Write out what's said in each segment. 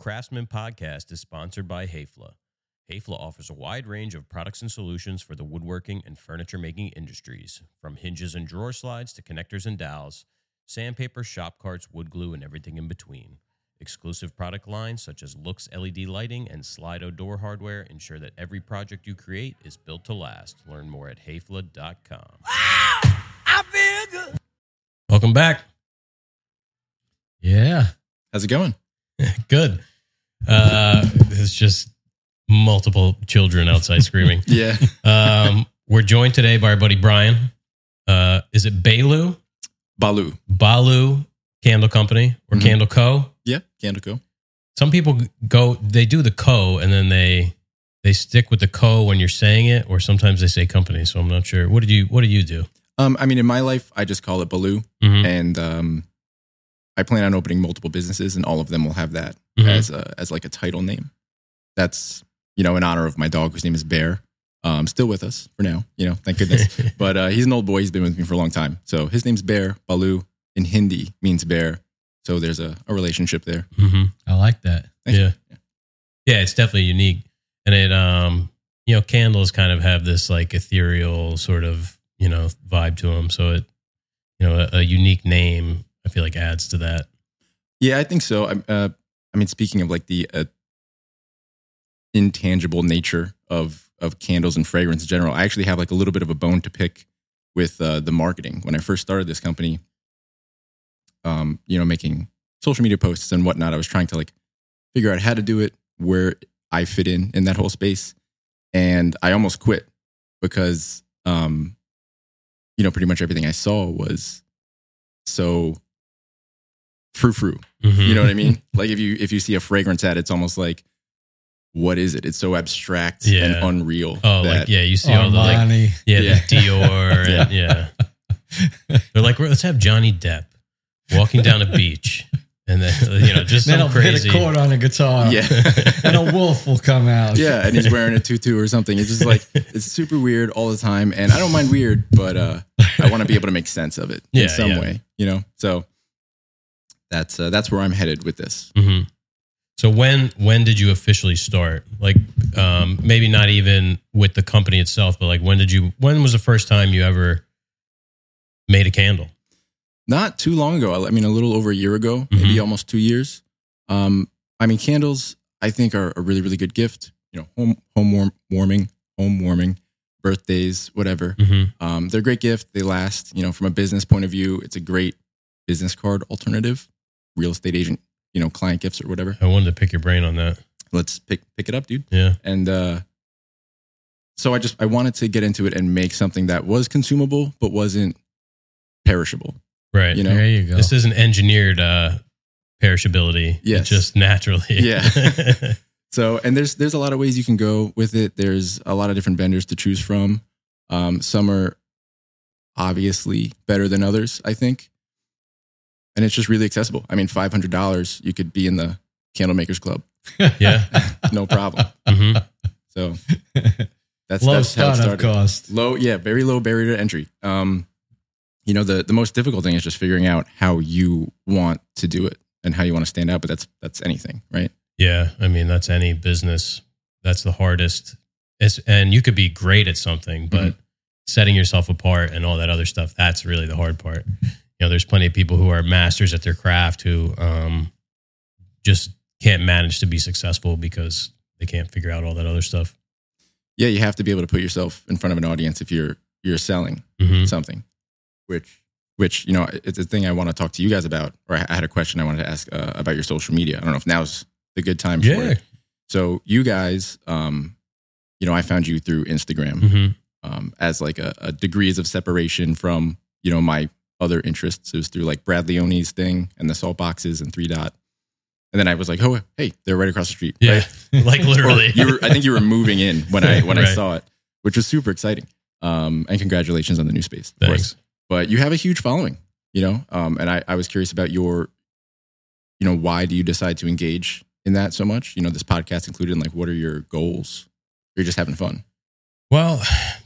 American Craftsman podcast is sponsored by Häfele. Häfele offers a wide range of products and solutions for the woodworking and furniture making industries, from hinges and drawer slides to connectors and dowels, sandpaper, shop carts, wood glue, and everything in between. Exclusive product lines such as Loox LED lighting and Slido door hardware ensure that every project you create is built to last. Learn more at hafele.com. I feel good. Welcome back. Yeah. How's it going? Good. Uh, it's just multiple children outside screaming. Yeah. Um, we're joined today by our buddy Bhryan. Uh, is it Bhaaloo? Bhaaloo. Bhaaloo Candle Company or Mhm. Candle Co. Yeah. Candle Co. Some people go, they do the Co, and then they they stick with the Co when you're saying it, or sometimes they say company. So I'm not sure. What did you What do you do? Um, I mean, in my life, I just call it Bhaaloo, Mhm. and um, I plan on opening multiple businesses, and all of them will have that Mhm. as a, as like a title name. That's you know in honor of my dog, whose name is Bear. Um, still with us for now, you know, thank goodness. but uh, he's an old boy. He's been with me for a long time. So his name's Bear. Bhaaloo in Hindi means bear. So there's a, a relationship there. hmm I like that. Thank you. Yeah. Yeah, it's definitely unique. And it um you know, candles kind of have this like ethereal sort of, you know, vibe to them. So it you know, a, a unique name I feel like adds to that. Yeah, I think so. I, uh, I mean, speaking of like the uh, intangible nature of of candles and fragrance in general, I actually have like a little bit of a bone to pick with uh, the marketing. When I first started this company, um, you know, making social media posts and whatnot, I was trying to like figure out how to do it, where I fit in in that whole space, and I almost quit because, um, you know, pretty much everything I saw was so frou frou. Mhm. You know what I mean? like if you if you see a fragrance ad, it's almost like, what is it? It's so abstract Yeah. and unreal. Oh, that, like yeah, you see all the like Armani. yeah, Yeah. the Dior and yeah. They're like, let's have Johnny Depp walking down a beach and then you know, just then some I'll crazy hit a chord on a guitar. yeah, And a wolf will come out. yeah, and he's wearing a tutu or something. It's just like it's super weird all the time, and I don't mind weird, but uh, I want to be able to make sense of it Yeah, in some yeah. way, you know. So that's uh, that's where I'm headed with this. hmm So when when did you officially start? Like um, maybe not even with the company itself, but like when did you? When was the first time you ever made a candle? Not too long ago. I mean, a little over a year ago, maybe Mhm. almost two years. Um, I mean, candles I think are a really really good gift. You know, home home warm, warming, home warming, birthdays, whatever. Mm-hmm. Um, they're a great gift. They last. You know, from a business point of view, it's a great business card alternative. Real estate agent, you know, client gifts or whatever. I wanted to pick your brain on that. Let's pick pick it up, dude. Yeah. And uh, so I just I wanted to get into it and make something that was consumable but wasn't perishable. Right. You know, There you go. This isn't engineered uh, perishability. Yes. It's just naturally. Yeah. So, and there's there's a lot of ways you can go with it. There's a lot of different vendors to choose from. Um, some are obviously better than others, I think, and it's just really accessible. I mean, five hundred dollars, you could be in the candle makers club, yeah. no problem. hmm So that's Low that's how it started. cost. Low, yeah, very low barrier to entry. Um, you know, the the most difficult thing is just figuring out how you want to do it and how you want to stand out. But that's that's anything, right? Yeah. I mean, that's any business. That's the hardest. It's, and you could be great at something, but setting yourself apart and all that other stuff, that's really the hard part. You know, there's plenty of people who are masters at their craft who um, just can't manage to be successful because they can't figure out all that other stuff. yeah, you have to be able to put yourself in front of an audience if you're you're selling hmm something, which which you know it's a thing I want to talk to you guys about. Or I had a question I wanted to ask uh, about your social media. I don't know if now's the good time for Yeah. it. So you guys, um, you know, I found you through Instagram hmm um, as like a, a degrees of separation from you know my other interests. It was through like Brad Leone's thing and the salt boxes and three dot. And then I was like, oh, hey, they're right across the street. Yeah. right? like literally. you were, I think you were moving in when I when I saw it, which was super exciting. Um, and congratulations on the new space, of Thanks. course. But you have a huge following, you know. Um, and I, I was curious about your, you know, why do you decide to engage in that so much? You know, this podcast included. Like, what are your goals? You're just having fun. Well,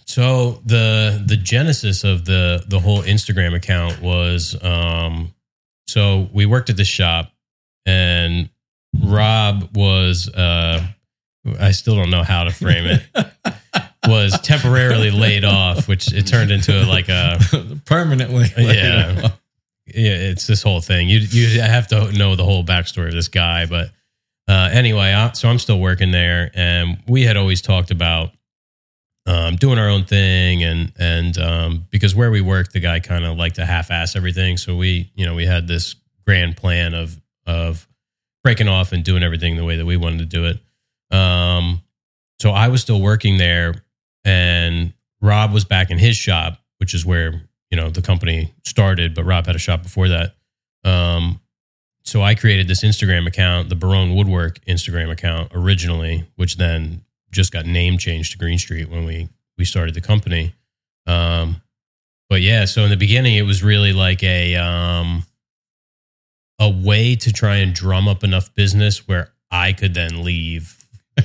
so the the genesis of the the whole Instagram account was um so we worked at the shop and Rob was, uh, I still don't know how to frame it, was temporarily laid off, which it turned into like a, Permanently. yeah, yeah, it's this whole thing. You you have to know the whole backstory of this guy, but uh, anyway, I, so I'm still working there, and we had always talked about um, doing our own thing, and and um, because where we work, the guy kind of liked to half-ass everything, so we you know we had this grand plan of of breaking off and doing everything the way that we wanted to do it. Um, so I was still working there, and Rob was back in his shop, which is where you know the company started. But Rob had a shop before that. Um, so I created this Instagram account, the Barone Woodwork Instagram account originally, which then just got name changed to Greene Street when we we started the company. Um, but yeah, so in the beginning, it was really like a um, a way to try and drum up enough business where I could then leave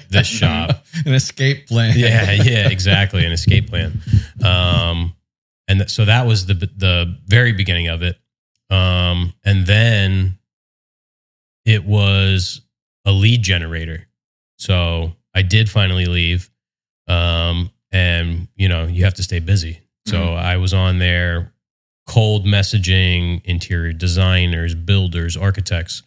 this shop An escape plan. yeah, yeah, exactly, an escape plan. Um, and th- so that was the the very beginning of it. Um, and then it was a lead generator. So I did finally leave. Um, and you know, you have to stay busy. So Mhm. I was on there cold messaging interior designers, builders, architects.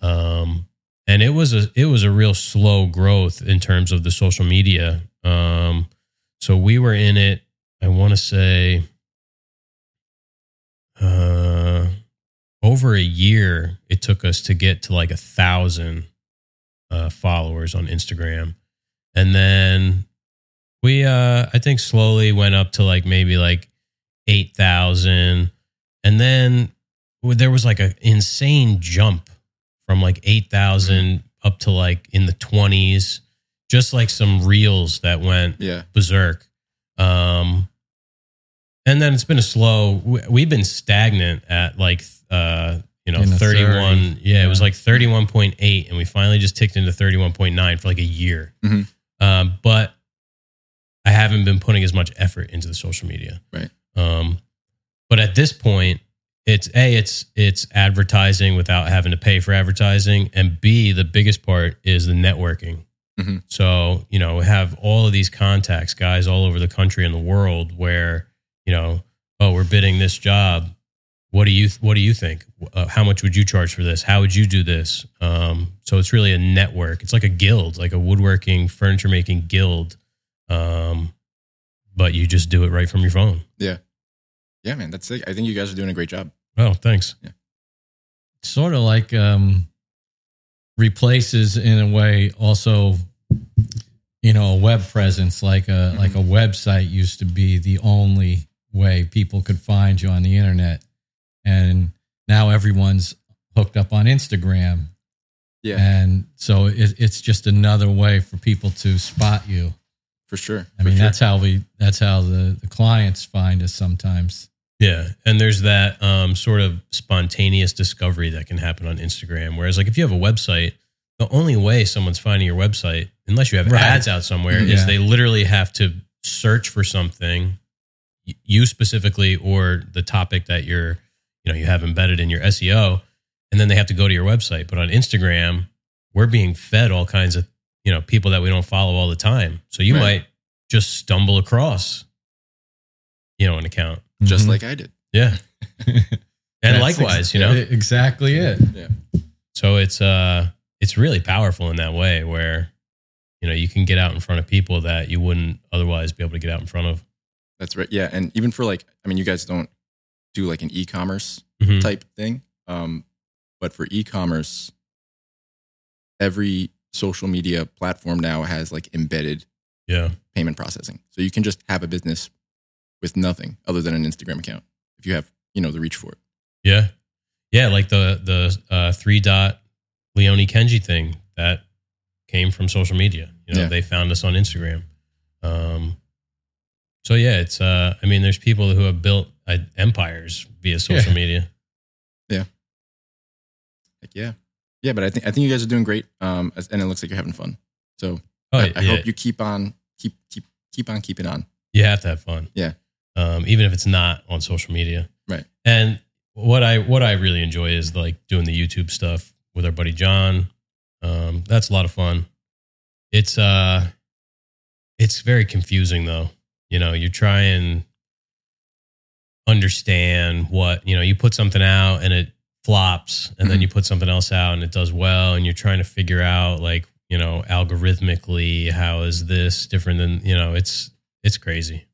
Um, and it was a it was a real slow growth in terms of the social media. Um, so we were in it. I want to say uh, over a year. It took us to get to like a thousand uh, followers on Instagram, and then we uh, I think slowly went up to like maybe like eight thousand, and then there was like an insane jump from like 8,000 up to like in the 20s, just like some reels that went Yeah. berserk. Um, and then it's been a slow, we- we've been stagnant at like, uh, you know, 31. 30, yeah, it was like 31.8, and we finally just ticked into 31.9 for like a year. Mhm. Um, but I haven't been putting as much effort into the social media. Right. Um, but at this point, it's a it's it's advertising without having to pay for advertising, and b the biggest part is the networking. Mhm. So you know, have all of these contacts, guys all over the country and the world, where you know, oh, we're bidding this job. What do you What do you think? Uh, how much would you charge for this? How would you do this? Um, so it's really a network. It's like a guild, like a woodworking, furniture making guild. Um, but you just do it right from your phone. Yeah, Yeah, man. That's it. I think you guys are doing a great job. Oh, thanks. Sort of like um, replaces in a way also, you know, a web presence. Like a like a website used to be the only way people could find you on the internet, and now everyone's hooked up on Instagram. Yeah, And so it, it's just another way for people to spot you. for sure. I For mean, sure. that's how we, that's how the, the clients find us sometimes. Yeah, and there's that um, sort of spontaneous discovery that can happen on Instagram. Whereas, like, if you have a website, the only way someone's finding your website, unless you have Right. ads out somewhere, Yeah. is they literally have to search for something, you specifically, or the topic that you're, you know, you have embedded in your SEO, and then they have to go to your website. But on Instagram, we're being fed all kinds of, you know, people that we don't follow all the time. So you Right. might just stumble across, you know, an account. just Mhm. like I did. Yeah. And likewise, ex- you know. exactly it. Yeah. So it's uh it's really powerful in that way where you know you can get out in front of people that you wouldn't otherwise be able to get out in front of. That's right. Yeah, and even for like, I mean, you guys don't do like an e-commerce Mhm. type thing, um, but for e-commerce, every social media platform now has like embedded Yeah. payment processing, so you can just have a business with nothing other than an Instagram account if you have you know the reach for it. Yeah. Yeah, like the the uh, three dot Leone Kenji thing that came from social media. You know, Yeah. they found us on Instagram. Um, so yeah, it's uh, I mean, there's people who have built uh, empires via social Yeah. media. Yeah. Like, yeah, yeah, but I think I think you guys are doing great, um, and it looks like you're having fun. So Oh, I, I yeah. hope you keep on keep keep keep on keeping on. you have to have fun. Yeah. Um, even if it's not on social media. Right. And what I what I really enjoy is like doing the YouTube stuff with our buddy John. Um, that's a lot of fun. It's uh, it's very confusing though. You know, you try and understand what you know. You put something out and it flops, and then Mhm. you put something else out and it does well, and you're trying to figure out like you know algorithmically how is this different than you know. It's it's crazy.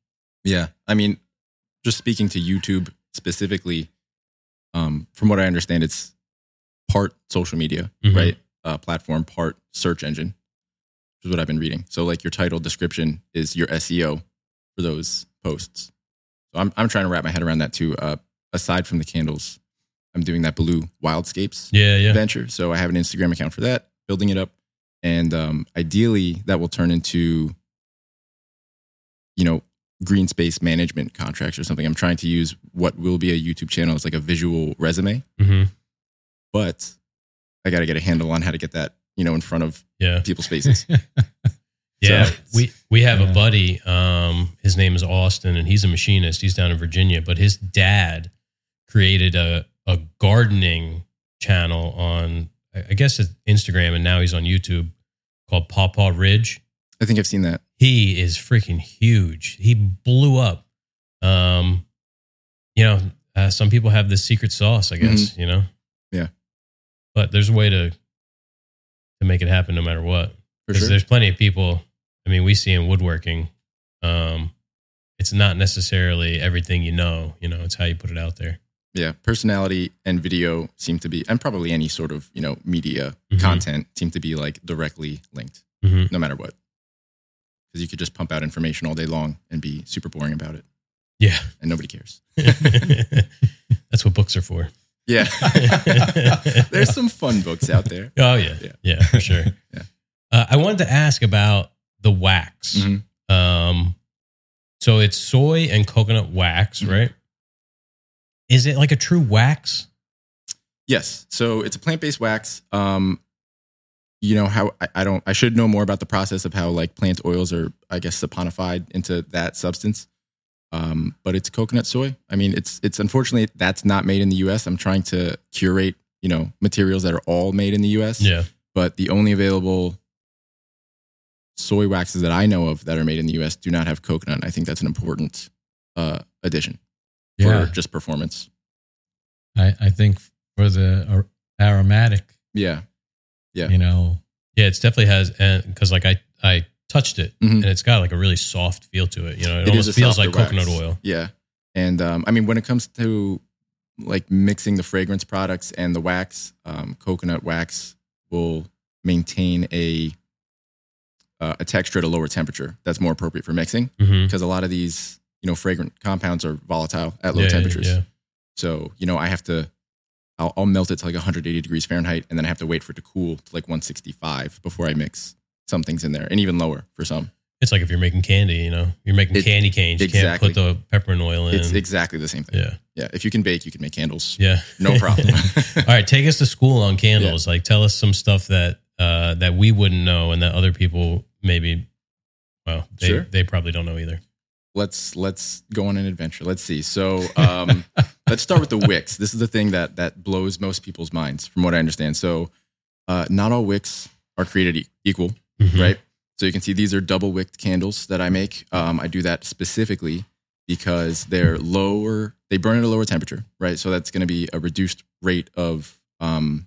Yeah. I mean, just speaking to YouTube specifically, um, from what I understand, it's part social media, Mhm. right? Uh, platform, part search engine, which is what I've been reading. So, like, your title description is your SEO for those posts. So, I'm, I'm trying to wrap my head around that too. Uh, aside from the candles, I'm doing that Bhaaloo Wildscapes Yeah, yeah. venture. So I have an Instagram account for that, building it up. And um, ideally, that will turn into, you know, green space management contracts or something. I'm trying to use what will be a YouTube channel as like a visual resume, hmm but I got to get a handle on how to get that, you know, in front of Yeah. people's faces. Yeah, So- we we have Yeah. a buddy. Um, his name is Austin, and he's a machinist. He's down in Virginia, but his dad created a a gardening channel on, I I guess, it's Instagram, and now he's on YouTube called Pawpaw Ridge. I think I've seen that. He is freaking huge. He blew up. Um, you know, uh, some people have this secret sauce. I guess you know. Yeah. but there's a way to to make it happen no matter what. Because sure. there's plenty of people. I mean, we see in woodworking. Um, it's not necessarily everything you know. You know, it's how you put it out there. Yeah. Personality and video seem to be, and probably any sort of, you know, media Mhm. content seem to be like directly linked. Mhm. no matter what. Because you could just pump out information all day long and be super boring about it, Yeah, and nobody cares. that's what books are for. Yeah, there's some fun books out there. Oh yeah, yeah, Yeah. for sure. Yeah. Uh, I wanted to ask about the wax. Mhm. Um, so it's soy and coconut wax, Mhm. right? Is it like a true wax? Yes, so it's a plant-based wax. Um, you know how I, I don't. I should know more about the process of how like plant oils are, I guess, saponified into that substance. Um, but it's coconut soy. I mean, it's it's unfortunately that's not made in the U.S. I'm trying to curate, you know, materials that are all made in the U.S. Yeah. but the only available soy waxes that I know of that are made in the US do not have coconut. I think that's an important uh, addition Yeah. for just performance. I, I think for the ar- aromatic, Yeah. Yeah. you know, Yeah, it's definitely has, and because like I I touched it, Mhm. and it's got like a really soft feel to it. You know, it, It almost feels like coconut oil. Yeah. And um, I mean, when it comes to like mixing the fragrance products and the wax, um, coconut wax will maintain a uh, a texture at a lower temperature that's more appropriate for mixing Mm-hmm. because a lot of these you know fragrant compounds are volatile at low yeah, temperatures. Yeah, So, you know, I have to, I'll, I'll melt it to like 180 degrees Fahrenheit and then I have to wait for it to cool to like 165 before I mix some things in there and even lower for some. It's like if you're making candy, you know, you're making It- candy canes. You exactly. can't put the peppermint oil in. It's exactly the same thing. yeah, Yeah. If you can bake, you can make candles. yeah, No problem. All right, take us to school on candles. Like, tell us some stuff that uh, that we wouldn't know and that other people maybe, well, they Sure. they probably don't know either. let's let's go on an adventure. Let's see. So um, let's start with the wicks. This is the thing that that blows most people's minds, from what I understand. So uh, not all wicks are created e- equal. Mhm. right? So you can see these are double wicked candles that I make. Um, I do that specifically because they're lower, they burn at a lower temperature, right? So that's going to be a reduced rate of um,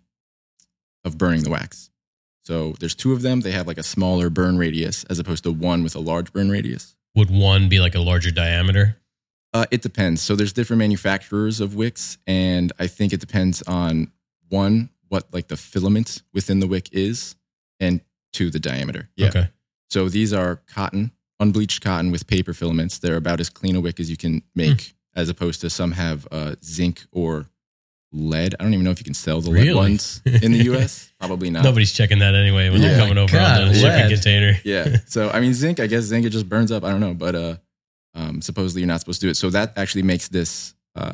of burning the wax. So there's two of them. They have like a smaller burn radius as opposed to one with a large burn radius. Would one be like a larger diameter? Uh, it depends. So there's different manufacturers of wicks, and I think it depends on one what like the filament within the wick is, and two the diameter. Yeah. Okay. So these are cotton, unbleached cotton with paper filaments. They're about as clean a wick as you can make, Hmm. as opposed to some have uh, zinc or lead. I don't even know if you can sell the Really? lead ones in the U.S. Probably not. Nobody's checking that anyway when Yeah. they're coming over God, on the shipping lead. container. Yeah. So I mean, zinc. I guess zinc it just burns up. I don't know, but uh, um, supposedly you're not supposed to do it. So that actually makes this uh,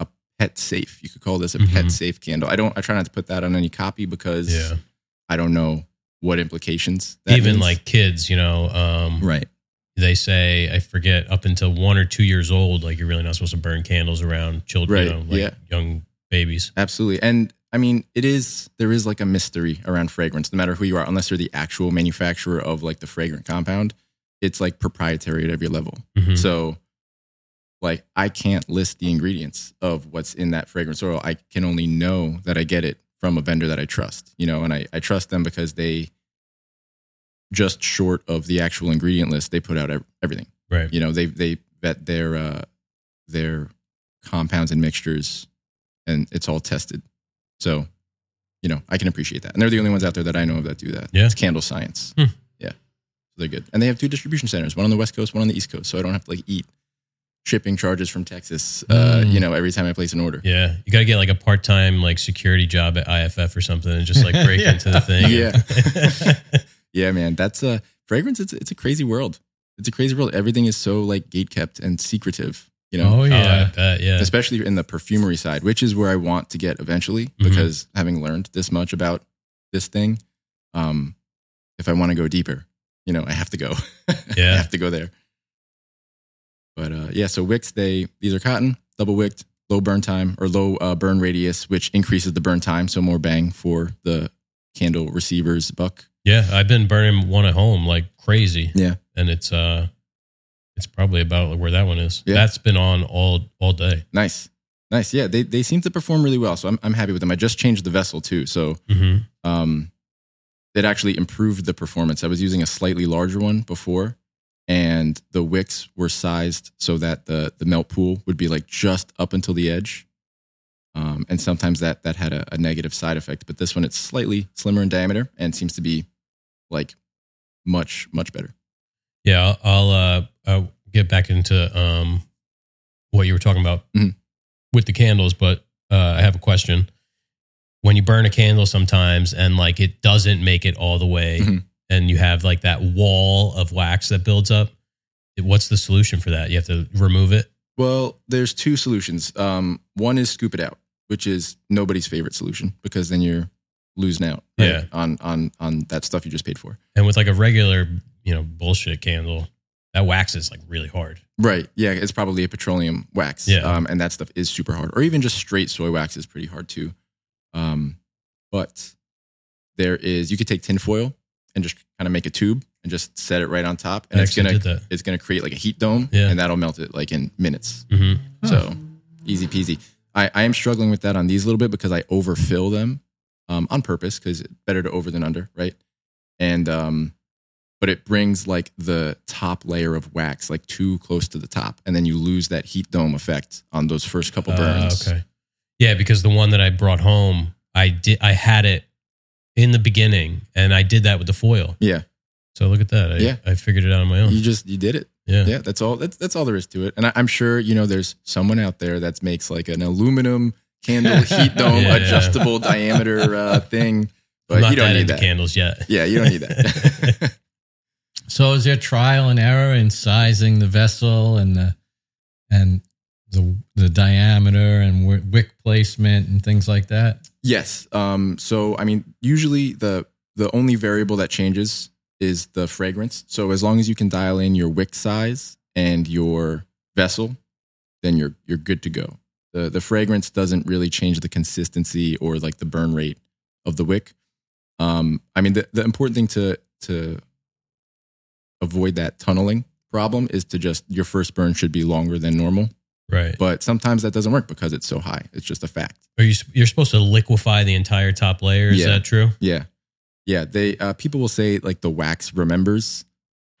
a pet safe. You could call this a Mhm. pet safe candle. I don't. I try not to put that on any copy because Yeah. I don't know what implications. That Even means. like kids, you know, um, right. They say I forget up until one or two years old, like you're really not supposed to burn candles around children, you know, like yeah. young babies. Absolutely. And I mean, it is there is like a mystery around fragrance, no matter who you are, unless you're the actual manufacturer of like the fragrant compound. It's like proprietary at every level. Mhm. So like I can't list the ingredients of what's in that fragrance oil. I can only know that I get it from a vendor that I trust, you know, and I, I trust them because they just short of the actual ingredient list, they put out everything Right. you know they they vet their uh their compounds and mixtures and it's all tested so you know i can appreciate that and they're the only ones out there that i know of that do that Yeah. it's candle science Hmm. yeah they're good and they have two distribution centers one on the west coast one on the east coast so i don't have to like eat shipping charges from texas uh Mm. you know every time i place an order Yeah, you got to get like a part time like security job at IFF or something, and just like break Yeah. into the thing. Yeah. yeah man that's a fragrance it's, it's a crazy world it's a crazy world everything is so like gate kept and secretive you know oh I yeah. bet, yeah. especially in the perfumery side, which is where I want to get eventually. Mhm. Because having learned this much about this thing, um, if I want to go deeper, you know, I have to go. Yeah. I have to go there. But uh, yeah, so wicks they these are cotton, double wicked, low burn time or low uh, burn radius, which increases the burn time, so more bang for the candle receiver's buck. Yeah, I've been burning one at home like crazy. Yeah. and it's uh, it's probably about where that one is. Yeah. That's been on all all day. Nice, nice. Yeah, they they seem to perform really well, so I'm I'm happy with them. I just changed the vessel too, so hmm um, it actually improved the performance. I was using a slightly larger one before, and the wicks were sized so that the the melt pool would be like just up until the edge. Um, and sometimes that that had a, a negative side effect, but this one it's slightly slimmer in diameter and seems to be like much much better. Yeah, I'll, I'll uh, I'll get back into um what you were talking about Mhm. with the candles, but uh, I have a question. When you burn a candle, sometimes and like it doesn't make it all the way, Mhm. and you have like that wall of wax that builds up. What's the solution for that? You have to remove it. Well, there's two solutions. Um, one is scoop it out, which is nobody's favorite solution because then you're losing out right, Yeah. on on on that stuff you just paid for. And with like a regular, you know, bullshit candle, that wax is like really hard. Right. Yeah, it's probably a petroleum wax. Yeah. Um, and that stuff is super hard. Or even just straight soy wax is pretty hard too. Um, but there is you could take tinfoil and just kind of make a tube and just set it right on top. And I it's gonna it's gonna create like a heat dome Yeah. and that'll melt it like in minutes. hmm So easy peasy. I, I am struggling with that on these a little bit because I overfill them um, on purpose because it's better to over than under, right? And um, but it brings like the top layer of wax like too close to the top, and then you lose that heat dome effect on those first couple burns. Uh, okay. Yeah, because the one that I brought home, I did I had it in the beginning and I did that with the foil. Yeah, So look at that. I, Yeah. I figured it out on my own. you just you did it. Yeah. Yeah, that's all. That's that's all there is to it. And I, I'm sure you know there's someone out there that makes like an aluminum candle heat dome Yeah. adjustable diameter uh, thing, but not you don't need that. candles yet. Yeah, you don't need that. So is there trial and error in sizing the vessel and the and the the diameter and wick placement and things like that? Yes. Um, so I mean, usually the the only variable that changes is the fragrance. So as long as you can dial in your wick size and your vessel, then you're you're good to go. The the fragrance doesn't really change the consistency or like the burn rate of the wick. Um, I mean, the, the important thing to to avoid that tunneling problem is to just your first burn should be longer than normal. Right. But sometimes that doesn't work because it's so high. It's just a fact. Are you you're supposed to liquefy the entire top layer? Is Yeah. that true? Yeah, yeah. They uh, people will say like the wax remembers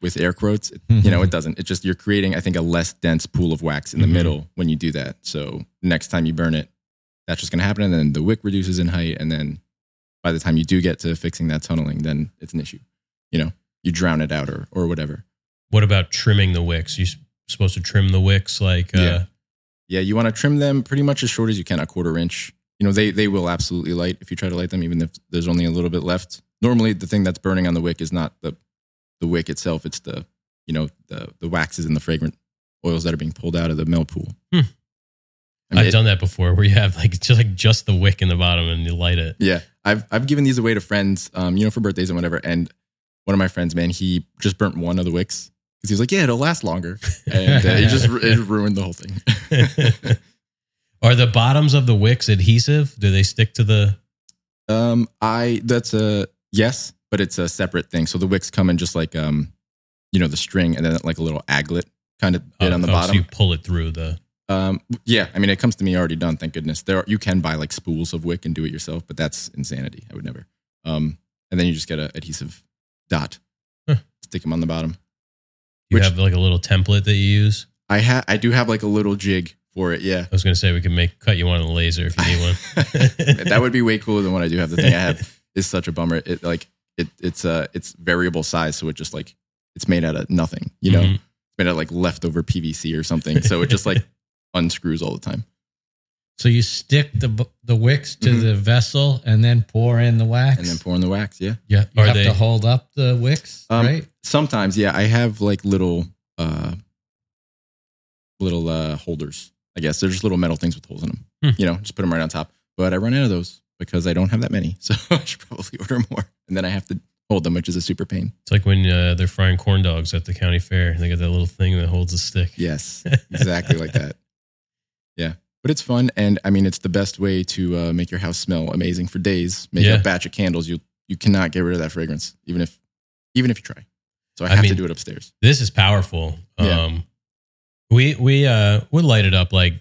with air quotes. It- You know, it doesn't. It's just you're creating, I think, a less dense pool of wax in the Mhm. middle when you do that. So next time you burn it, that's just going to happen, and then the wick reduces in height, and then by the time you do get to fixing that tunneling, then it's an issue. You know, you drown it out or or whatever. What about trimming the wicks? You s- supposed to trim the wicks like uh, Yeah. Yeah, you want to trim them pretty much as short as you can, a quarter inch. You know, they they will absolutely light if you try to light them, even if there's only a little bit left. Normally, the thing that's burning on the wick is not the the wick itself; it's the you know the the waxes and the fragrant oils that are being pulled out of the melt pool. Hmm. I mean, it- done that before where you have like just like just the wick in the bottom and you light it. yeah, I've I've given these away to friends, um, you know, for birthdays and whatever. And one of my friends, man, he just burnt one of the wicks because he was like, "Yeah, it'll last longer," and uh, it just it ruined the whole thing. Are the bottoms of the wicks adhesive? Do they stick to the? Um, I that's a yes, but it's a separate thing. So the wicks come in just like um, you know, the string and then like a little aglet kind of bit oh, on the oh, bottom. So you pull it through the. Um, yeah, I mean, it comes to me already done. Thank goodness. There, are, you can buy like spools of wick and do it yourself, but that's insanity. I would never. Um, and then you just get an adhesive dot, Huh. stick them on the bottom. You Which- have like a little template that you use. I ha I do have like a little jig for it. Yeah, I was going to say we can make cut you one on a laser if you need one. that would be way cooler than what I do have. The thing I have is such a bummer. It like it it's uh it's variable size, so it just like it's made out of nothing. You know, Mhm. it's made out of like leftover PVC or something. So it just like unscrews all the time. So you stick the the wicks to Mhm. the vessel and then pour in the wax. And then pour in the wax. Yeah. yeah, you Are have they- to hold up the wicks, Um, right? Sometimes, yeah, I have like little uh little uh holders. I guess they're just little metal things with holes in them. Hmm. You know, just put them right on top. But I run out of those because I don't have that many. So I should probably order more. And then I have to hold them, which is a super pain. It's like when uh, they're frying corn dogs at the county fair. And they got that little thing that holds a stick. Yes, exactly like that. Yeah, but it's fun, and I mean, it's the best way to uh, make your house smell amazing for days. Make Yeah. a batch of candles. You you cannot get rid of that fragrance, even if even if you try. So I I have mean- to do it upstairs. This is powerful. Yeah. Um, we we uh we light it up like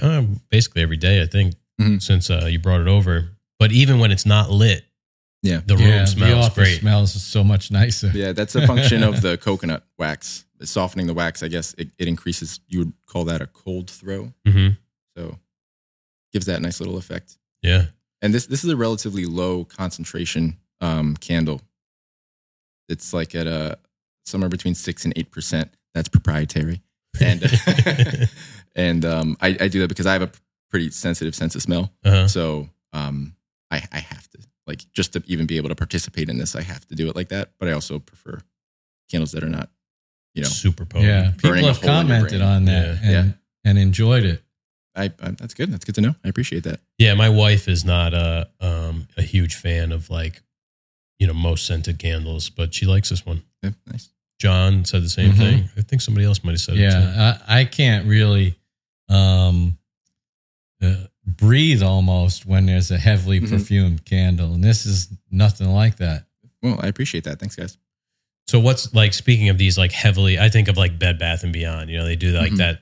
uh, basically every day. I think Mhm. since uh, you brought it over. But even when it's not lit, Yeah, the room yeah, the smells office great. smells so much nicer. yeah, that's a function of the coconut wax. It's softening the wax, I guess it, it increases. You would call that a cold throw. hmm So gives that nice little effect. Yeah. And this this is a relatively low concentration um, candle. It's like at a somewhere between six and eight percent. That's proprietary, and and um, I, I do that because I have a pretty sensitive sense of smell. Uh-huh. So um, I I have to like just to even be able to participate in this, I have to do it like that. But I also prefer candles that are not, you know, Super potent. Yeah, people have hole in your commented on that Yeah. and, Yeah. and enjoyed it. I, I that's good. That's good to know. I appreciate that. Yeah, my wife is not a um a huge fan of like you know most scented candles, but she likes this one. Yeah, nice. John said the same Mhm. thing. I think somebody else might have said it too. Yeah, I, I can't really um, uh, breathe almost when there's a heavily Mhm. perfumed candle, and this is nothing like that. Well, I appreciate that. Thanks, guys. So what's like speaking of these like heavily I think of like Bed Bath and Beyond, you know, they do like Mhm. that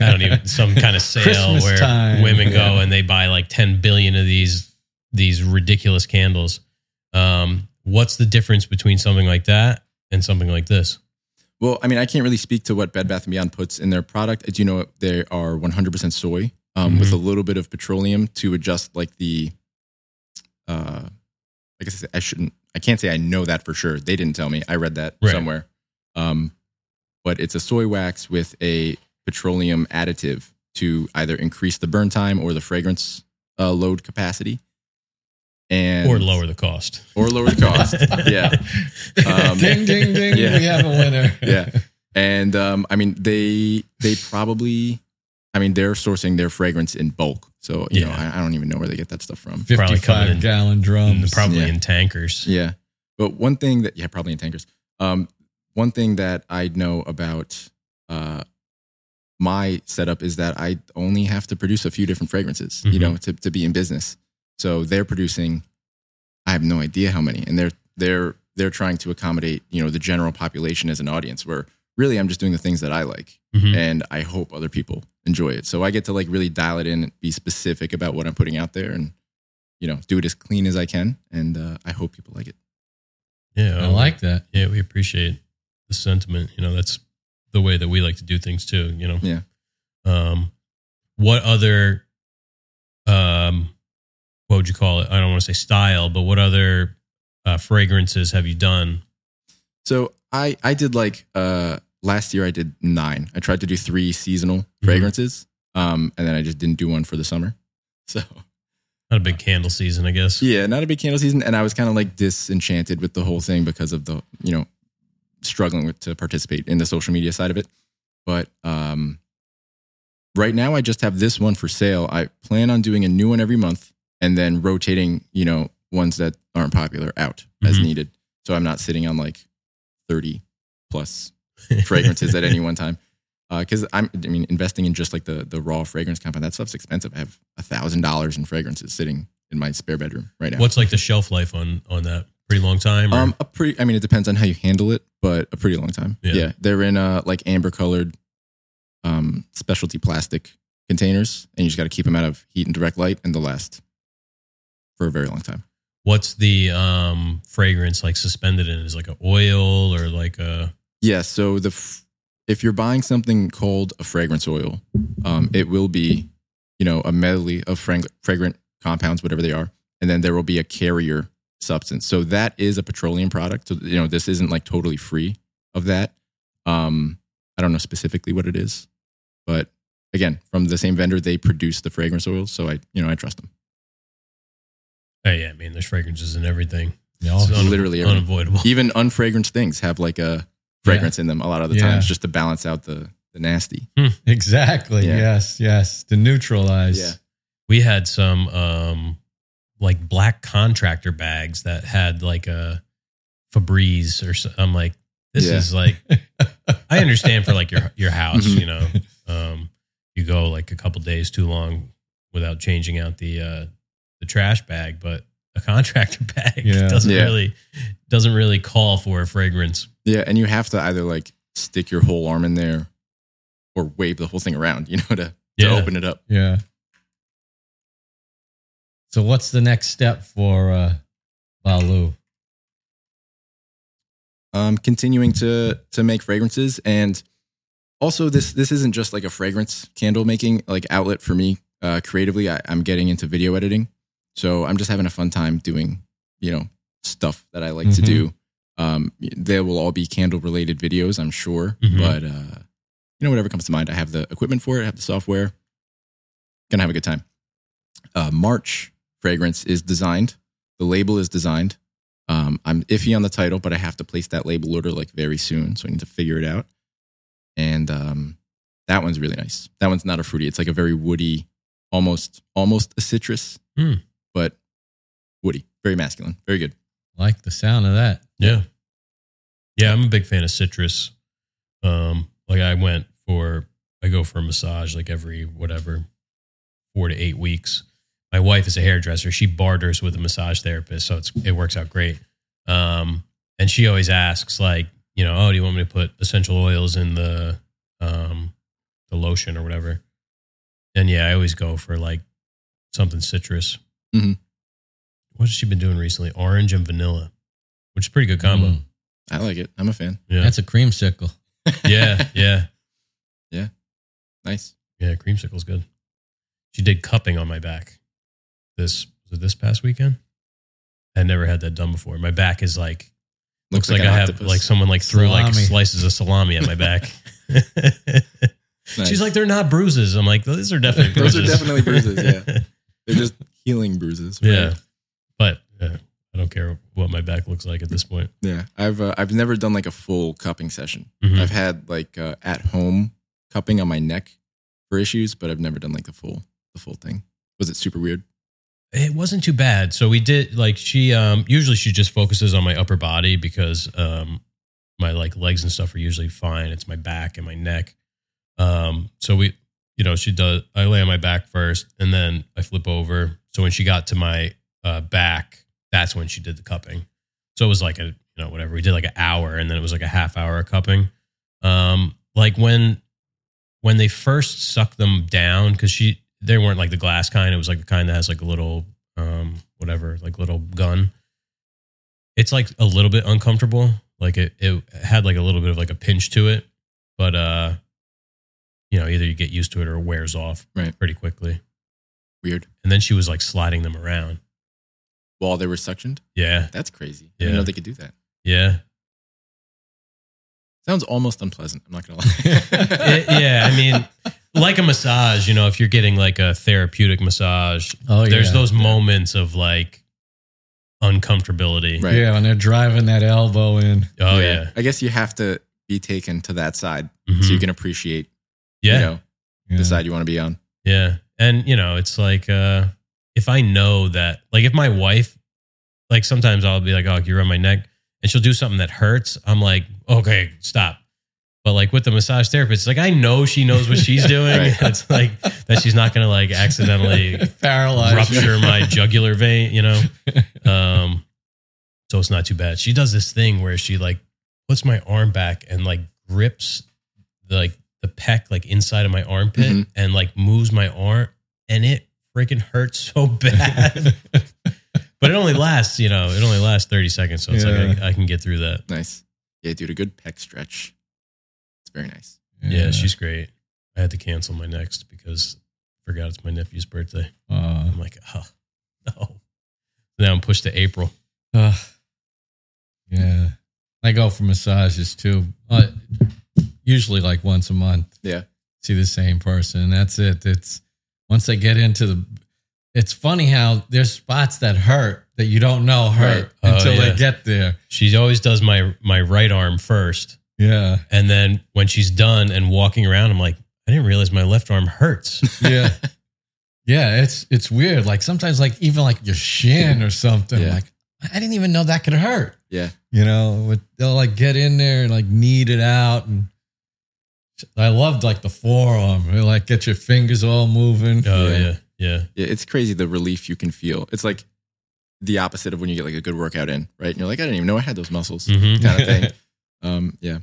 I don't even some kind of sale Christmas where time. women go Yeah. and they buy like 10 billion of these these ridiculous candles. Um what's the difference between something like that and something like this? Well, I mean, I can't really speak to what Bed Bath and Beyond puts in their product. As you know they are 100% soy um, with a little bit of petroleum to adjust like the. Uh, I guess I shouldn't. I can't say I know that for sure. They didn't tell me. I read that Right. somewhere. Um, but it's a soy wax with a petroleum additive to either increase the burn time or the fragrance uh, load capacity, and or lower the cost. or lower the cost. yeah. Um, ding, ding, ding! yeah. We have a winner. yeah. And um, I mean, they they probably, I mean, they're sourcing their fragrance in bulk. So you know, I, I don't even know where they get that stuff from. Probably coming in- fifty-five gallon drums. Probably Yeah. in tankers. Yeah. But one thing that yeah, probably in tankers. Um, one thing that I know about uh my setup is that I only have to produce a few different fragrances, you Mhm. know, to to be in business. So they're producing, I have no idea how many, and they're they're they're trying to accommodate you know the general population as an audience. Where really I'm just doing the things that I like, Mhm. and I hope other people enjoy it. So I get to like really dial it in, and be specific about what I'm putting out there, and you know do it as clean as I can, and uh, I hope people like it. Yeah. I like that. Yeah, we appreciate the sentiment. You know, that's the way that we like to do things too, you know. Yeah. Um what other um what would you call it? I don't want to say style, but what other uh, fragrances have you done? So I I did like uh last year I did nine. I tried to do three seasonal fragrances, um, and then I just didn't do one for the summer. So Not a big candle season, I guess. yeah, not a big candle season, and I was kind of like disenchanted with the whole thing because of the you know struggling with to participate in the social media side of it. But um, right now I just have this one for sale. I plan on doing a new one every month, and then rotating you know ones that aren't popular out as Mhm. needed. So I'm not sitting on like thirty plus fragrances at any one time. because I'm I mean investing in just like the the raw fragrance compound that stuff's expensive. I have a thousand dollars in fragrances sitting in my spare bedroom right now. What's like the shelf life on on that? Pretty long time. Or? Um, a pretty. I mean, it depends on how you handle it, but a pretty long time. Yeah. Yeah, they're in uh like amber colored, um, specialty plastic containers, and you just got to keep them out of heat and direct light, and they'll last for a very long time. What's the um fragrance like suspended in? Is it like an oil or like a Yeah. So the f- if you're buying something called a fragrance oil, um, it will be, you know, a medley of frag- fragrant compounds, whatever they are, and then there will be a carrier substance. So that is a petroleum product. So you know, this isn't like totally free of that. Um, I don't know specifically what it is, but again, from the same vendor, they produce the fragrance oils, so I, you know, I trust them. Hey, yeah, I mean, there's fragrances in everything. Yeah, It's un- literally everything. unavoidable. Even unfragranced things have like a fragrance in them a lot of the Yeah. times, just to balance out the the nasty. Exactly. Yeah. Yes. Yes. To neutralize. Yeah. We had some um like black contractor bags that had like a Febreze or so. I'm like, this Yeah. is like, I understand for like your your house, Mhm. you know, um, you go like a couple days too long without changing out the uh the trash bag, but a contractor bag Yeah. doesn't Yeah. really doesn't really call for a fragrance. Yeah, and you have to either like stick your whole arm in there or wave the whole thing around, you know, to, to open it up. Yeah. So what's the next step for uh Bhaaloo? Um, continuing to to make fragrances, and also this this isn't just like a fragrance candle making like outlet for me uh, creatively. I, I'm getting into video editing, so I'm just having a fun time doing you know stuff that I like to Mhm. do. Um, there will all be candle related videos, I'm sure, Mhm. but uh, you know whatever comes to mind. I have the equipment for it. I have the software. Gonna have a good time. Uh, March fragrance is designed. The label is designed. Um, I'm iffy on the title, but I have to place that label order like very soon, so I need to figure it out. And um, that one's really nice. That one's not a fruity. It's like a very woody, almost almost a citrus, Hmm. But woody, very masculine, very good. Like the sound of that. Yeah. Yeah, I'm a big fan of citrus. Um, like I went for I go for a massage like every whatever four to eight weeks. My wife is a hairdresser. She barters with a massage therapist, so it's it works out great. Um, and she always asks, like, you know, oh, do you want me to put essential oils in the um the lotion or whatever? And yeah, I always go for like something citrus. Mhm. What has she been doing recently? Orange and vanilla, which is a pretty good combo. Mm. I like it. I'm a fan. Yeah. That's a creamsicle. yeah, yeah, yeah. Nice. yeah. Creamsicle's good. She did cupping on my back. This was it this past weekend. I never had that done before. My back is like looks, like, an I have like someone like threw like slices of salami at my back. Nice. She's like, they're not bruises. I'm like, these are definitely Those are definitely bruises, yeah. they're just healing bruises. right? yeah. But uh, I don't care what my back looks like at this point. Yeah, I've uh, I've never done like a full cupping session. Mhm. I've had like uh, at home cupping on my neck for issues, but I've never done like the full the full thing. Was it super weird? It wasn't too bad. So we did like she um usually she just focuses on my upper body because um my like legs and stuff are usually fine. It's my back and my neck. Um so we you know she does I lay on my back first and then I flip over. So when she got to my uh back, that's when she did the cupping. So it was like a you know whatever. We did like an hour and then it was like a half hour of cupping. Um like when when they first suck them down cuz she they weren't like the glass kind. It was like the kind that has like a little, um, whatever, like little gun. It's like a little bit uncomfortable. Like it, it had like a little bit of like a pinch to it, but uh, you know, either you get used to it or it wears off Right. pretty quickly. Weird. And then she was like sliding them around. While they were suctioned? Yeah, That's crazy. I Yeah. didn't know they could do that. yeah, Sounds almost unpleasant. I'm not gonna lie. It- yeah. I mean, like a massage. You know, if you're getting like a therapeutic massage, Oh, there's yeah. those moments of like uncomfortability. Right. Yeah, when they're driving that elbow in. Oh yeah, I guess you have to be taken to that side Mhm. so you can appreciate yeah. you know Yeah. the side you want to be on. Yeah. And you know, it's like uh if I know that like if my wife like sometimes I'll be like, Oh, you're on my neck and she'll do something that hurts, I'm like, okay, stop. But like with the massage therapist, it's like I know she knows what she's doing. Right. It's like that she's not gonna like accidentally paralyze rupture my jugular vein, you know. Um, so it's not too bad. She does this thing where she like puts my arm back and like grips the, like the pec like inside of my armpit Mhm. and like moves my arm, and it freaking hurts so bad. but it only lasts, you know, it only lasts thirty seconds, so it's like I, I can get through that. Nice. Yeah, dude, a good pec stretch. It's very nice. Yeah, she's great. I had to cancel my next because I forgot it's my nephew's birthday. Uh, I'm like, oh no. Now I'm pushed to April. uh, yeah. I go for massages too. Uh, usually like once a month. Yeah. See the same person. That's it. It's once they get into the. It's funny how there's spots that hurt that you don't know hurt Right. Oh, until yeah. they get there. She always does my my right arm first, Yeah. and then when she's done and walking around, I'm like, I didn't realize my left arm hurts. Yeah. yeah. It's it's weird. Like sometimes like even like your shin or something. Yeah. Like I didn't even know that could hurt. Yeah. You know, with- they'll like get in there and like knead it out and I loved like the forearm. They like get your fingers all moving. Oh Yeah. yeah, yeah. Yeah, it's crazy the relief you can feel. It's like the opposite of when you get like a good workout in, right? And you're like, I didn't even know I had those muscles, Mhm. kind of thing. Um, yeah.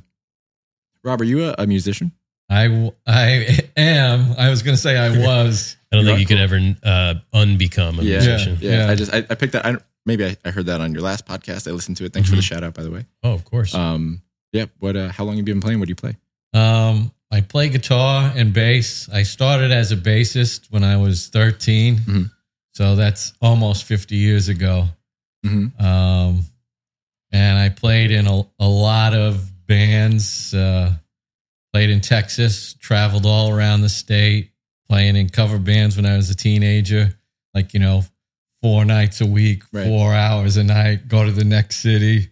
Rob, are you a, a musician? I w- I am. I was gonna say I was. I don't You think are you could ever uh, unbecome a Yeah. musician. Yeah, Yeah. I just I, I picked that. I, don't- maybe I, I heard that on your last podcast. I listened to it. Thanks for the shout out, by the way. Oh, of course. Um, yeah. What? Uh, how long have you been playing? What do you play? Um, I play guitar and bass. I started as a bassist when I was 13. Mhm. So that's almost 50 years ago. Mm-hmm. Um, and I played in a, a lot of bands, uh, played in Texas, traveled all around the state, playing in cover bands when I was a teenager, like, you know, four nights a week, Right. four hours a night, go to the next city.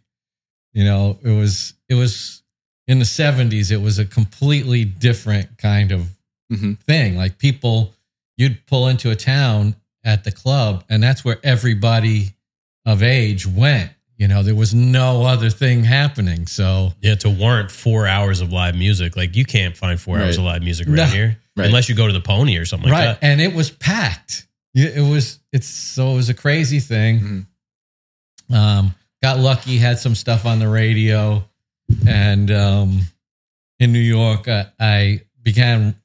You know, it was, it was in the 70s, it was a completely different kind of Mm-hmm. thing. Like people, you'd pull into a town at the club, and that's where everybody of age went. You know, there was no other thing happening. So, yeah, to warrant four hours of live music, like you can't find four hours of live music around No. here Right. unless you go to the Pony or something like right. that. And it was packed. It was, it's so it was a crazy thing. Mhm. Um, got lucky, had some stuff on the radio. And um, in New York, I, I began,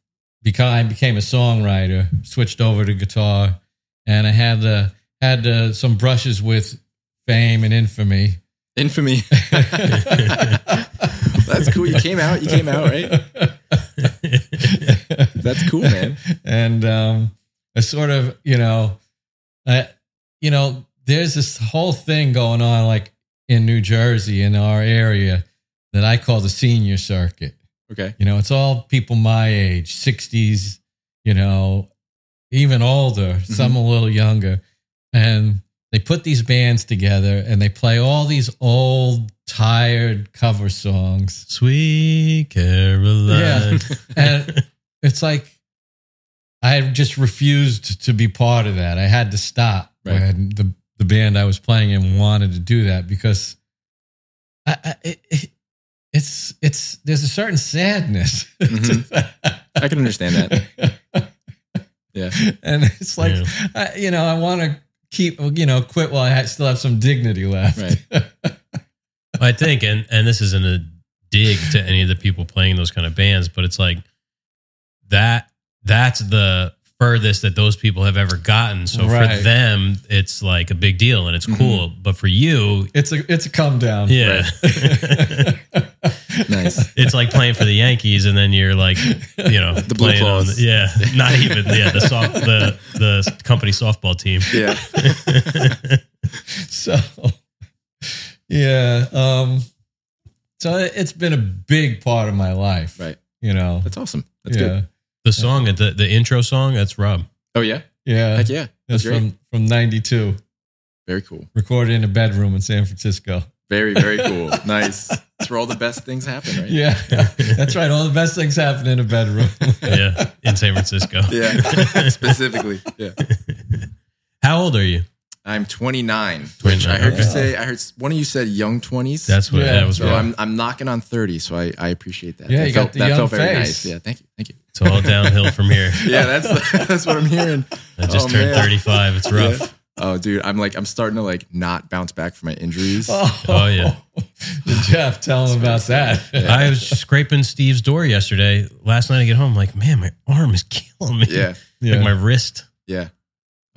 became, I became a songwriter, switched over to guitar, and I had uh, had uh, some brushes with fame and infamy. Infamy. That's cool. You came out. You came out, right? That's cool, man. and um, I sort of, you know, I, you know, there's this whole thing going on, like in New Jersey, in our area, that I call the senior circuit. Okay. You know, it's all people my age, 60s, you know, even older, mm-hmm. some a little younger. And they put these bands together and they play all these old, tired cover songs. Sweet Caroline. Yeah. And it's like, I just refused to be part of that. I had to stop Right. when the, the band I was playing in wanted to do that because I, I, it, it's, it's, there's a certain sadness. to Mhm. I can understand that. Yeah. and it's like Yeah. I, you know i want to keep you know quit while i ha- still have some dignity left Right. I think, and and this isn't a dig to any of the people playing those kind of bands, but it's like that. That's the furthest that those people have ever gotten. So Right. for them, it's like a big deal and it's cool. But for you, it's a it's a come down yeah, Nice. it's like playing for the Yankees, and then you're like, you know, The Blue Claws. the, yeah, not even yeah the soft the the company softball team. Yeah. so yeah um so it- it's been a big part of my life Right. you know That's awesome. That's yeah good. The song, the the intro song, that's Rob. Oh yeah. yeah Heck yeah. that's That's from from 92 Very cool. recorded in a bedroom in san francisco Very very cool. nice. That's where all the best things happen, right? yeah that's right all the best things happen in a bedroom Yeah, in San Francisco. Yeah. Specifically. Yeah. How old are you? I'm 29, which I heard you say. I heard one of you said young 20s. That's what Yeah, that was. so. wrong. I'm I'm knocking on 30, so I, I appreciate that. Yeah, that you felt, got the that young felt very face. nice. Yeah, thank you, thank you. It's all downhill from here. Yeah, that's that's what I'm hearing. I just Oh, turned man. 35. It's rough. Yeah. Oh, dude, I'm like I'm starting to like not bounce back from my injuries. Oh, oh yeah. Jeff, tell him about that. I was scraping Steve's door yesterday. Last night I get home, like, man, my arm is killing me. Yeah, Yeah. Like my wrist. yeah,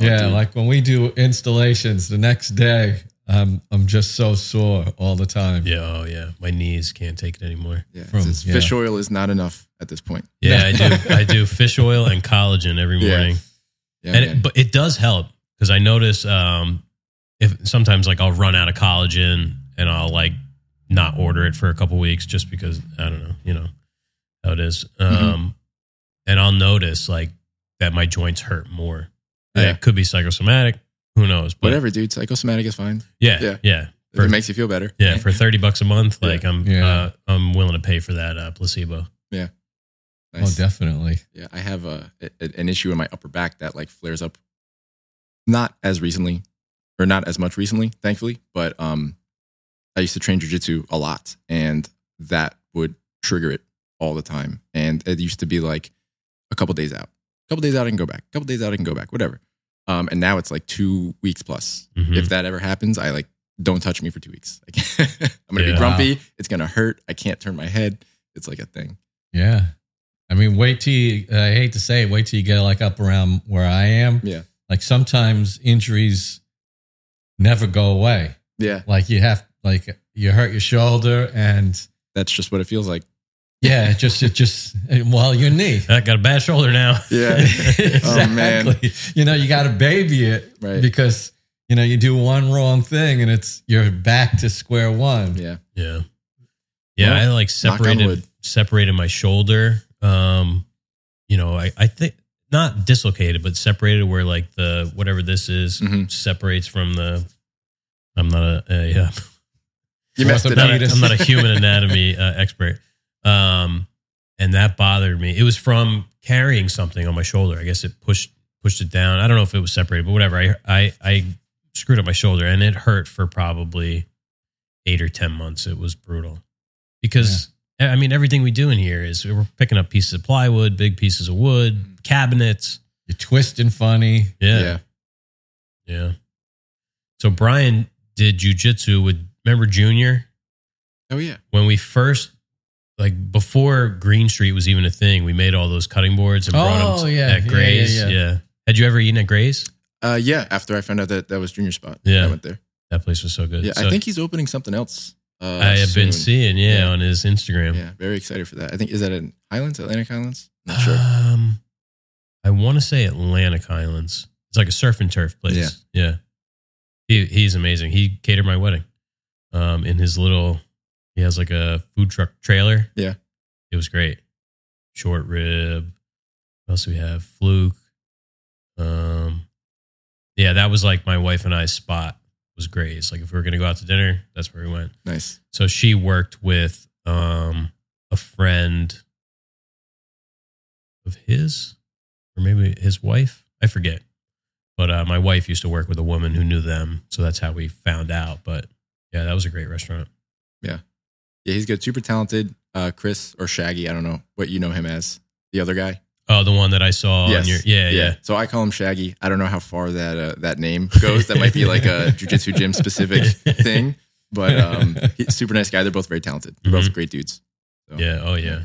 Oh, yeah, dude. like when we do installations, the next day, I'm I'm just so sore all the time. Yeah. Oh, yeah. My knees can't take it anymore. yeah. From- yeah. Fish oil is not enough at this point. Yeah, I do. I do fish oil and collagen every morning. Yeah, and it, but it does help because I notice um, if sometimes like I'll run out of collagen and I'll like not order it for a couple weeks just because I don't know, you know how it is. Um, Mm-hmm. And I'll notice like that my joints hurt more. Yeah. It could be psychosomatic. Who knows? But Whatever, dude. Psychosomatic is fine. Yeah, Yeah. yeah, For- it makes you feel better. yeah. For thirty bucks a month, Yeah. like I'm, Yeah. uh, I'm willing to pay for that uh, placebo. Yeah. Oh, definitely. Yeah, I have a, a an issue in my upper back that like flares up. Not as recently, or not as much recently, thankfully. But um, I used to train jujitsu a lot, and that would trigger it all the time. And it used to be like a couple days out, a couple days out, I can go back. A couple days out, I can go back. Whatever. Um, and now it's like two weeks plus. Mhm. If that ever happens, I like don't touch me for two weeks. I'm gonna Yeah. be grumpy. It's gonna hurt. I can't turn my head. It's like a thing. Yeah. I mean, wait till you, I hate to say it, wait till you get like up around where I am. Yeah. Like sometimes injuries never go away. Yeah, Like you have, like you hurt your shoulder and that's just what it feels like. yeah, it just, it just, well, your knee. I got a bad shoulder now. Yeah. exactly. Oh, man. You know, you got to baby it Right. because, you know, you do one wrong thing and it's, you're back to square one. Yeah. Yeah. Yeah, Well, I like separated separated my shoulder. Um, you know, I, I think not dislocated, but separated where like the whatever this is Mhm. separates from the I'm not a, uh, You messed it not up. a- I'm not a human anatomy uh, expert. Um, and that bothered me. It was from carrying something on my shoulder. I guess it pushed pushed it down. I don't know if it was separated, but whatever. I I, I screwed up my shoulder, and it hurt for probably eight or ten months. It was brutal because I mean everything we do in here is we're picking up pieces of plywood, big pieces of wood, cabinets. You're twisting funny. Yeah, Yeah. yeah. So Bhryan did jujitsu with remember Junior Oh yeah. when we first like before Greene Street was even a thing, we made all those cutting boards and brought Oh, them yeah. at Gray's. yeah, Yeah, yeah. Had you ever eaten at Gray's? Uh, yeah. After I found out that that was Junior Spot, Yeah. I went there. That place was so good. Yeah, So I think he's opening something else. Uh, I have been seeing, yeah, Yeah. on his Instagram. Yeah, very excited for that. I think is that in Highlands, Atlantic Highlands? Not sure. Um, I want to say Atlantic Highlands. It's like a surf and turf place. Yeah. yeah. He he's amazing. He catered my wedding. Um, in his little, he has like a food truck trailer. Yeah. it was great. Short rib. What else do we have? Fluke. Um, yeah, that was like my wife and I's spot. Was great. It's like if we were gonna go out to dinner, that's where we went. Nice. So she worked with um, a friend of his, or maybe his wife. I forget. But uh, my wife used to work with a woman who knew them, so that's how we found out. But yeah, that was a great restaurant. Yeah, yeah, he's good. Super talented. Uh, Chris or Shaggy. I don't know what you know him as. The other guy. Oh, the one that I saw on your yeah, yeah, So I call him Shaggy. I don't know how far that uh, that name goes. That might be like a jujitsu gym specific thing. But um, he's super nice guy. They're both very talented. They're both Mhm. great dudes. So, yeah. Oh yeah,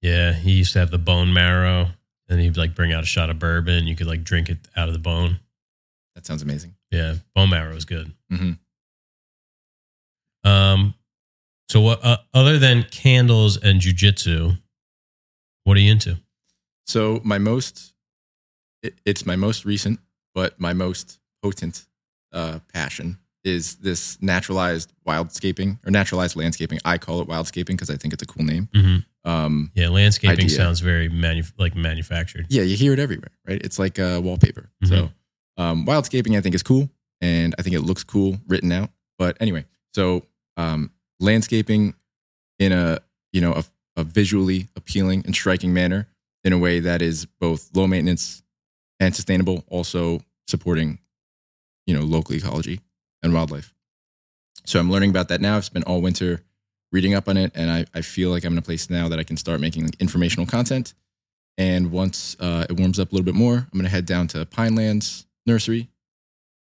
yeah. He used to have the bone marrow, and he'd like bring out a shot of bourbon. You could like drink it out of the bone. that sounds amazing. Yeah, bone marrow is good. Mhm. Um, so what uh, other than candles and jujitsu, what are you into? So my most, it, it's my most recent, but my most potent uh, passion is this naturalized wildscaping or naturalized landscaping. I call it wildscaping because I think it's a cool name. Mm-hmm. Um, Yeah, landscaping Idea. sounds very manu- like manufactured. yeah, you hear it everywhere, right? It's like uh, wallpaper. So um, wildscaping, I think, is cool, and I think it looks cool written out. But anyway, so um, landscaping in a you know a, a visually appealing and striking manner in a way that is both low maintenance and sustainable, also supporting you know local ecology and wildlife. So I'm learning about that now. I've spent all winter reading up on it, and I, I feel like I'm in a place now that I can start making informational content. And once uh, it warms up a little bit more, I'm going to head down to Pinelands Nursery,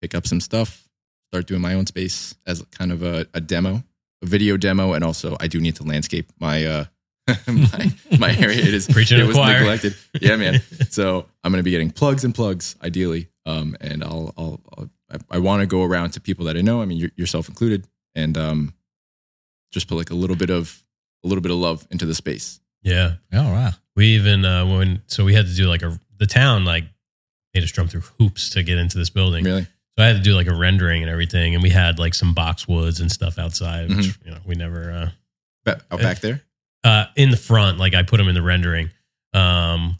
pick up some stuff, start doing my own space as kind of a, a demo, a video demo, and also I do need to landscape my uh, my, my area. It is Preaching it was choir. neglected. Yeah, man. so I'm going to be getting plugs and plugs, ideally. Um, and I'll, I'll, I'll I, I want to go around to people that I know. I mean, your- yourself included, and um, just put like a little bit of a little bit of love into the space. Yeah. Oh wow. We even uh, when so we had to do like a the town like made us jump through hoops to get into this building. Really? So I had to do like a rendering and everything, and we had like some boxwoods and stuff outside, which Mm-hmm. you know we never uh, Ba- out back there. uh, in the front. Like I put them in the rendering. Um,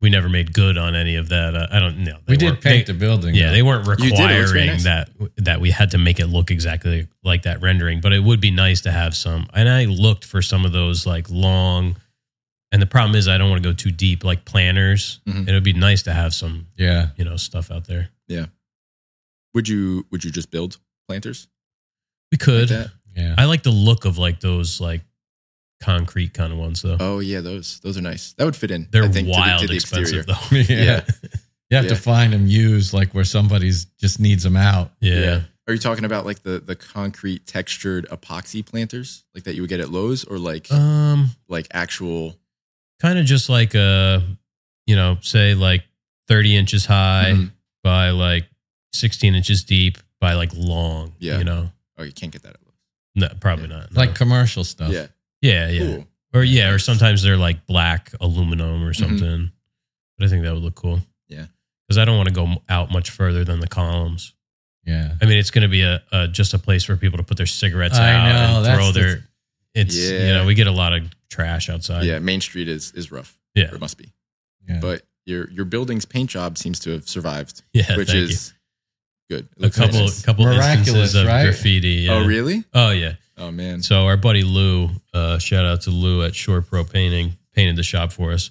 we never made good on any of that. Uh, I don't know. We did paint the building. Yeah, though. they weren't You did. It looks very requiring nice. that that we had to make it look exactly like that rendering, but it would be nice to have some. And I looked for some of those like long. And the problem is, I don't want to go too deep, like planners. Mhm. It would be nice to have some, Yeah. you know, stuff out there. Yeah. Would you would you just build planters? We could. that? Yeah. I like the look of like those like concrete kind of ones, though. Oh yeah, those those are nice. That would fit in. They're I think, wild to the, to the expensive, exterior. though. yeah. You have to find them used like where somebody's just needs them out. yeah. Are you talking about like the the concrete textured epoxy planters, like that you would get at Lowe's, or like Um, like actual? kind of just like a, you know, say like thirty inches high Mhm. by like sixteen inches deep by like long. Yeah. You know, Oh, you can't get that at Lowe's. no, probably Yeah. not. no. Like commercial stuff. Yeah, yeah, yeah, cool. or yeah, or sometimes they're like black aluminum or something. But I think that would look cool. Mm-hmm. Yeah. because I don't want to go out much further than the columns. Yeah. I mean, it's going to be a, a just a place for people to put their cigarettes I out know, and that's throw the- their. It's you know we get a lot of trash outside. yeah, Main Street is is rough. Yeah. or it must be. Yeah. But your your building's paint job seems to have survived, yeah, which thank is good. It a couple nice. couple Miraculous, instances of right? graffiti. Yeah. Oh really? Oh yeah. Oh man. So our buddy Lou, uh, shout out to Lou at Shore Pro Painting, painted the shop for us.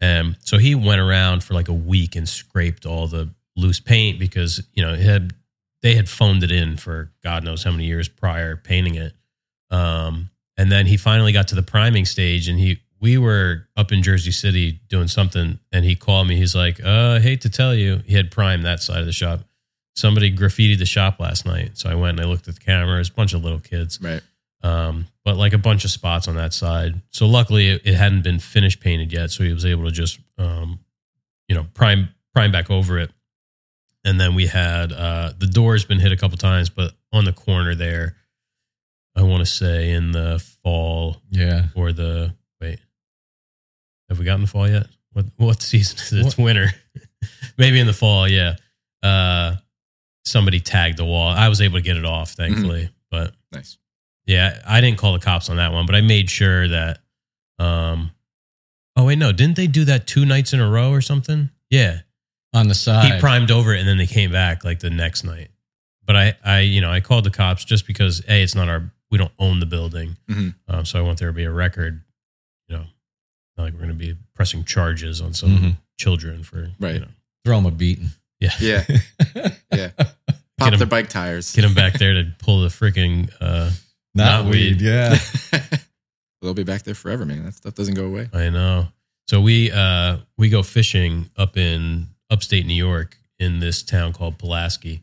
Um, so he went around for like a week and scraped all the loose paint because you know it had they had phoned it in for God knows how many years prior painting it. Um, and then he finally got to the priming stage, and he we were up in Jersey City doing something, and he called me. He's like, uh, "I hate to tell you," he had primed that side of the shop. Somebody graffitied the shop last night, so I went and I looked at the cameras. A bunch of little kids right. um, but like a bunch of spots on that side. So luckily, it, it hadn't been finished painted yet, so he was able to just, um, you know, prime prime back over it. And then we had uh, the door's been hit a couple times, but on the corner there, I want to say in the fall yeah. or the wait, have we gotten the fall yet? What what season is it? It's winter. Maybe in the fall, yeah. Uh, somebody tagged the wall. I was able to get it off, thankfully, but Nice. yeah, I didn't call the cops on that one, but I made sure that. Um, oh wait, no, didn't they do that two nights in a row or something? Yeah, On the side. he primed over it and then they came back like the next night. But I, I, you know, I called the cops just because a it's not our, we don't own the building, Mhm. um, so I want there to be a record. You know, not like we're going to be pressing charges on some Mhm. children for Right. You know, Throw them a beating. yeah, Yeah. Yeah. Pop 'em- their bike tires. get them back there to pull the freaking. Uh, Not, Not weed. weed. Yeah. They'll be back there forever, man. That stuff doesn't go away. I know. So we uh we go fishing up in upstate New York in this town called Pulaski,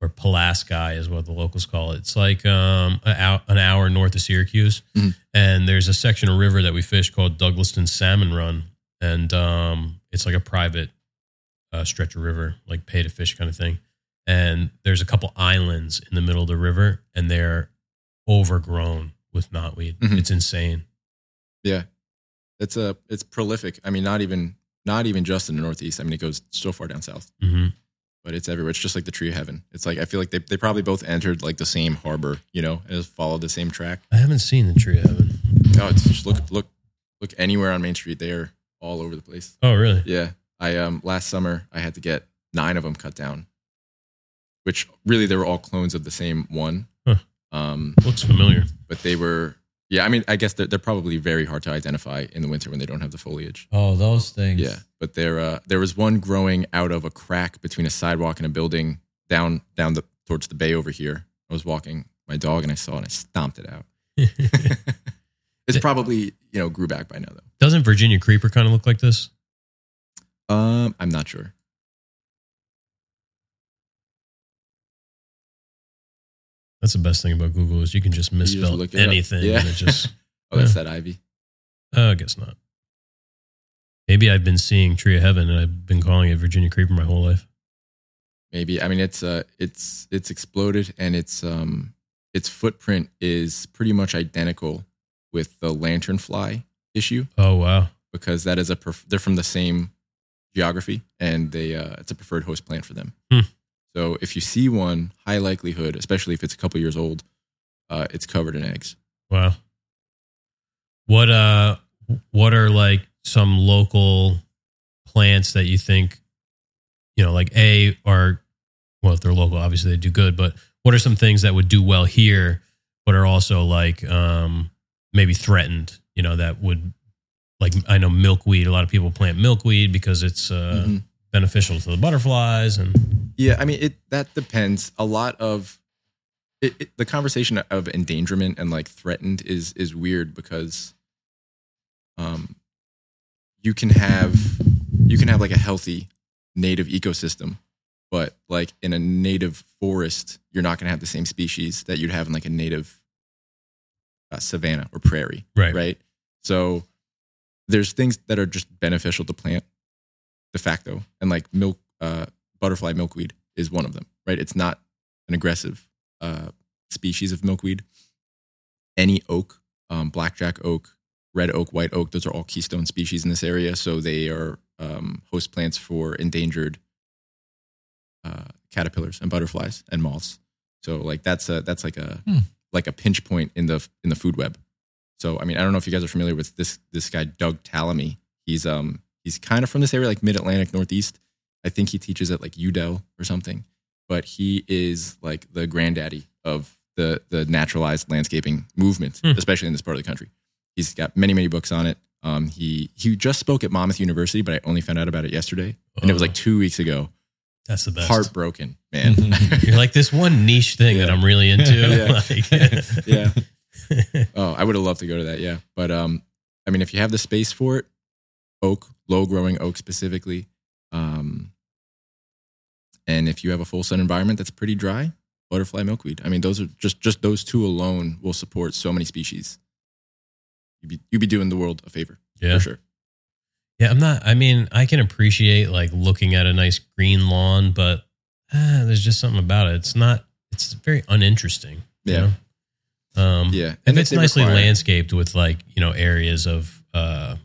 or Pulaski is what the locals call it. It's like um an hour, an hour north of Syracuse, Mhm. and there's a section of river that we fish called Douglaston Salmon Run, and um it's like a private uh, stretch of river, like pay to fish kind of thing. And there's a couple islands in the middle of the river, and they're overgrown with knotweed. Mhm. It's insane. Yeah. It's a it's prolific. I mean, not even not even just in the Northeast. I mean, it goes so far down south, hmm but it's everywhere. It's just like the tree of heaven. It's like I feel like they, they probably both entered like the same harbor, you know, and just followed the same track. I haven't seen the tree of heaven. Oh, it's just look look look anywhere on Main Street. They are all over the place. Oh, really? Yeah. I um last summer I had to get nine of them cut down, which really they were all clones of the same one. Huh. Um, Looks familiar. but they were yeah. I mean, I guess they're, they're probably very hard to identify in the winter when they don't have the foliage. Oh, those things. Yeah, but there uh, there was one growing out of a crack between a sidewalk and a building down down the towards the bay over here. I was walking my dog and I saw it and I stomped it out. it's probably you know grew back by now though. Doesn't Virginia creeper kind of look like this? Um, I'm not sure. That's the best thing about Google is you can just just misspell up. anything Yeah. and it just. Oh, that's that ivy. Uh, I guess not. Maybe I've been seeing Tree of Heaven and I've been calling it Virginia Creeper my whole life. Maybe I mean it's uh it's it's exploded and its um its footprint is pretty much identical with the lanternfly issue Oh wow! because that is a pref- they're from the same geography and they uh, it's a preferred host plant for them. Hmm. So if you see one, high likelihood, especially if it's a couple years old, uh, it's covered in eggs. Wow. What uh what are like some local plants that you think you know like A are well if they're local obviously they do good, but what are some things that would do well here but are also like um maybe threatened, you know, that would like I know milkweed, a lot of people plant milkweed because it's uh Mhm. Beneficial to the butterflies and Yeah, I mean it. That depends. A lot of it, it, the conversation of endangerment and like threatened is is weird because, um, you can have you can have like a healthy native ecosystem, but like in a native forest, you're not going to have the same species that you'd have in like a native uh, savanna or prairie, right. right? So there's things that are just beneficial to plant de facto, and like milk, uh, butterfly milkweed is one of them, right? It's not an aggressive uh, species of milkweed. Any oak, um, blackjack oak, red oak, white oak, those are all keystone species in this area. So they are um, host plants for endangered uh, caterpillars and butterflies and moths. So like that's a that's like a Hmm. like a pinch point in the in the food web. So I mean I don't know if you guys are familiar with this this guy Doug Tallamy. He's um he's kind of from this area like mid Atlantic Northeast. I think he teaches at like UDEL or something. But he is like the granddaddy of the the naturalized landscaping movement, Hmm. especially in this part of the country. He's got many many books on it. Um, he he just spoke at Monmouth University, but I only found out about it yesterday, and it was like two weeks ago. that's the best. Heartbroken, man. You're like this one niche thing that I'm really into. Yeah. Like- yeah. Oh, I would have loved to go to that. Yeah, but um, I mean, if you have the space for it, oak, low growing oak specifically, um, and if you have a full sun environment that's pretty dry, butterfly milkweed. I mean, those are just just those two alone will support so many species. You'd be you'd be doing the world a favor yeah. for sure. Yeah, I'm not. I mean, I can appreciate like looking at a nice green lawn, but ah, there's just something about it. It's not. It's very uninteresting. Yeah. know? Um, Yeah, If and it's nicely require- landscaped with like you know areas of uh,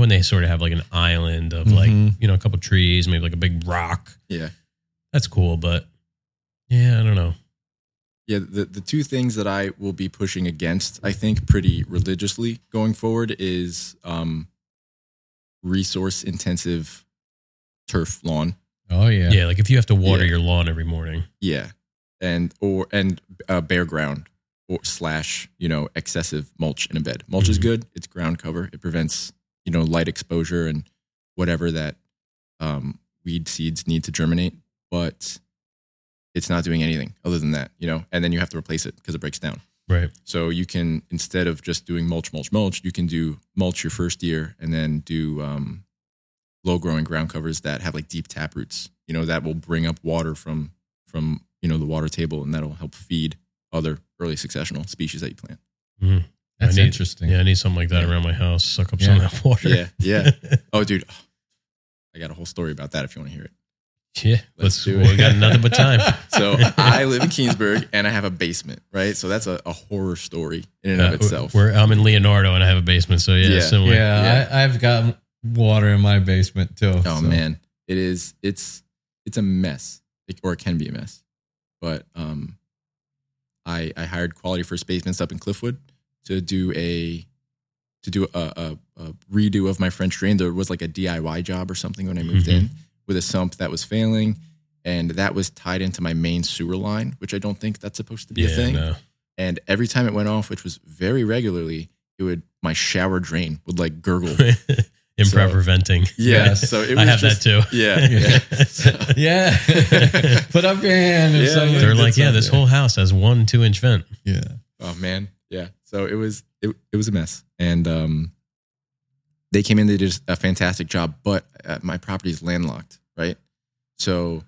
when they sort of have like an island of like Mhm. you know a couple trees, maybe like a big rock. Yeah, That's cool, but yeah, I don't know. Yeah, the, the two things that I will be pushing against, I think, pretty religiously going forward is um, resource intensive turf lawn. Oh yeah. Yeah. like if you have to water Yeah. your lawn every morning. Yeah, and or and uh, bare ground or slash you know excessive mulch in a bed. Mulch is Mhm. good. It's ground cover. It prevents you know light exposure and whatever that um, weed seeds need to germinate, but it's not doing anything other than that. You know, and then you have to replace it because it breaks down. Right. So you can instead of just doing mulch, mulch, mulch, you can do mulch your first year and then do um, low growing ground covers that have like deep tap roots. You know that will bring up water from from you know the water table and that'll help feed other early successional species that you plant. Mhm. That's I need- interesting. Yeah, I need something like that Yeah. around my house. Suck up some of that water. Yeah, yeah. Oh, dude, I got a whole story about that if you want to hear it. yeah. Let's Let's, do we it. got nothing but time. So I live in Keansburg and I have a basement, right? So that's a, a horror story in and Uh, of itself. We're, I'm in Leonardo and I have a basement, so yeah, Yeah. similar. Yeah, Yeah. I, I've got water in my basement too. Oh so- man, it is. It's it's a mess, It- or it can be a mess. But um, I I hired Quality First Basements up in Cliffwood to do a to do a, a, a redo of my French drain. There was like a DIY job or something when I moved in mm-hmm. with a sump that was failing, and that was tied into my main sewer line, which I don't think that's supposed to be Yeah, a thing. no. And every time it went off, which was very regularly, it would my shower drain would like gurgle Improper So- venting. Yeah, so it I have just, that too. Yeah, yeah. So- Yeah. Put up your hand. Yeah. They're like, yeah, this whole house has one two inch vent. Yeah. Oh man, yeah. So it was it, it was a mess, and um, they came in. They did a fantastic job, but uh, my property is landlocked, right? So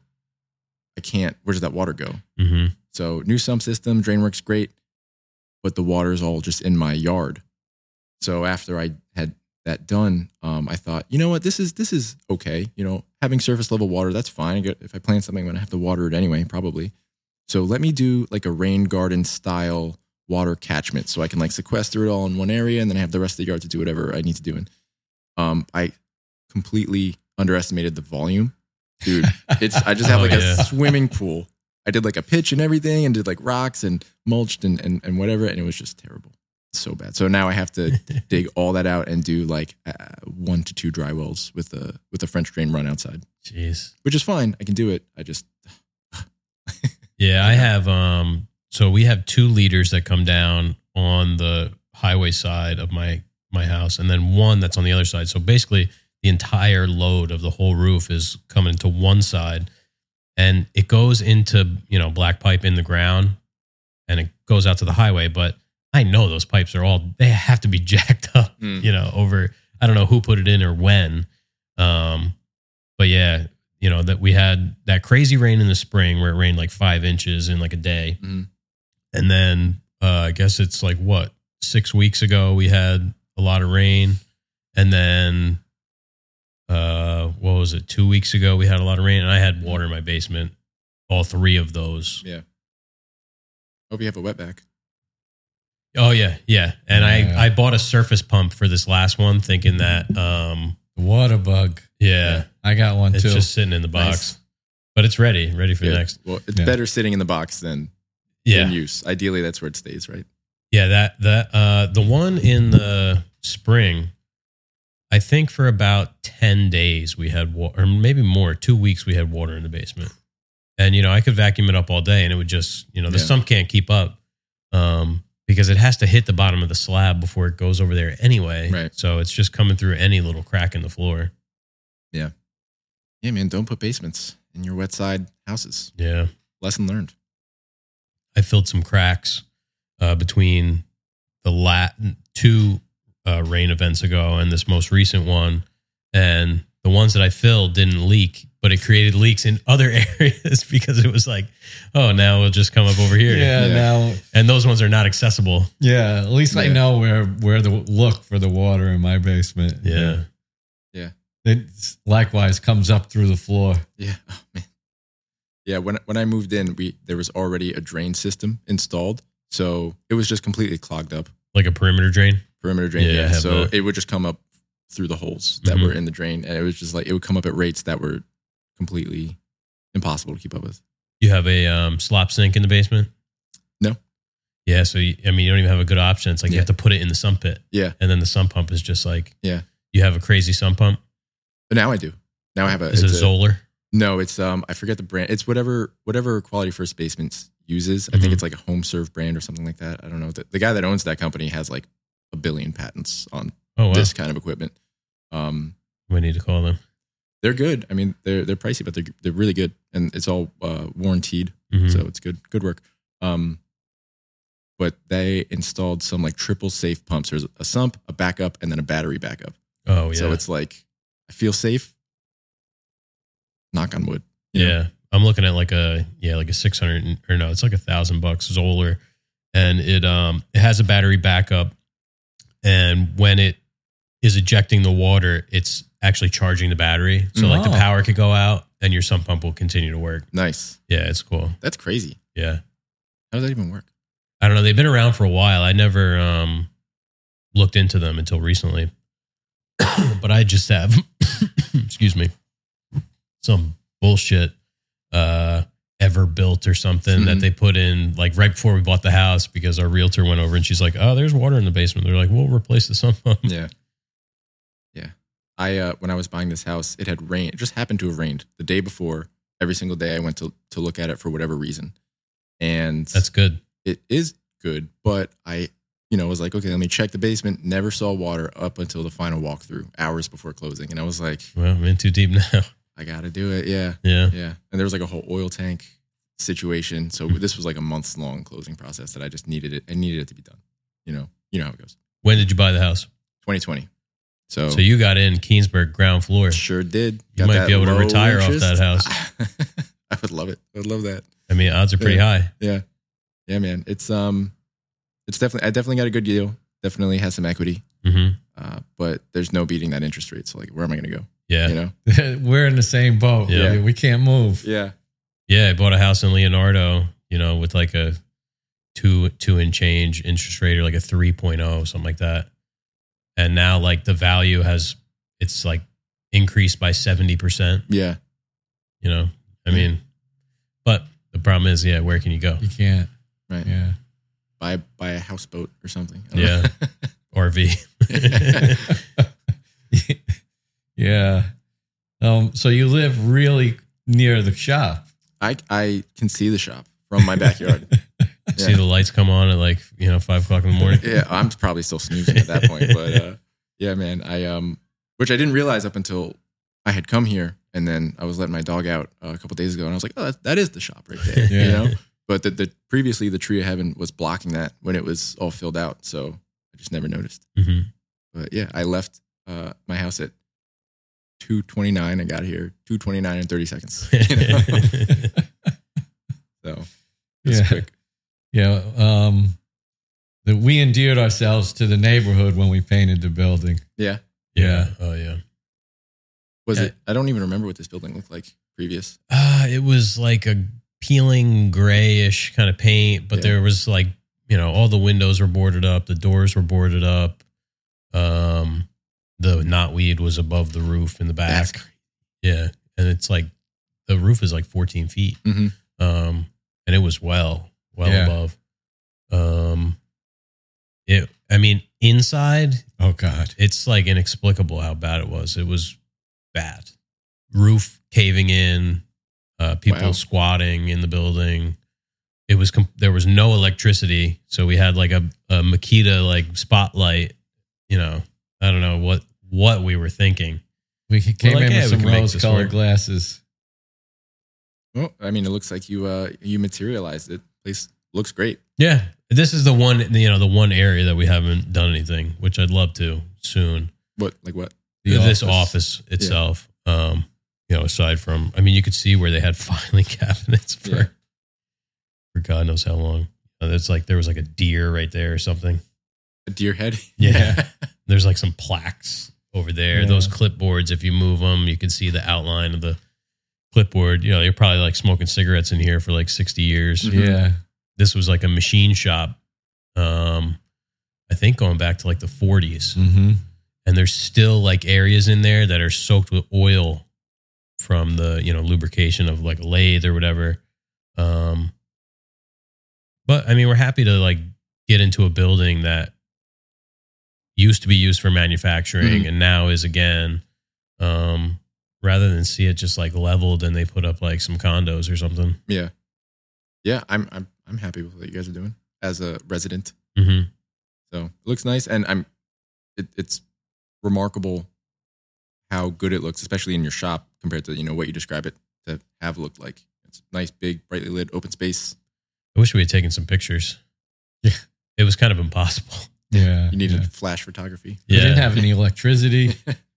I can't. Where does that water go? hmm So new sump system, drain works great, but the water is all just in my yard. So after I had that done, um, I thought, you know what, this is this is okay. You know, having surface level water, that's fine. If I plant something, I'm gonna have to water it anyway, probably. So let me do like a rain garden style water catchment, so I can like sequester it all in one area, and then I have the rest of the yard to do whatever I need to do. And um, I completely underestimated the volume, dude. It's I just have Oh, like yeah. a swimming pool. I did like a pitch and everything, and did like rocks and mulched and and, and whatever, and it was just terrible, so bad. So now I have to dig all that out and do like uh, one to two dry wells with a with a French drain run outside, Jeez. which is fine. I can do it. I just Yeah, I have. Um, so we have two leaders that come down on the highway side of my my house, and then one that's on the other side. So basically, the entire load of the whole roof is coming to one side, and it goes into you know black pipe in the ground, and it goes out to the highway. But I know those pipes are all they have to be jacked up. Mm. You know, over I don't know who put it in or when. Um, but yeah, you know that we had that crazy rain in the spring where it rained like five inches in like a day, Mhm. And then uh, I guess it's like what six weeks ago we had a lot of rain, and then uh, what was it? Two weeks ago we had a lot of rain, and I had water in my basement. All three of those. yeah. Hope you have a wetback. Oh yeah, yeah. And Yeah. I I bought a surface pump for this last one, thinking that um The water bug. yeah, I got one it's too. just sitting in the box, Nice. but it's ready, ready for Good. next. Well, it's Yeah. better sitting in the box than Yeah, in use. Ideally, that's where it stays, right? Yeah, that that uh the one in the spring, I think for about 10 days we had water or maybe more, 2 weeks we had water in the basement. And you know, I could vacuum it up all day and it would just, you know, the Yeah. sump can't keep up. Um because it has to hit the bottom of the slab before it goes over there anyway. Right. So it's just coming through any little crack in the floor. Yeah, Yeah, man. Don't put basements in your wet side houses. Yeah. Lesson learned. I filled some cracks uh, between the lat two uh, rain events ago and this most recent one, and the ones that I filled didn't leak, but it created leaks in other areas because it was like, oh, now it'll just come up over here. yeah, Yeah. now and those ones are not accessible. yeah, at least I know where where to look for the water in my basement. Yeah, Yeah. It likewise comes up through the floor. Yeah. Oh, man. Yeah. When when I moved in, we there was already a drain system installed, so it was just completely clogged up. like a perimeter drain. Perimeter drain. Yeah, Yeah. so that. it would just come up through the holes that Mhm. were in the drain, and it was just like it would come up at rates that were completely impossible to keep up with. You have a um, slop sink in the basement. No. Yeah, so you, I mean, you don't even have a good option. It's like you have to put it in the sump pit, Yeah. and then the sump pump is just like Yeah. You have a crazy sump pump. But now I do. Now I have a. Is it a- Zoeller? No, it's um I forget the brand. It's whatever whatever Quality First Basements uses. I Mhm. think it's like a home serve brand or something like that. I don't know. The, the guy that owns that company has like a billion patents on Oh wow, this kind of equipment. Um, we need to call them. they're good. I mean, they're they're pricey, but they're they're really good, and it's all uh, warranted, Mhm. so it's good good work. Um, but they installed some like triple safe pumps. There's a sump, a backup, and then a battery backup. oh yeah, So it's like I feel safe. Knock on wood. you know? yeah. I'm looking at like a yeah, like a six hundred or no, it's like a thousand bucks Zoeller, and it um it has a battery backup, and when it is ejecting the water, it's actually charging the battery, so like the Oh. power could go out and your sump pump will continue to work. Nice. Yeah, it's cool. That's crazy. Yeah, How does that even work? I don't know. They've been around for a while. I never um looked into them until recently, but I just have excuse me some bullshit uh ever built or something that Mhm. they put in like right before we bought the house because our realtor went over and she's like oh there's water in the basement they're like we'll replace the sump pump Yeah. Yeah. I uh when I was buying this house, it had rained. It just happened to have rained the day before. Every single day I went to to look at it for whatever reason. And that's good it is good, but I you know, was like, okay, let me check the basement. Never saw water up until the final walkthrough, hours before closing, and I was like, Well, I'm in too deep now. I gotta do it. Yeah, Yeah. yeah. And there was like a whole oil tank situation, so this was like a months long closing process that I just needed it. I needed it to be done. You know, you know how it goes. When did you buy the house? 2020. So, So you got in Keansburg ground floor. sure did. You might be able to retire off that house. I would love it. I would love that. I mean, odds are pretty Yeah. high. Yeah. Yeah, man. It's um it's definitely I definitely got a good deal. Definitely has some equity. hmm Uh, but there's no beating that interest rate. So like where am I gonna go? Yeah. You know? We're in the same boat. Yeah. Yeah. We can't move. Yeah. Yeah. I bought a house in Leonardo, you know, with like a two, two and change interest rate or like a 3.0, something like that. And now like the value has, it's like increased by 70%, Yeah. you know? I Yeah. mean, but the problem is, yeah, where can you go? You can't. Right. Yeah. Buy buy a houseboat or something. I don't. RV. yeah. Um, so you live really near the shop. I I can see the shop from my backyard. See the lights come on at like, you know, five o'clock in the morning. yeah, I'm probably still snoozing at that point. But uh, yeah, man, I um, which I didn't realize up until I had come here, and then I was letting my dog out uh, a couple days ago, and I was like, oh, that, that is the shop right there, Yeah. you know. But the, the previously the tree of heaven was blocking that when it was all filled out, so I just never noticed. hmm But yeah, I left uh, my house at two twenty nine. I got here two twenty nine and thirty seconds. You know? so Yeah. quick. Yeah. Um, that we endeared ourselves to the neighborhood when we painted the building. Yeah. yeah. Oh, yeah. Was Yeah. it? I don't even remember what this building looked like previous. Uh, it was like a peeling grayish kind of paint, but Yeah. there was like, you know, all the windows were boarded up, the doors were boarded up. Um, the knotweed was above the roof in the back. Yeah. And it's like the roof is like 14 feet. Mhm. Um, and it was well, well Yeah. above. Um, it, I mean, inside, Oh God. it's like inexplicable how bad it was. It was bad. Roof caving in, uh, people Wow. squatting in the building. It was com- there was no electricity, so we had like a, a Makita like spotlight. You know, I don't know what what we were thinking. We came like, in yeah, with we some make rose this colored work. glasses. Well, I mean, it looks like you uh you materialized it. Place looks great. Yeah, this is the one you know the one area that we haven't done anything, which I'd love to soon. What like what? The this office itself, um, you know, aside from, I mean, you could see where they had filing cabinets for Yeah. for God knows how long. Uh, It's like there was like a deer right there or something. A deer head. Yeah. There's like some plaques over there. Yeah. Those clipboards, if you move them, you can see the outline of the clipboard. You know, you're probably like smoking cigarettes in here for like 60 years. Mhm. Yeah. This was like a machine shop. Um, I think going back to like the 40s. Mm-hmm. and there's still like areas in there that are soaked with oil from the you know lubrication of like a lathe or whatever um but i mean we're happy to like get into a building that used to be used for manufacturing Mhm. and now is again um rather than see it just like leveled and they put up like some condos or something yeah. Yeah, I'm I'm I'm happy with what you guys are doing as a resident. hmm So it looks nice, and I'm it, it's remarkable how good it looks, especially in your shop compared to you know what you describe it to have looked like. It's nice, big, brightly lit, open space. i wish we had taken some pictures Yeah. it was kind of impossible Yeah. You needed yeah. flash photography. We didn't have any electricity.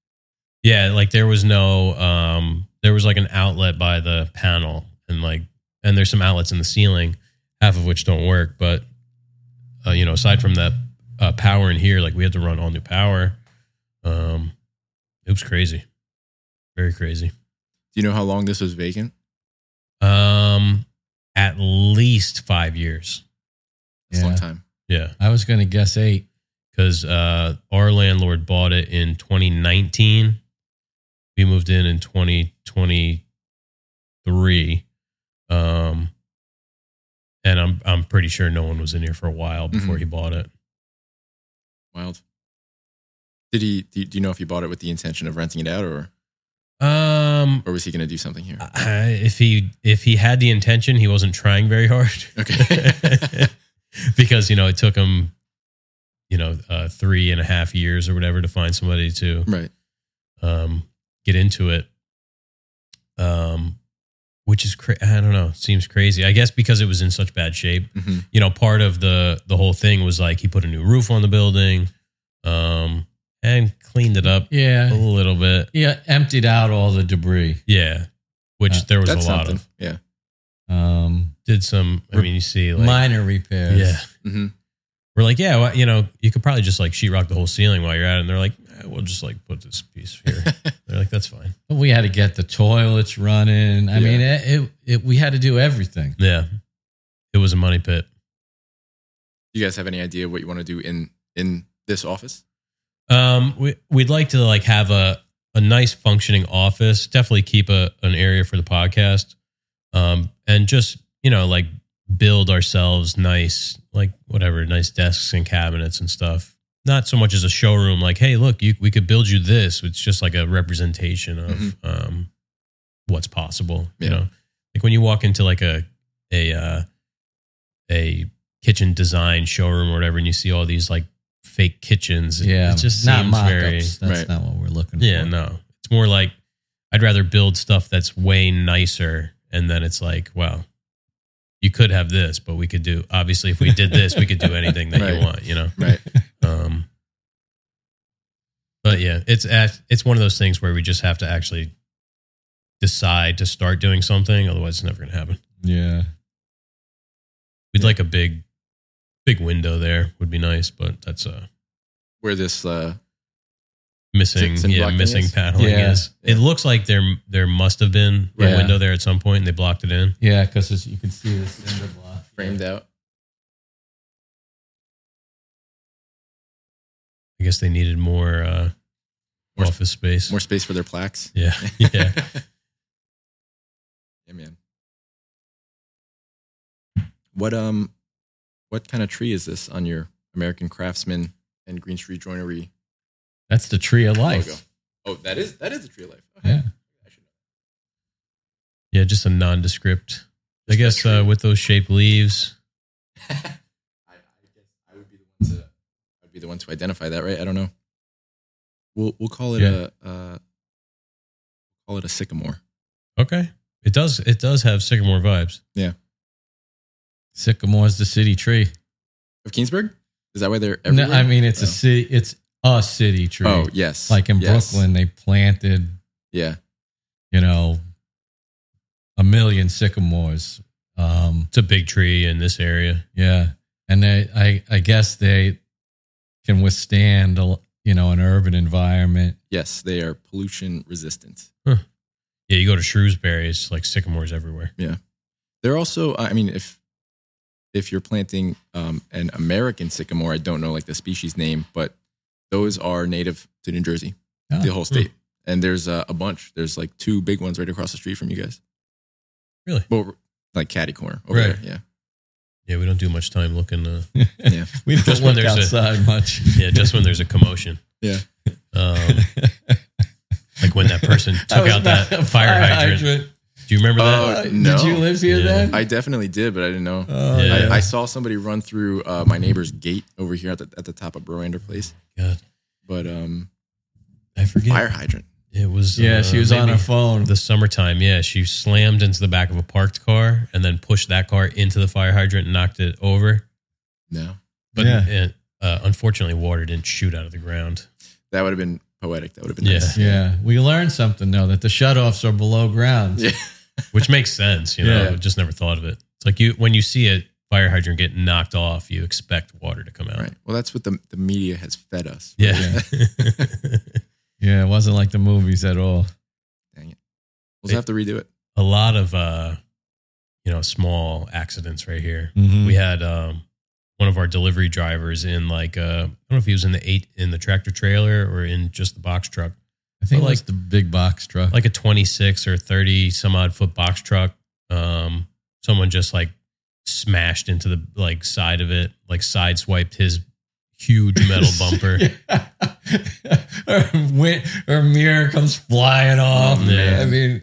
Yeah, like there was no um there was like an outlet by the panel and like and there's some outlets in the ceiling, half of which don't work, but uh, you know, aside from that uh, power in here, like we had to run all new power. Um it was crazy. Very crazy. Do you know how long this was vacant? Um at least 5 years. It's a long time. Yeah, I was going to guess eight. cuz uh our landlord bought it in 2019. We moved in in 2023. Um, and I'm I'm pretty sure no one was in here for a while before Mhm. he bought it. Wild. Did he? Do you, do you know if he bought it with the intention of renting it out, or Um, or was he going to do something here? If he if he had the intention, he wasn't trying very hard. Okay. because you know it took him you know uh, three and a half years or whatever to find somebody to Right. um, get into it. Um, which is cra- I don't know, seems crazy. I guess because it was in such bad shape. hmm You know, part of the the whole thing was like he put a new roof on the building, um, and cleaned it up yeah a little bit. Yeah. Emptied out all the debris. Yeah, which Uh, there was a lot something. of. Yeah. Um, Did some. I mean, you see, like, minor repairs. yeah. hmm We're like, yeah, well, you know, you could probably just like sheetrock the whole ceiling while you're at it. And they're like, eh, we'll just like put this piece here. they're like, that's fine. But we had to get the toilets running. I Yeah. mean, it, it, it, we had to do everything. Yeah, it was a money pit. You guys have any idea what you want to do in in this office? Um, we we'd like to like have a a nice functioning office. Definitely keep a an area for the podcast. Um, and just you know like build ourselves nice like whatever nice desks and cabinets and stuff. Not so much as a showroom. Like, hey, look, you we could build you this. It's just like a representation of Mhm. um what's possible. You know, like when you walk into like a a uh, a kitchen design showroom or whatever, and you see all these like fake kitchens. Yeah. it just not seems very. That's Right. not what we're looking for. Yeah, no, it's more like I'd rather build stuff that's way nicer, and then it's like, well, you could have this, but we could do. Obviously, if we did this, we could do anything that Right. you want. You know. Right. Um, but yeah, it's act- it's one of those things where we just have to actually decide to start doing something. Otherwise, it's never going to happen. Yeah. We'd like a big, big window there would be nice, but that's uh Where this uh missing. Yeah, missing is? paneling Yeah. is. It looks like there there must have been a Yeah. window there at some point, and they blocked it in. Yeah, because you can see the cinder block. framed out. I guess they needed more uh, More- office space. More space for their plaques. yeah, yeah. yeah, man. What um what kind of tree is this on your American Craftsman and Greene Street Joinery That's the tree of life. Oh, that is that is the tree of life. Okay. Yeah. I should know. Yeah, just a nondescript. I guess uh, with those shaped leaves. I, I guess I would be the one to I'd be the one to identify that, right? I don't know. We'll we'll call it Yeah. a uh, call it a sycamore. Okay, it does. It does have sycamore vibes. Yeah. Sycamore's the city tree. Of Keansburg. Is that why they're No. I mean, it's Oh. a city. It's a city tree. Oh yes, like in Yes. Brooklyn, they planted, Yeah, you know, a million sycamores. Um, It's a big tree in this area. yeah, and they, I, I guess they can withstand, a, you know, an urban environment. yes, they are pollution resistant. Yeah, you go to Shrewsbury, it's like sycamores everywhere. Yeah, they're also, I mean, if if you're planting um, an American sycamore, I don't know like the species name, but those are native to New Jersey, Oh, the whole state. And there's uh, a bunch. There's like two big ones right across the street from you guys. Really? Well, like Caddy Corner over Right. there. Yeah. Yeah, we don't do much time looking. Uh, Yeah. we don't Just when look there's a- outside much. yeah, just when there's a commotion. Yeah. Um, like when that person took out that fire, hydrant. Do you remember that? Oh, Uh, no. Did you live here Yeah. then? I definitely did, but I didn't know. Oh, Yeah. I, I saw somebody run through uh, my neighbor's gate over here at the, at the top of Broander Place. God, But um, I forget. fire hydrant. It was. yeah, uh, she was on her phone. The summertime, yeah, she slammed into the back of a parked car and then pushed that car into the fire hydrant and knocked it over. No. But Yeah. it, uh, unfortunately, water didn't shoot out of the ground. That would have been poetic. That would have been Yeah. nice. Yeah, we learned something though that the shutoffs are below ground. Yeah. Which makes sense. You know, Yeah. Just never thought of it. It's like you when you see a fire hydrant get knocked off, you expect water to come out. Right. Well, that's what the, the media has fed us. Yeah. Yeah, it wasn't like the movies at all. Dang it. We'll just have to redo it. a lot of uh, you know small accidents right here. Mhm. We had um, one of our delivery drivers in like uh, I don't know if he was in the eight in the tractor trailer or in just the box truck, I think like the big box truck. like a twenty six or thirty some odd foot box truck. Um, someone just like smashed into the like side of it, like sideswiped his huge metal bumper. her, her mirror comes flying off. Man. I mean,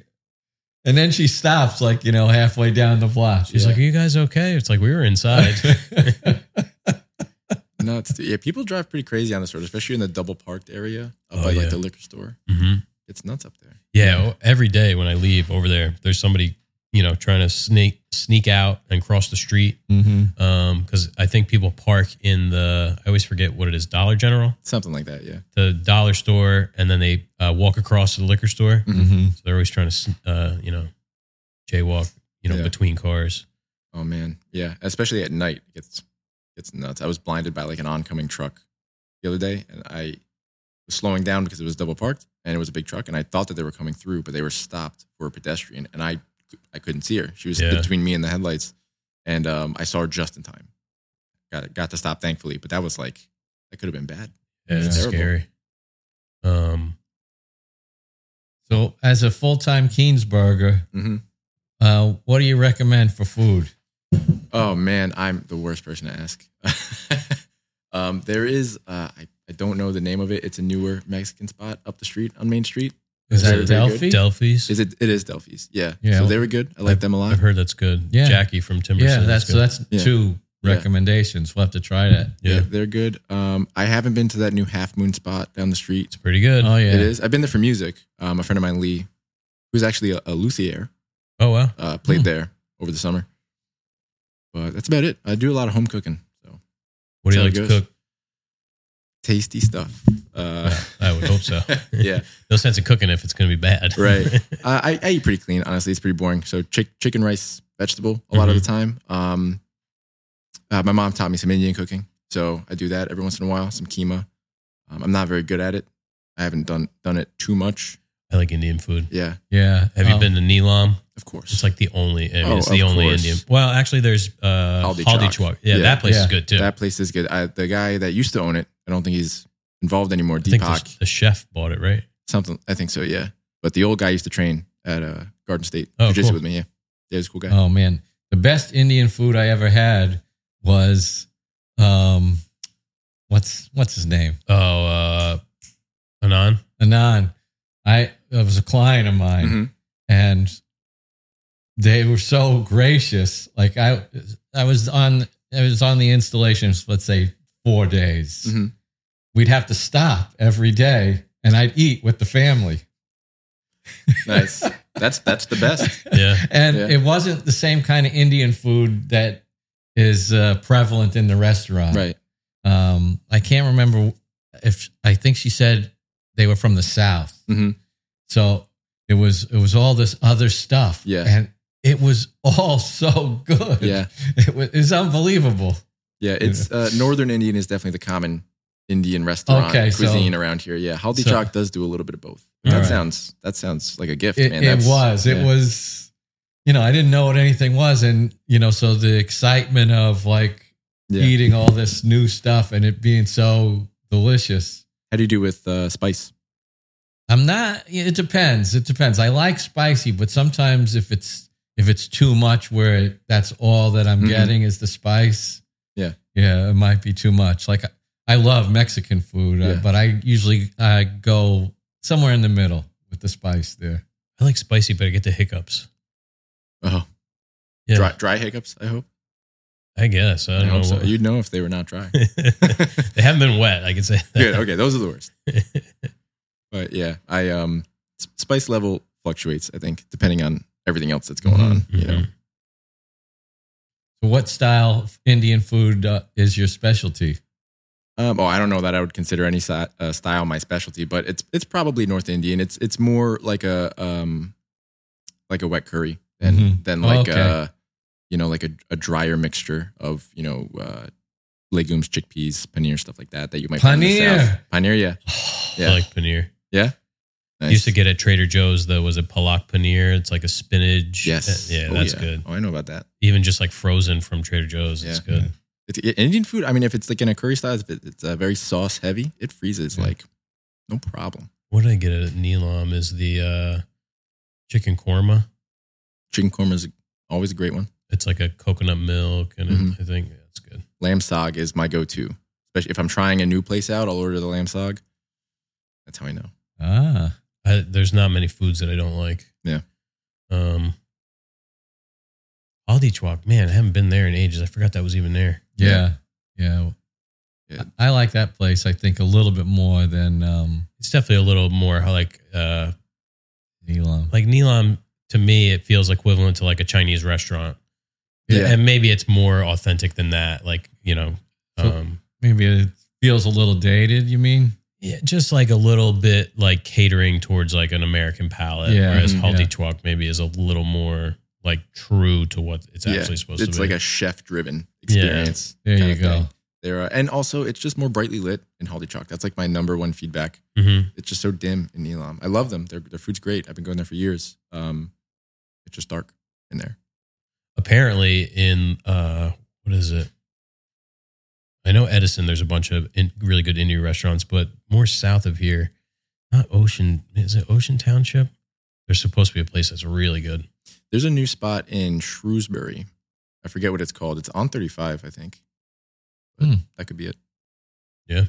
and then she stops, like you know, halfway down the block. She's Yeah. like, "Are you guys okay?" It's like we were inside. Nuts. dude. Yeah, people drive pretty crazy on this road, especially in the double parked area up Oh, by yeah. like the liquor store. hmm It's nuts up there. Yeah, every day when I leave over there, there's somebody you know trying to sneak sneak out and cross the street. Mm-hmm. Um, because I think people park in the I always forget what it is Dollar General, Something like that. Yeah. the dollar store, and then they uh, walk across to the liquor store. Mm-hmm. So they're always trying to uh, you know jaywalk you know Yeah. between cars. Oh man. Yeah. Especially at night, it gets gets nuts. I was blinded by like an oncoming truck the other day, and I was slowing down because it was double parked and it was a big truck, and I thought that they were coming through, but they were stopped for a pedestrian, and I I couldn't see her. She was Yeah. between me and the headlights, and um, I saw her just in time. Got got to stop thankfully, but that was like that could have been bad. Yeah, it's scary. Um, So, as a full time Keansburger, hmm uh, what do you recommend for food? Oh man, I'm the worst person to ask. um, there is uh, I I don't know the name of it. It's a newer Mexican spot up the street on Main Street. Is Very, that very Delphi? Delphi's. Is it? It is Delphi's. Yeah. Yeah. So they were good. I like them a lot. I've heard that's good. Yeah. Jackie from Timber yeah, says that's it's so good. that's Yeah. two Yeah. recommendations. We'll have to try that. yeah, Yeah, they're good. Um, I haven't been to that new Half Moon spot down the street. it's pretty good. Oh yeah, It is. I've been there for music. Um, a friend of mine, Lee, who's actually a, a luthier, Oh wow, uh, played Hmm. there over the summer. But that's about it. I do a lot of home cooking, so what do you like to cook? tasty stuff. Uh, I would hope so. yeah, no sense in cooking if it's going to be bad. Right. I, I I eat pretty clean. Honestly, it's pretty boring. So chick, chicken, rice, vegetable a lot of the time. Um, uh, my mom taught me some Indian cooking, so I do that every once in a while. Some keema. Um, I'm not very good at it. I haven't done done it too much. I like Indian food. Yeah, yeah. Have you Oh, been to Neelam? Of course. It's like the only. I mean, Oh, it's the only course. Indian. Well, actually, there's uh, Haldi Haldi Chowk. Chowk. Yeah, Yeah. that place Yeah. is good too. that place is good. I, the guy that used to own it, I don't think he's involved anymore. I think the, Deepak, the chef bought it, right? something. I think so. Yeah, but the old guy used to train at uh, Garden State, Oh, New Jersey cool. with me. Yeah, yeah, he's a cool guy. Oh man, the best Indian food I ever had was um, what's what's his name? Oh, uh, Anan. Anand. I it was a client of mine, Mhm. and they were so gracious. Like I, I was on, I was on the installations. Let's say four days. Mhm. We'd have to stop every day, and I'd eat with the family. Nice. that's that's the best. Yeah. and Yeah. it wasn't the same kind of Indian food that is uh, prevalent in the restaurant. Right. Um, I can't remember if I think she said they were from the south. Mhm. So it was it was all this other stuff. Yeah. and it was all so good. Yeah. it was, it was unbelievable. Yeah, it's uh, Northern Indian is definitely the common Indian restaurant Okay, so- cuisine around here. Yeah, Haldi so- Chowk does do a little bit of both. That right. sounds that sounds like a gift, It, man. it That's- was. It was. You know, I didn't know what anything was, and you know, so the excitement of like Yeah. eating all this new stuff and it being so delicious. How do you do with uh, spice? I'm not. It depends. It depends. I like spicy, but sometimes if it's if it's too much, where it, that's all that I'm Mhm. getting is the spice. Yeah. yeah, it might be too much. Like I love Mexican food, uh, but I usually I go somewhere in the middle with the spice there. I like spicy, but I get the hiccups. Oh, Yeah. dry, dry hiccups. I hope. I guess. I I, don't know. hope so. You'd know if they were not dry. they haven't been wet. I can say that. Good. Okay, those are the worst. But yeah, I um spice level fluctuates. I think depending on everything else that's going on. You know. So, what style of Indian food uh, is your specialty? Um, oh, I don't know that I would consider any si- uh, style my specialty, but it's it's probably North Indian. It's it's more like a um like a wet curry than Mhm. than Oh, like okay. a you know like a, a drier mixture of you know uh, legumes, chickpeas, paneer, stuff like that that you might find in the Paneer. South. Paneer, yeah, Yeah. I like paneer. yeah. I used to get at Trader Joe's the was it palak paneer? It's like a spinach. yes, Yeah, Oh, that's yeah. good. Oh, I know about that. Even just like frozen from Trader Joe's, it's Yeah. good. It's, Indian food. I mean, if it's like in a curry style, if it, it's uh, very sauce heavy, it freezes Yeah. like no problem. What did I get at Neelam? Is the uh, chicken korma? Chicken korma is always a great one. It's like a coconut milk, and Mhm. I think that's good. Lamb saag is my go-to, especially if I'm trying a new place out. I'll order the lamb saag. That's how I know. Ah, I, there's not many foods that I don't like. Yeah. Um, Haldi Chowk, man, I haven't been there in ages. I forgot that was even there. yeah, yeah. Yeah. I like that place. I think a little bit more than um, It's definitely a little more like uh Elam. like Neelam to me it feels equivalent to like a Chinese restaurant. Yeah. And maybe it's more authentic than that. Like, you know, So- um Maybe it feels a little dated. You mean? Yeah, just like a little bit like catering towards like an American palate. Yeah, whereas mhm, Haldi yeah. Chowk maybe is a little more like true to what it's actually supposed it's to be. It's like a chef driven experience. There kind you of go. thing. There are, and also it's just more brightly lit in Haldi Chowk. That's like my number one feedback. Mhm. It's just so dim in Elam. I love them. Their their food's great. I've been going there for years. Um, it's just dark in there. apparently in uh what is it i know edison there's a bunch of in, really good indian restaurants but more south of here not ocean is it ocean township there's supposed to be a place that's really good There's a new spot in Shrewsbury. I forget what it's called. It's on 35, I think. Hmm. that could be it. yeah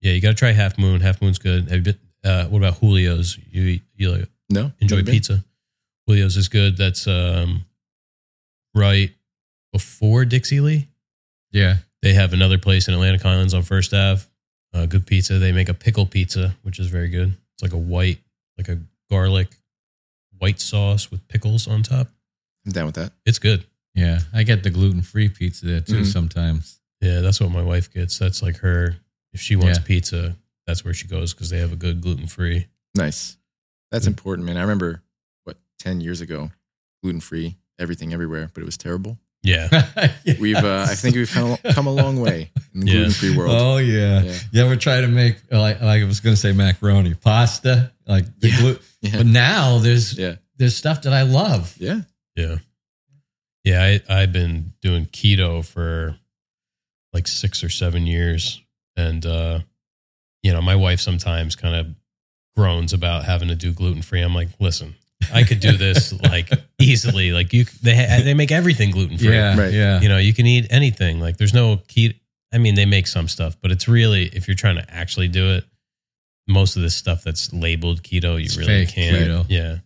Yeah, you gotta try half moon half moon's good have you been uh what about julio's you you like No, enjoy been? pizza julio's is good that's um right before dixie lee Yeah. They have another place in Atlantic Highlands on First Ave. Uh, good pizza. They make a pickle pizza, which is very good. It's like a white, like a garlic white sauce with pickles on top. I'm down with that. It's good. Yeah. I get the gluten free pizza there too Mhm. sometimes. Yeah, that's what my wife gets. That's like her. If she wants Yeah. pizza, that's where she goes because they have a good gluten free. Nice. That's Mm. important, man. I remember what 10 years ago, gluten free, everything everywhere, but it was terrible. Yeah, We've, uh, I think we've come, come a long way in the Yeah. gluten free world. Oh yeah. Yeah. You ever try to make like, like I was going to say macaroni pasta like the Yeah. glu- Yeah. but now there's Yeah. there's stuff that I love. Yeah. yeah, yeah. I I've been doing keto for like six or seven years, and uh, you know, my wife sometimes kind of groans about having to do gluten free. I'm like, listen, I could do this like easily. Like you, they ha- they make everything gluten free. Yeah, Right. yeah. You know, you can eat anything. Like there's no keto. I mean, they make some stuff, but it's really if you're trying to actually do it, most of this stuff that's labeled keto, you It's really fake can't. keto. Yeah,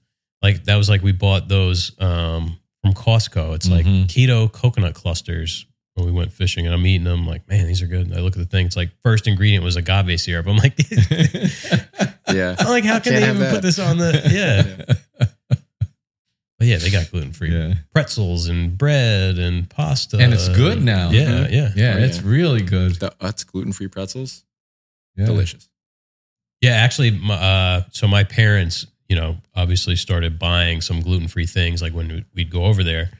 like that was like we bought those um, from Costco. It's like Mhm. keto coconut clusters when we went fishing, and I'm eating them. Like, man, these are good. And I look at the thing. It's like first ingredient was agave syrup. I'm like, Yeah. Like, how can Can't they have even that. put this on the? Yeah, but yeah, they got gluten free yeah. pretzels and bread and pasta, And it's good now. Yeah, yeah, Yeah, Oh, it's yeah. really good. The Utz gluten free pretzels, Yeah. delicious. Yeah, actually, my, uh, so my parents, you know, obviously started buying some gluten free things like when we'd go over there.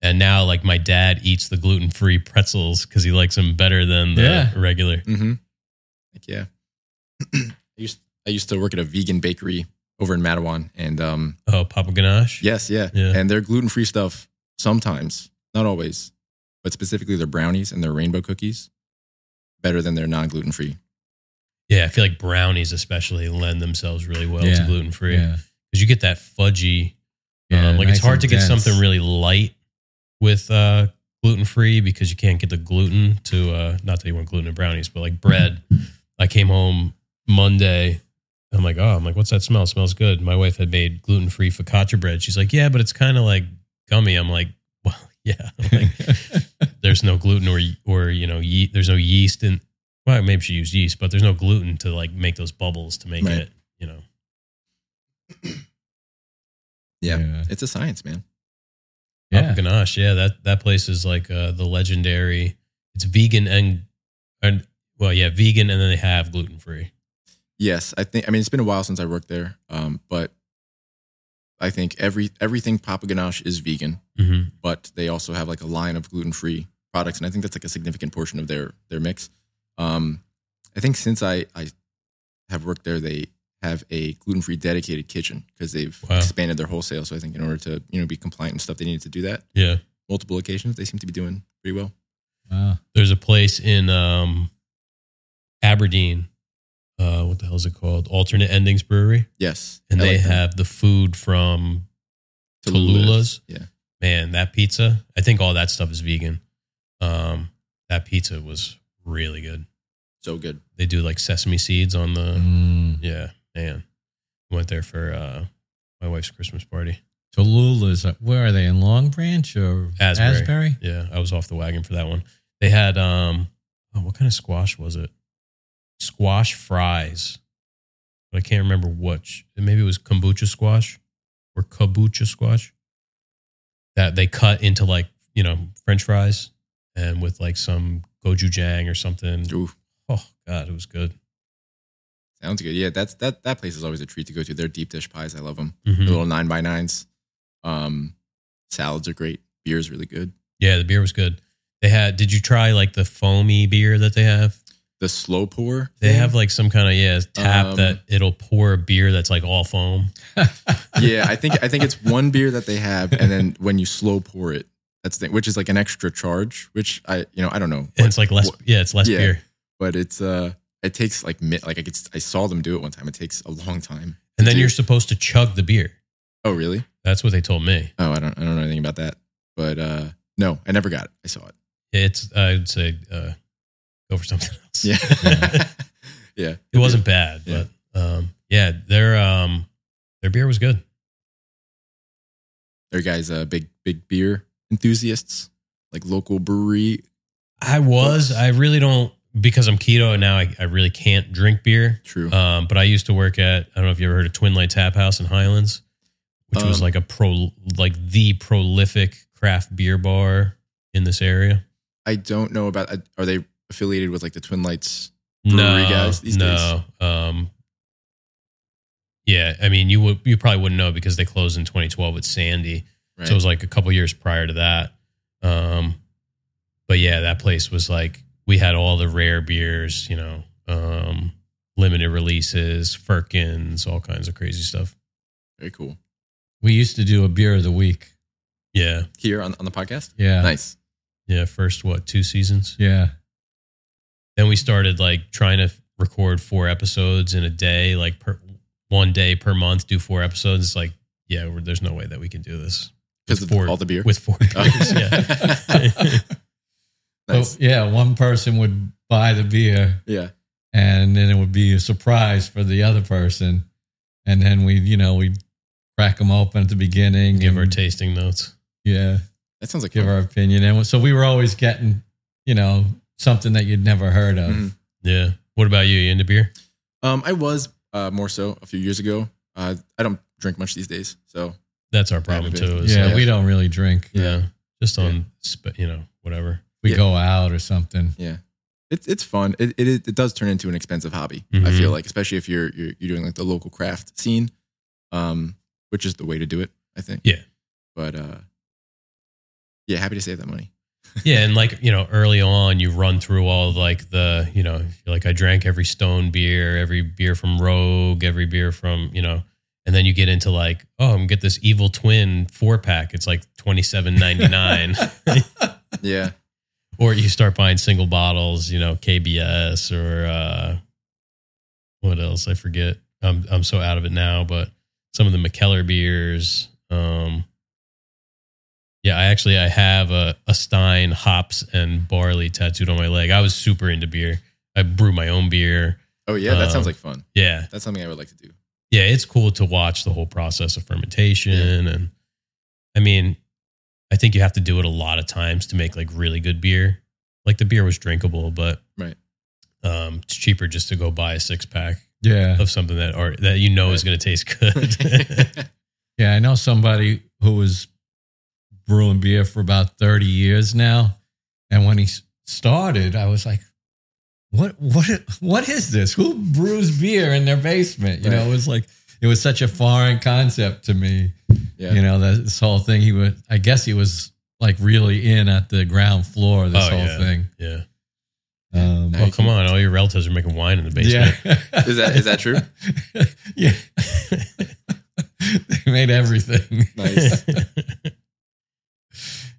And now, like, my dad eats the gluten free pretzels because he likes them better than the Yeah. regular. Mm-hmm. Like, yeah. I used I used to work at a vegan bakery over in Matawan, and um, Oh, Papa Ganache? yes, yeah, Yeah. and their gluten free stuff sometimes, not always, but specifically their brownies and their rainbow cookies, better than their non gluten free. Yeah, I feel like brownies, especially, lend themselves really well to gluten free Yeah. because you get that fudgy. Yeah, um, like, nice it's hard to get something really light with uh, gluten free because you can't get the gluten to, uh, not that you want gluten in brownies, but like bread. I came home Monday. I'm like, oh, I'm like, what's that smell? It smells good. My wife had made gluten free focaccia bread. She's like, yeah, but it's kind of like gummy. I'm like, well, yeah. Like, there's no gluten or or you know, ye- there's no yeast in. Well, maybe she used yeast, but there's no gluten to like make those bubbles to make Right. it. You know, Yeah. Yeah. It's a science, man. Yeah. Papa Ganache. Yeah, that that place is like uh, the legendary. It's vegan and and well, yeah, vegan, and then they have gluten free. Yes, I think. I mean, it's been a while since I worked there, um, but I think every everything Papa Ganache is vegan, Mm-hmm. but they also have like a line of gluten free products, and I think that's like a significant portion of their their mix. Um, I think since I I have worked there, they have a gluten free dedicated kitchen because they've Wow. expanded their wholesale. So I think in order to you know be compliant and stuff, they needed to do that Yeah. multiple occasions. They seem to be doing pretty well. Wow. There's a place in um, Aberdeen. Uh, what the hell is it called? Alternate Endings Brewery, Yes, and I they like have the food from Tallulah's. Tallulah's. Yeah. Man, that pizza. I think all that stuff is vegan. Um, that pizza was really good. so good. They do like sesame seeds on the. Mm. Yeah, man. Went there for uh, my wife's Christmas party. Tallulah's, uh, where are they? In Long Branch or Asbury. Asbury? Yeah, I was off the wagon for that one. They had um oh, what kind of squash was it? Squash fries. But I can't remember which. Maybe it was kombucha squash or kabocha squash. That they cut into like, you know, French fries and with like some gochujang or something. Oh God, it was good. sounds good. Yeah, that's that that place is always a treat to go to. Their deep dish pies, I love them. Mhm. The little nine by nines. Um, salads are great. Beer is really good. Yeah, the beer was good. They had. Did you try like the foamy beer that they have? The slow pour. They thing? have like some kind of yeah tap Um, that it'll pour a beer that's like all foam. yeah, I think I think it's one beer that they have, and then when you slow pour it, that's the thing, which is like an extra charge. Which I you know I don't know, And it's like less. what- yeah, it's less yeah. beer. but it's uh it takes like like I could, I saw them do it one time. It takes a long time. And then do. you're supposed to chug the beer. oh really? That's what they told me. Oh, I don't I don't know anything about that, but uh no, I never got it. I saw it. It's I would say uh, go for something else. Yeah, yeah. it wasn't bad, Yeah. but um, yeah, their um, their beer was good. Are you guys uh, big big beer enthusiasts? Like local brewery? I was. I really don't because I'm keto and now. I, I really can't drink beer. True. Um, but I used to work at I don't know if you ever heard of Twin Light Tap House in Highlands, which was Um, like a pro like the prolific craft beer bar in this area. I don't know about. Are they affiliated with like the Twin Lights? brewery no, guys these no. Um, yeah, I mean you would you probably wouldn't know because they closed in 2012 with Sandy, Right. so it was like a couple years prior to that. Um, but yeah, that place was like we had all the rare beers, you know, um, limited releases, Firkins, all kinds of crazy stuff. Very cool. We used to do a beer of the week. Yeah, Here on on the podcast. Yeah. Nice. yeah. First, what two seasons? Yeah. Then we started like trying to record four episodes in a day, like per one day per month, do four episodes. It's like, yeah, we're, there's no way that we can do this Because of four- all the beer. with four oh. beers. yeah. nice. So, yeah, one person would buy the beer yeah. and then it would be a surprise for the other person. And then we, you know, we'd crack them open at the beginning. Give and, our tasting notes. Yeah. That sounds like Give fun. our opinion. And so we were always getting, you know, something that you'd never heard of. Mhm. Yeah. What about you? You into beer? Um, I was uh, more so a few years ago. Uh, I don't drink much these days, so That's our problem too. is Yeah, like- we don't really drink. yeah. Just on, sp- you know, whatever. We Yeah. go out or something. yeah, it's it's fun. It, it it does turn into an expensive hobby. I Mhm. feel like, especially if you're, you're you're doing like the local craft scene, um, which is the way to do it. I think. Yeah. But uh, yeah, happy to save that money. Yeah, and like you know, early on, you run through all like the you know, like I drank every Stone beer, every beer from Rogue, every beer from you know, and then you get into like, oh, I'm gonna get this Evil Twin four pack. It's like twenty seven ninety nine, Yeah. or you start buying single bottles, you know, KBS or uh, what else? I forget. I'm I'm so out of it now, but some of the Mikkeller beers. Um, yeah, I actually I have a, a Stein hops and barley tattooed on my leg. I was super into beer. I brew my own beer. Oh yeah, that Um, sounds like fun. Yeah, That's something I would like to do. yeah, it's cool to watch the whole process of fermentation, and I mean, I think you have to do it a lot of times to make like really good beer. Like the beer was drinkable, but Right. um, it's cheaper just to go buy a six pack Yeah. of something that or that you know is going to taste good. Yeah, I know somebody who was brewing beer for about 30 years now. And when he started, I was like, what what what is this? Who brews beer in their basement? You know, it was like it was such a foreign concept to me. yeah. You know, that this whole thing he was I guess he was like really in at the ground floor this Oh, whole yeah. thing. yeah. Um, Now Oh come on! All your relatives are making wine in the basement. yeah. Is that is that true? yeah. they made everything. Nice.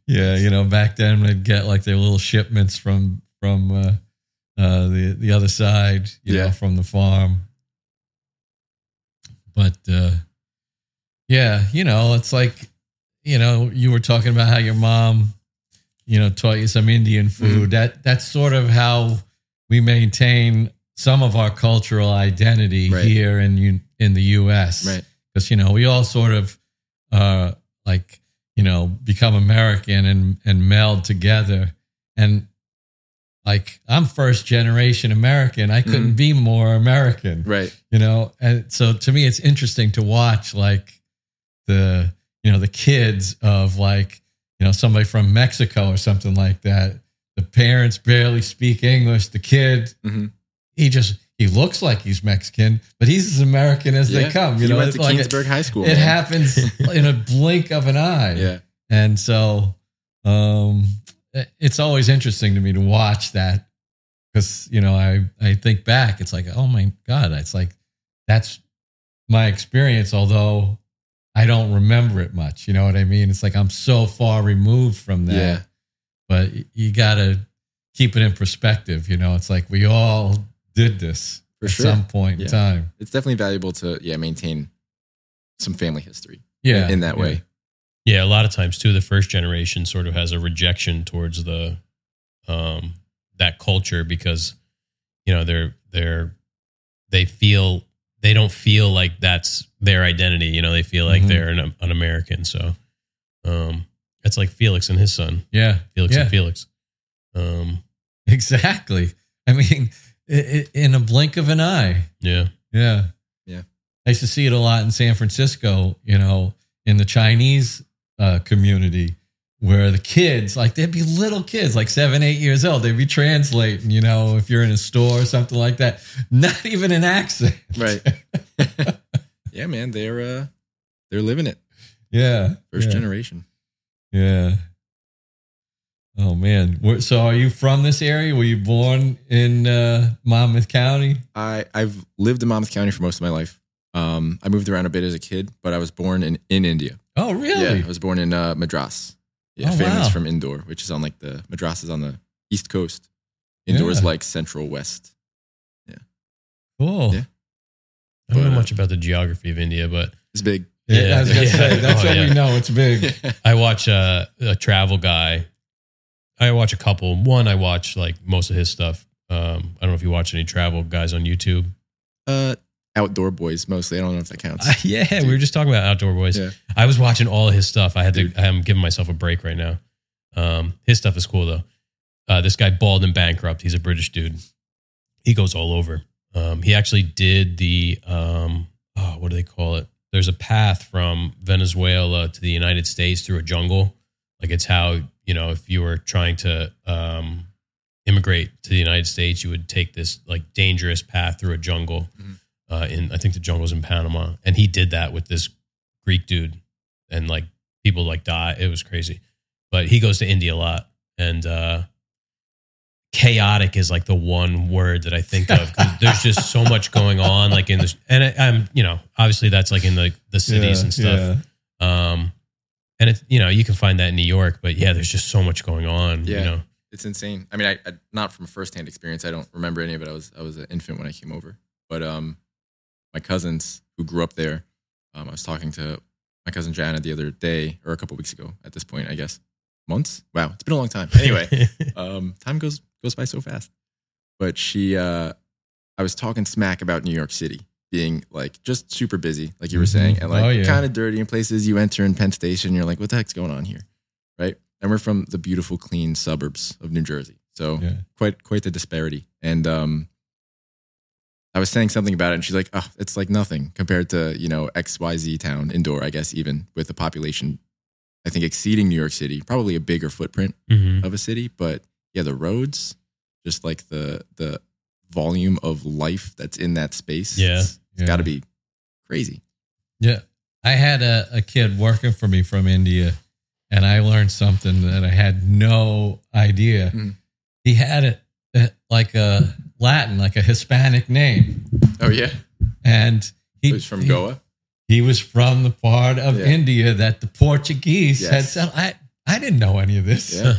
Yeah, you know, back then they'd get like their little shipments from from uh, uh, the the other side, you know, Yeah. from the farm. But uh, yeah, you know, it's like you know, you were talking about how your mom, you know, taught you some Indian Mm-hmm. food. That that's sort of how we maintain some of our cultural identity Right. here in in the U.S right. because you know we all sort of uh like you know become american and and meld together and like I'm first generation American. I couldn't Mhm. be more American, Right. you know. And so to me, it's interesting to watch like the you know the kids of like you know somebody from Mexico or something like that. The parents barely speak English. The kid Mhm. he just he looks like he's Mexican, but he's as American as they come. You he know, went to like it, Keansburg High School. it man. happens in a blink of an eye. Yeah. And so um it's always interesting to me to watch that because you know I I think back it's like oh my god it's like that's my experience although I don't remember it much you know what I mean it's like I'm so far removed from that Yeah. but you got to keep it in perspective you know it's like we all did this For at sure. some point Yeah. in time It's definitely valuable to yeah maintain some family history yeah in that yeah. way. Yeah, a lot of times too, the first generation sort of has a rejection towards the um that culture because you know they're they're they feel they don't feel like that's their identity. You know, they feel like Mhm. they're an, an American. So um it's like Felix and his son, yeah Felix Yeah. and Felix. Um Exactly. I mean, i i in a blink of an eye. yeah. Yeah. Yeah. I used to see it a lot in San Francisco, you know, in the Chinese uh, community where the kids, like, they'd be little kids, like seven, eight years old. They'd be translating, you know, if you're in a store or something like that. Not even an accent. Right. yeah, man, they're uh they're living it. Yeah. First yeah. generation. Yeah. Oh man. So are you from this area? Were you born in uh, Monmouth County? I I've lived in Monmouth County for most of my life. Um, I moved around a bit as a kid, but I was born in in India. Oh, really? Yeah, I was born in uh, Madras. Yeah, Oh, family's wow. from Indore, which is on like the Madras is on the east coast. Indore is Yeah. like central west. Yeah. Cool. Yeah. I don't know But, uh, much about the geography of India, but It's big. Yeah, I was gonna Yeah. say that's Oh, what yeah. we know. It's big. I watch uh, a travel guy. I watch a couple. One, I watch like most of his stuff. Um, I don't know if you watch any travel guys on YouTube. uh, outdoor boys mostly. I don't know if that counts. Uh, yeah, we were just talking about Outdoor Boys. Yeah. I was watching all of his stuff. I had Dude. to. I'm giving myself a break right now. Um, his stuff is cool though. Uh, this guy, Bald and Bankrupt, he's a British dude. He goes all over. Um, he actually did the um, oh, what do they call it? There's a path from Venezuela to the United States through a jungle. Like it's how you know if you were trying to um, immigrate to the United States, you would take this like dangerous path through a jungle. Mhm. Uh, in I think the jungle's in Panama, and he did that with this Greek dude, and like people like die. It was crazy, but he goes to India a lot, and uh, chaotic is like the one word that I think of. There's just so much going on, like in this, and I, I'm you know obviously that's like in the the cities and stuff. Um, and it's you know you can find that in New York, but yeah, there's just so much going on. Yeah. You know, it's insane. I mean, I, I not from a firsthand experience. I don't remember any of it. I was I was an infant when I came over, but um, my cousins who grew up there. Um, I was talking to my cousin Jana the other day, or a couple weeks ago. At this point, I guess months. Wow, it's been a long time. Anyway, um, time goes goes by so fast. But she, uh, I was talking smack about New York City being like just super busy, like you were Mhm. saying, and like Oh, yeah. kind of dirty in places. You enter in Penn Station, you're like, what the heck's going on here, right? And we're from the beautiful, clean suburbs of New Jersey, so Yeah. quite quite the disparity. And um, I was saying something about it, and she's like, "Oh, it's like nothing compared to you know X Y Z town, Indore, I guess, even with the population, I think exceeding New York City, probably a bigger footprint Mhm. of a city, but yeah, the roads, just like the the volume of life that's in that space, Yeah. it's, Yeah. got to be crazy. Yeah. I had a, a kid working for me from India and I learned something that I had no idea. Mhm. He had it uh, like a Latin, like a Hispanic name. Oh yeah, And he he was from he- Goa. He was from the part of Yeah. India that the Portuguese had Yes. settled. I, I didn't know any of this. Yeah,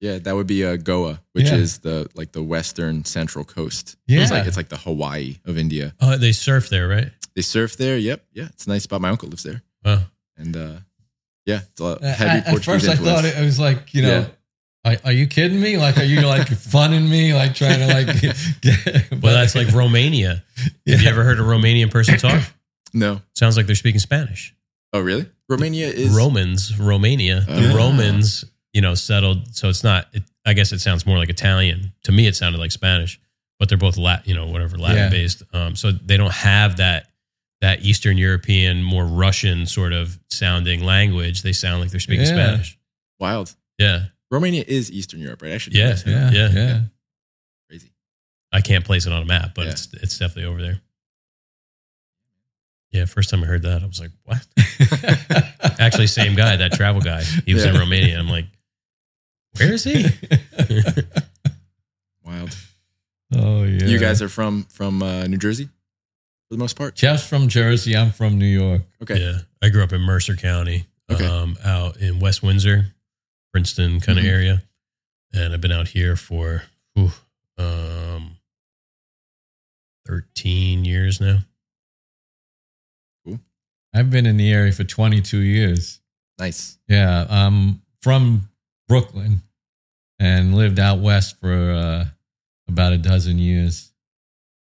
yeah, that would be uh, Goa, which Yeah. is the like the western central coast. Yeah. it's like it's like the Hawaii of India. oh, they surf there, right? They surf there. Yep, yeah, it's a nice spot. My uncle lives there, Oh, and uh, yeah, it's a lot- I- heavy I- at Portuguese first, I thought it, it was like, you know, Yeah. are, are you kidding me? Like, are you like funning me? Like trying to like get, well, that's like Romania. Have you ever heard a Romanian person talk? no. Sounds like they're speaking Spanish. Oh really? Romania is Romans, Romania, the Oh. Romans, you know, settled. So it's not. It, I guess it sounds more like Italian. To me, it sounded like Spanish, but they're both Latin, you know, whatever Latin Yeah. based. Um, so they don't have that that Eastern European, more Russian sort of sounding language. They sound like they're speaking Yeah. Spanish. Wild. Yeah, Romania is Eastern Europe, right? I should. Yeah, know. Yeah, Yeah. yeah. Crazy. I can't place it on a map, but Yeah. it's it's definitely over there. Yeah, first time I heard that, I was like, "What?" Actually, same guy, that travel guy. He was in Romania. I'm like, "Where is he?" Wild. oh yeah. You guys are from from uh, New Jersey for the most part. Jeff's from Jersey. I'm from New York. Okay. Yeah, I grew up in Mercer County, Okay. um, out in West Windsor, Princeton kind of Mhm. area, and I've been out here for whew, um, thirteen years now. I've been in the area for 22 years. Nice. Yeah, I'm from Brooklyn and lived out west for uh, about a dozen years.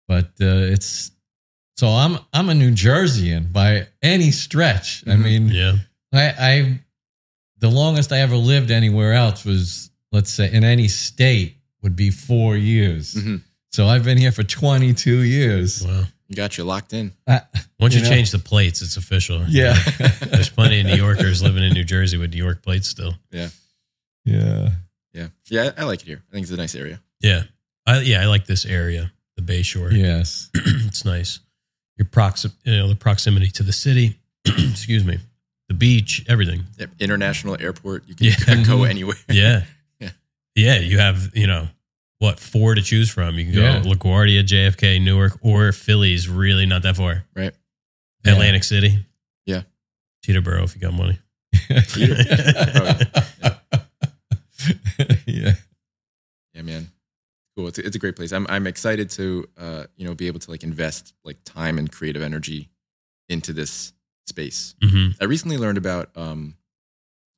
But uh, it's so I'm I'm a New Jerseyan by any stretch. I Mhm. mean, Yeah, I, I the longest I ever lived anywhere else was let's say in any state would be four years. Mhm. So I've been here for 22 years. wow. You got you locked in. Uh, Once you, You know? change the plates, it's official. yeah, There's plenty of New Yorkers living in New Jersey with New York plates still. yeah. Yeah. Yeah, I I like it here. I think it's a nice area. Yeah. I, yeah, I like this area, the Bay Shore. Yes. it's nice. Your proxi- you know, the proximity to the city, excuse me, the beach, everything. Yep. International airport. You can Yeah. go mm-hmm. anywhere. Yeah. Yeah. Yeah. You have, you know, what, four to choose from. You can go Yeah. LaGuardia, JFK, Newark, or Philly's really not that far. Right. Yeah. Atlantic City. Yeah. Teterboro if you got money. yeah. Yeah, man. Cool. It's a, it's a great place. I'm I'm excited to uh, you know, be able to like invest like time and creative energy into this space. hmm I recently learned about um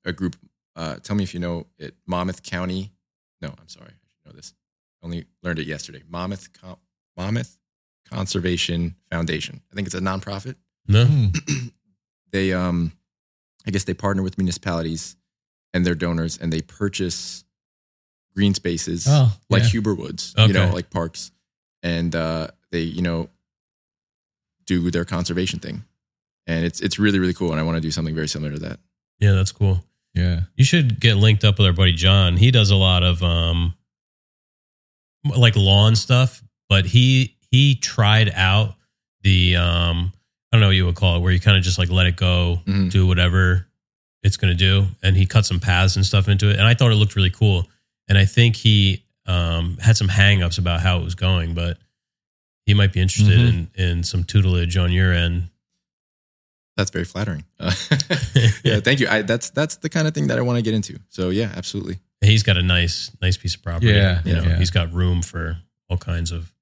a group uh tell me if you know it Monmouth County. No, I'm sorry. I should know this. I only learned it yesterday. Monmouth Com- Monmouth Conservation Foundation. I think it's a nonprofit. No. They um I guess they partner with municipalities and their donors and they purchase green spaces Oh, like yeah. Huber Woods, you know, like parks. And uh, they, you know, do their conservation thing. And it's it's really, really cool. And I want to do something very similar to that. Yeah, that's cool. Yeah. You should get linked up with our buddy John. He does a lot of um like lawn stuff, but he he tried out the um I don't know what you would call it, where you kind of just like let it go, Mhm. do whatever it's gonna do. And he cut some paths and stuff into it. And I thought it looked really cool. And I think he um had some hangups about how it was going, but he might be interested Mhm. in in some tutelage on your end. That's very flattering. Uh, yeah, thank you. I, that's that's the kind of thing that I want to get into. So yeah, absolutely. He's got a nice, nice piece of property. Yeah, you know, yeah. he's got room for all kinds of,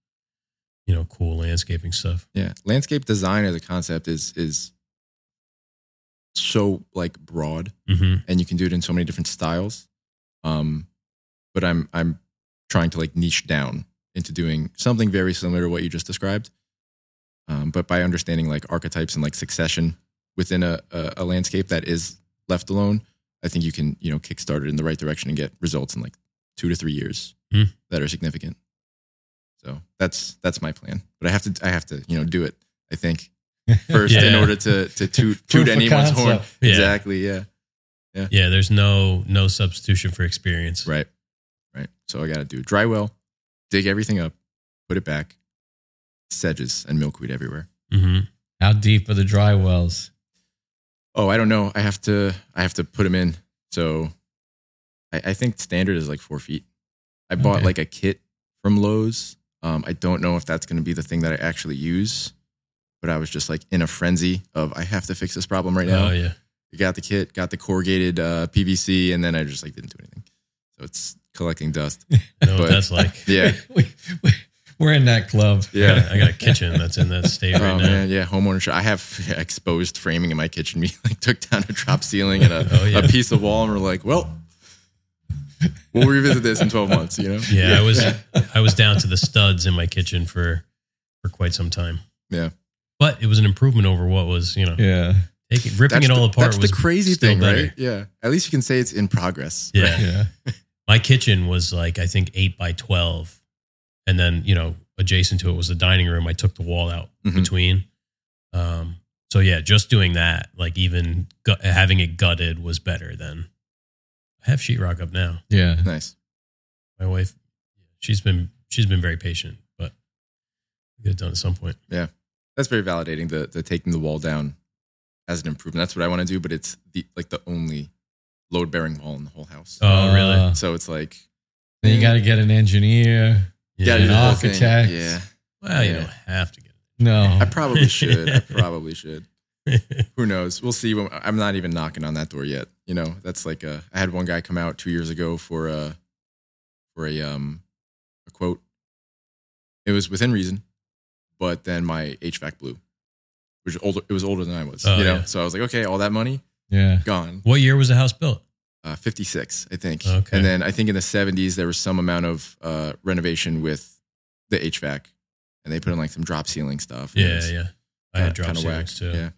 you know, cool landscaping stuff. Yeah, landscape design as a concept is is so like broad, hmm and you can do it in so many different styles. Um, but I'm I'm trying to like niche down into doing something very similar to what you just described. Um, but by understanding like archetypes and like succession within a, a, a landscape that is left alone, I think you can you know kickstart it in the right direction and get results in like two to three years Hmm. that are significant. So that's that's my plan. But I have to I have to you know do it. I think first in order to to toot, toot anyone's horn. Yeah. Exactly. Yeah. Yeah, there's no no substitution for experience. Right. Right. So I got to do dry well, dig everything up, put it back, sedges and milkweed everywhere. hmm How deep are the dry wells? Oh, I don't know. I have to. I have to put them in. So I, I think standard is like four feet. I bought Okay. like a kit from Lowe's. Um, I don't know if that's going to be the thing that I actually use, but I was just like in a frenzy of I have to fix this problem right now. Oh yeah. I got the kit, got the corrugated uh, PVC, and then I just like didn't do anything. So it's collecting dust. I know But- what that's like. Yeah. we, we, we're in that club. I got, I got a kitchen that's in that state oh, right oh now. man, yeah, homeownership. I have exposed framing in my kitchen. We like took down a drop ceiling and a, Oh, yeah. a piece of wall, and we're like, well, we'll revisit this in twelve months. You know? Yeah, I was I was down to the studs in my kitchen for for quite some time. Yeah. But it was an improvement over what was, you know, Yeah. Taking, ripping That's it all the, apart That's was the crazy still thing, better. right? Yeah. At least you can say it's in progress. Yeah. Yeah. My kitchen was like I think eight by twelve, and then you know adjacent to it was the dining room. I took the wall out Mhm. between. Um, so yeah, just doing that, like even gu- having it gutted, was better than. I have sheetrock up now. Yeah. Nice. My wife, she's been she's been very patient, but get it done at some point. Yeah, that's very validating. The the taking the wall down as an improvement. That's what I want to do, but it's the like the only load bearing wall in the whole house. Oh, really? Uh, so it's like then you got to get an engineer. Yeah, do do an the whole thing. architect. Yeah. well, you Yeah. don't have to get it. No. I probably should. I probably should. Who knows? We'll see. When, I'm not even knocking on that door yet. You know, that's like a. I had one guy come out two years ago for a, for a um, a quote. It was within reason, but then my HVAC blew, which older. It was older than I was. Oh, you know, yeah. so I was like, okay, all that money yeah. gone. what year was the house built? Uh, 56, I think. Okay. And then I think in the 70s there was some amount of uh, renovation with the HVAC, and they put in like some drop ceiling stuff. Yeah, yeah. I had drop ceilings too. Yeah.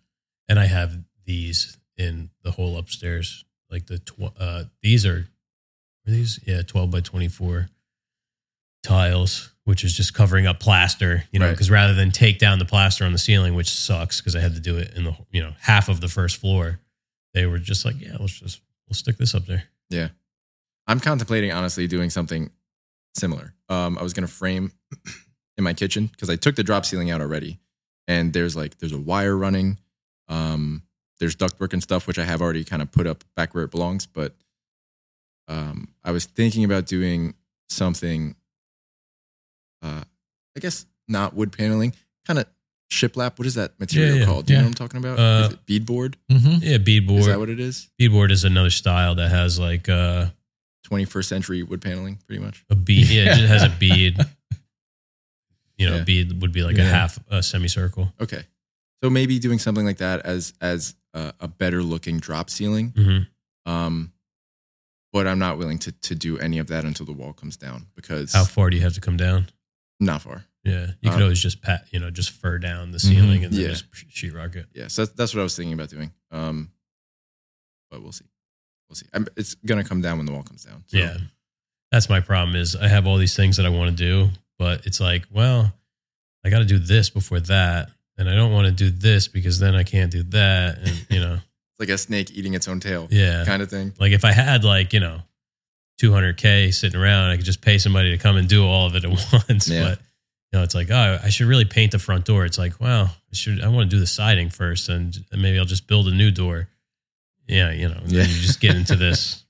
and I have these in the whole upstairs. Like the tw- uh, these are, are these yeah twelve by twenty four tiles, which is just covering up plaster. You know, Right. because rather than take down the plaster on the ceiling, which sucks because I had to do it in the you know half of the first floor, they were just like, yeah, let's just we'll stick this up there. Yeah. I'm contemplating honestly doing something similar. Um, I was gonna frame in my kitchen because I took the drop ceiling out already, and there's like there's a wire running, um, there's ductwork and stuff which I have already kind of put up back where it belongs. But um, I was thinking about doing something, uh, I guess not wood paneling, kind of shiplap. What is that material Yeah, yeah, called? Do you yeah. know what I'm talking about? Uh, is it beadboard? Mm-hmm. Yeah, beadboard. Is that what it is? beadboard is another style that has like uh, 21st century wood paneling, pretty much. a bead. Yeah, it has a bead. You know, bead would be like a half a semicircle. Okay. So maybe doing something like that as as a, a better looking drop ceiling. Mm-hmm. Um, but I'm not willing to to do any of that until the wall comes down because How far do you have to come down? Not far. Yeah, you could Um, always just pat, you know, just fur down the ceiling and then Yeah. just sheetrock it. Yeah. So that's, that's what I was thinking about doing. Um, but we'll see. We'll see. I'm, it's gonna come down when the wall comes down. So, Yeah, that's my problem. Is I have all these things that I want to do, but it's like, well, I got to do this before that, and I don't want to do this because then I can't do that, and you know, It's like a snake eating its own tail, yeah. kind of thing. Like if I had like you know, 200k sitting around, I could just pay somebody to come and do all of it at once. Yeah. But you know, it's like, oh, I should really paint the front door. It's like, well, I should. I want to do the siding first, and and maybe I'll just build a new door. Yeah, you know, Yeah. you just get into this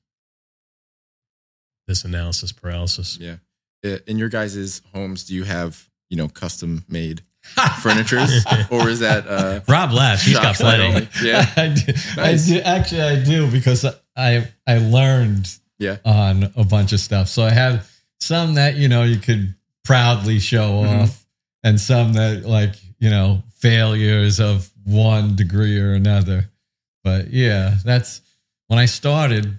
this analysis paralysis. Yeah. Uh, In your guys' homes, do you have you know custom made furnitures, or is that uh, Rob laughs. He's got plenty. Yeah. I do, Nice. I do. Actually, I do because I I learned Yeah. on a bunch of stuff. So I have some that you know you could proudly show Mhm. off, and some that like you know failures of one degree or another. But yeah, that's when I started.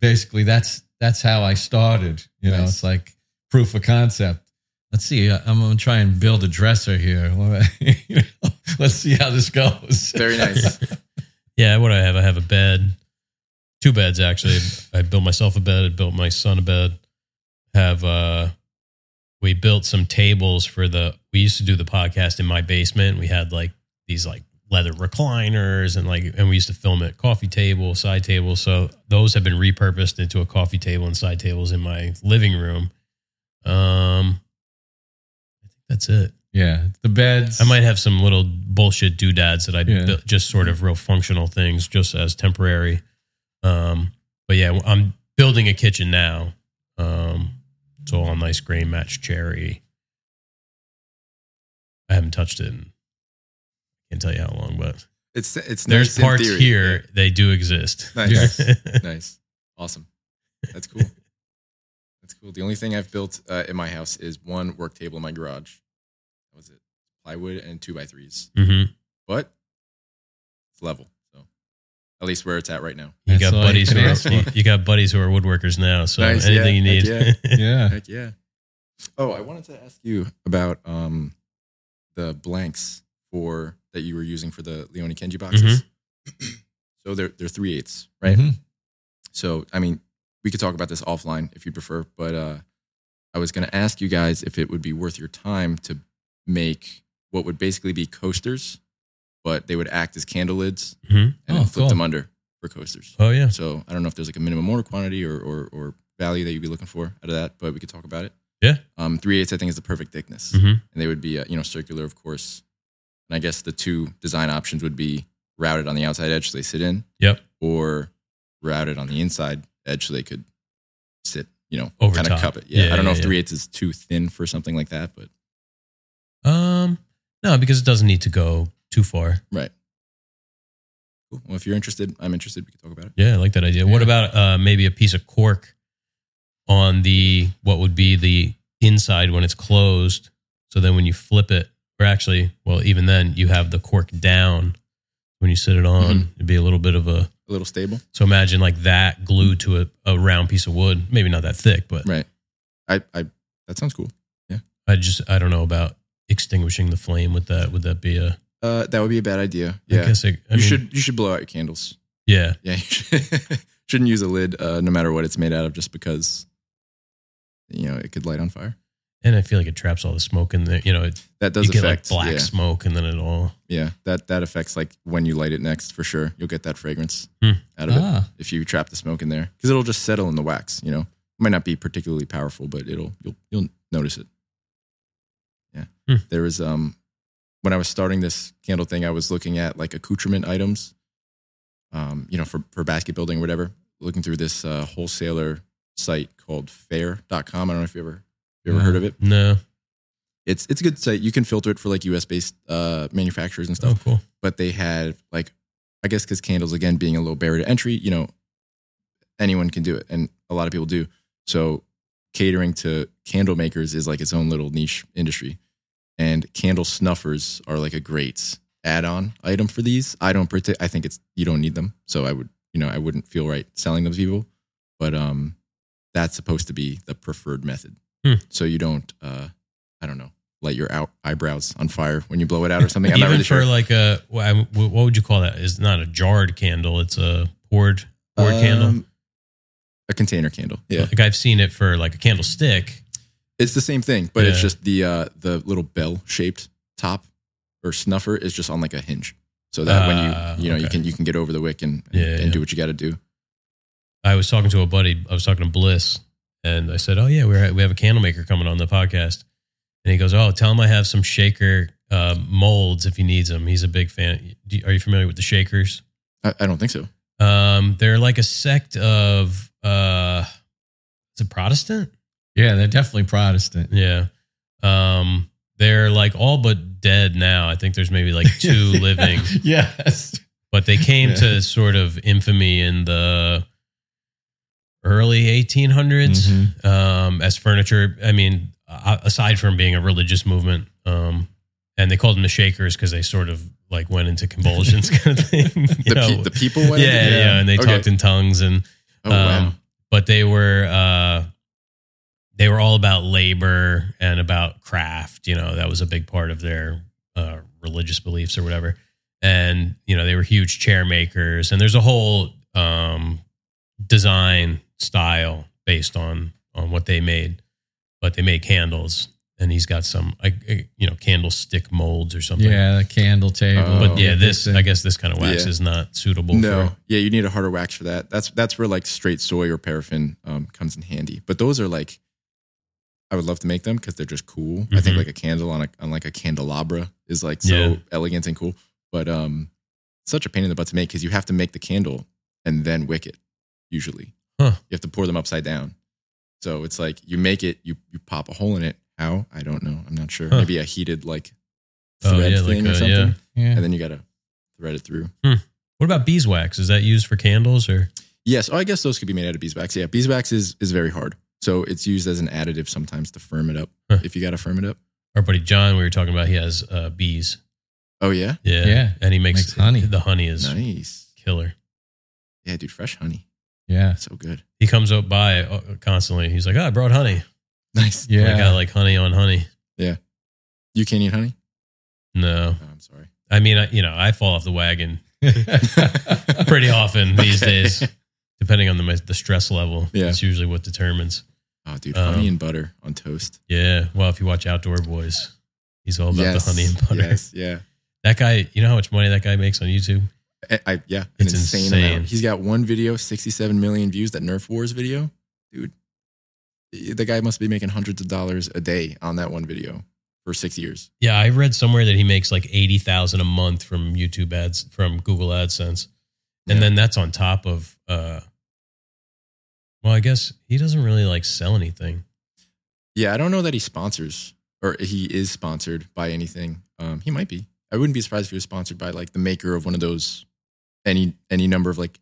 Basically, that's that's how I started. You know, it's like proof of concept. Let's see. I- I'm gonna try and build a dresser here. You know, Let's see how this goes. Very nice. Yeah, what do I have? I have a bed, two beds actually. I built myself a bed. I built my son a bed. Have uh, we built some tables for the? We used to do the podcast in my basement. We had like these like leather recliners and like, and we used to film it coffee table, side table. So those have been repurposed into a coffee table and side tables in my living room. Um, I think that's it. Yeah, the beds. I might have some little bullshit doodads that I Yeah. built, just sort of real functional things, just as temporary. Um, but yeah, I'm building a kitchen now. Um, it's all on nice gray match cherry. I haven't touched it. In, can't tell you how long, but It's it's there's nice parts here they do exist. Nice. nice, awesome. That's cool. That's cool. The only thing I've built uh, in my house is one work table in my garage. That was it. Plywood and two by threes, mm-hmm. but it's level. So at least where it's at right now. You That's got buddies who are, you, you got buddies who are woodworkers now. So Nice, anything yeah, you need. heck yeah. Heck yeah. Oh, I wanted to ask you about um the blanks for that you were using for the Leone Kenji boxes. so they're they're three eighths, right? Mhm. So I mean, we could talk about this offline if you prefer, but uh, I was going to ask you guys if it would be worth your time to make what would basically be coasters, but they would act as candle lids Mhm. and Oh, then flip cool. them under for coasters. Oh yeah. So I don't know if there's like a minimum order quantity or, or, or value that you'd be looking for out of that, but we could talk about it. Yeah. Um, three eighths I think is the perfect thickness, hmm and they would be uh, you know circular, of course. And I guess the two design options would be routed on the outside edge so they sit in, Yep. or routed on the inside edge so they could sit, you know, Over kind of cup it. Yeah, Yeah, I don't know yeah, if three eighths is too thin for something like that, but Um, no, because it doesn't need to go too far. right. Cool. Well, if you're interested, I'm interested. We could talk about it. Yeah, I like that idea. What about uh, maybe a piece of cork on the what would be the inside when it's closed? So then when you flip it, or actually, well, even then you have the cork down when you sit it on. Mhm. It'd be a little bit of a. A little stable, So imagine like that glued to a, a round piece of wood. Maybe not that thick, but right? I, I that sounds cool. Yeah. I just I don't know about extinguishing the flame with that. Would that be a? Uh, that would be a bad idea. I Yeah, guess I, I you mean, should you should blow out your candles. Yeah, Yeah, you should, shouldn't use a lid uh, no matter what it's made out of, just because you know it could light on fire. and I feel like it traps all the smoke in there. You know, it, That does affect like black yeah, smoke, and then it all. yeah. That that affects like when you light it next for sure. You'll get that fragrance Hmm. out of it Ah, if you trap the smoke in there because it'll just settle in the wax. You know, it might not be particularly powerful, but it'll you'll you'll notice it. Yeah, Hmm. there was um when I was starting this candle thing, I was looking at like accoutrement items, um, you know, for for basket building or whatever. Looking through this uh, wholesaler site called Faire.com. I don't know if you ever you ever No. heard of it. No. It's it's a good site. You can filter it for like US based uh, manufacturers and stuff. Oh, stuff cool. but they had like I guess because candles again being a low barrier to entry, you know, anyone can do it, and a lot of people do. So catering to candle makers is like its own little niche industry, and candle snuffers are like a great add-on item for these. I don't partic- I think it's you don't need them, so I would you know I wouldn't feel right selling them to people, but um, that's supposed to be the preferred method. Hmm. So you don't uh, I don't know light your out eyebrows on fire when you blow it out or something. I'm Even not really for sure. like a what would you call that? It's not a jarred candle. It's a poured poured candle. Um, A container candle. Yeah. Like I've seen it for like a candlestick. It's the same thing, but it's just the uh the little bell shaped top or snuffer is just on like a hinge. So that when Ah, you you know you can you can get over the wick and Yeah, and yeah. do what you got to do. I was talking to a buddy. I was talking to Bliss, and I said, "Oh yeah, we're we have a candle maker coming on the podcast." And he goes, "Oh, tell him I have some shaker uh, molds if he needs them. He's a big fan. Do Are you familiar with the shakers? I, I don't think so. Um, they're like a sect of uh, it's a Protestant. Yeah, they're definitely Protestant. Yeah. Um, they're like all but dead now. I think there's maybe like two living, yes. but they came Yeah. to sort of infamy in the early 1800s Mhm. um, as furniture. I mean, aside from being a religious movement, um, and they called them the Shakers because they sort of like went into convulsions, kind of thing. You The, know? pe- the people went yeah, into yeah, and they Okay. talked in tongues and Oh wow. um, but they were uh, they were all about labor and about craft. You know, that was a big part of their uh, religious beliefs or whatever. And you know, they were huge chair makers, and there's a whole um, design style based on on what they made. But they made candles, and he's got some, like you know, candlestick molds or something. Yeah, the candle table. Oh. But yeah, this I guess this kind of wax Yeah. is not suitable. No, for yeah, you need a harder wax for that. That's that's where like straight soy or paraffin um, comes in handy. But those are like, I would love to make them because they're just cool. I think Mhm. like a candle on a on like a candelabra is like so Yeah. elegant and cool. But um, such a pain in the butt to make because you have to make the candle and then wick it. Usually, Huh. you have to pour them upside down. So it's like you make it, you you pop a hole in it. How I don't know. I'm not sure. Huh. Maybe a heated like Oh, thread yeah, like thing or something, yeah. yeah. and then you gotta thread it through. What about beeswax? Is that used for candles or? Yes. Oh, I guess those could be made out of beeswax. Yeah, beeswax is is very hard, so it's used as an additive sometimes to firm it up. Huh. If you got to firm it up. Our buddy John, we were talking about, he has uh, bees. Oh yeah, Yeah, Yeah. and he makes, Makes honey. The honey is nice. killer. Yeah, dude, fresh honey, Yeah. so good. He comes up by uh, constantly. He's like, "Oh, I brought honey. Nice. Yeah, I Yeah. got like honey on honey." Yeah, you can't eat honey. No, Oh, I'm sorry. I mean, I, you know, I fall off the wagon pretty often these Okay. days, depending on the the stress level. Yeah. It's usually what determines. Oh, dude, Um, honey and butter on toast. Yeah. Well, if you watch Outdoor Boys, he's all about yes, the honey and butter. Yes, yeah. That guy, you know how much money that guy makes on YouTube? I, I- yeah, an It's insane, insane. amount. He's got one video, 67 million views. That Nerf Wars video, dude. The guy must be making hundreds of dollars a day on that one video for six years. Yeah, I read somewhere that he makes like eighty thousand a month from YouTube ads from Google AdSense, and Yeah. then that's on top of. uh Well, I guess he doesn't really like sell anything. Yeah, I don't know that he sponsors or he is sponsored by anything. Um, he might be. I wouldn't be surprised if he was sponsored by like the maker of one of those any any number of like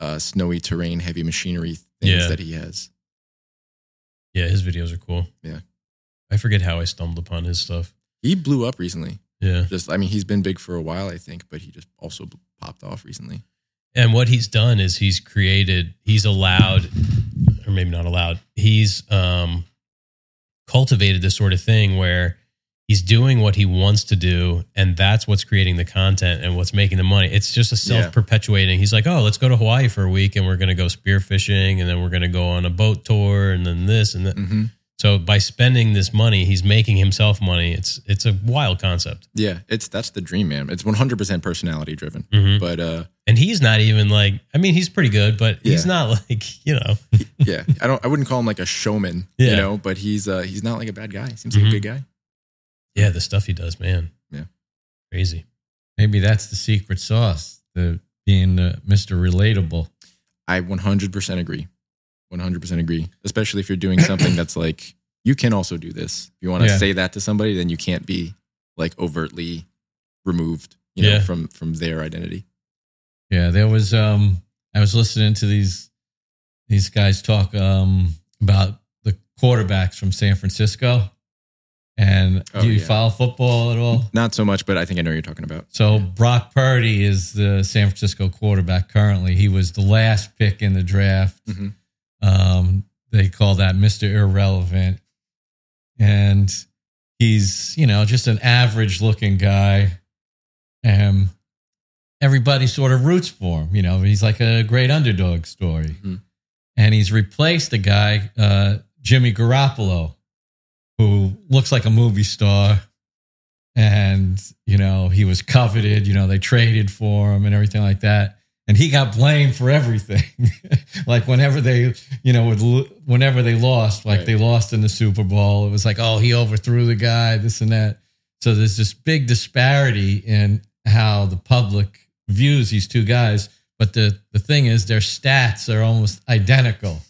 uh, snowy terrain heavy machinery things Yeah. that he has. Yeah, his videos are cool. Yeah. I forget how I stumbled upon his stuff. He blew up recently. Yeah, Just I mean, he's been big for a while, I think, but he just also popped off recently. and what he's done is he's created. He's allowed, or maybe not allowed. He's um cultivated this sort of thing where he's doing what he wants to do and that's what's creating the content and what's making the money. It's just a self-perpetuating. He's like oh let's go to hawaii for a week and we're going to go spearfishing and then we're going to go on a boat tour and then this and that hmm so by spending this money he's making himself money it's it's a wild concept Yeah, it's that's the dream, man. It's 100% personality driven. Mhm. But uh, and he's not even like i mean he's pretty good but he's not like you know yeah, I don't I wouldn't call him like a showman, Yeah. you know, but he's uh he's not like a bad guy. Seems like Mhm. a good guy. yeah the stuff he does man Yeah. crazy Maybe that's the secret sauce, the being uh, Mr. Relatable. I 100% agree. 100% agree. Especially if you're doing something that's like, you can also do this. If you want to Yeah. say that to somebody, then you can't be like overtly removed, you know, Yeah. from from their identity. Yeah, there was um I was listening to these these guys talk um about the quarterbacks from San Francisco. And Oh, do you yeah. follow football at all? Not so much, but I think I know what you're talking about. So Brock Purdy is the San Francisco quarterback currently. He was the last pick in the draft. Mhm. Um, they call that Mr. Irrelevant. And he's, you know, just an average looking guy. And everybody sort of roots for him. You know, he's like a great underdog story. Mhm. And he's replaced a guy, uh, Jimmy Garoppolo, who looks like a movie star and you know he was coveted you know they traded for him and everything like that and he got blamed for everything like whenever they you know would whenever they lost like Right. they lost in the super bowl it was like oh he overthrew the guy this and that so there's this big disparity in how the public views these two guys but the the thing is their stats are almost identical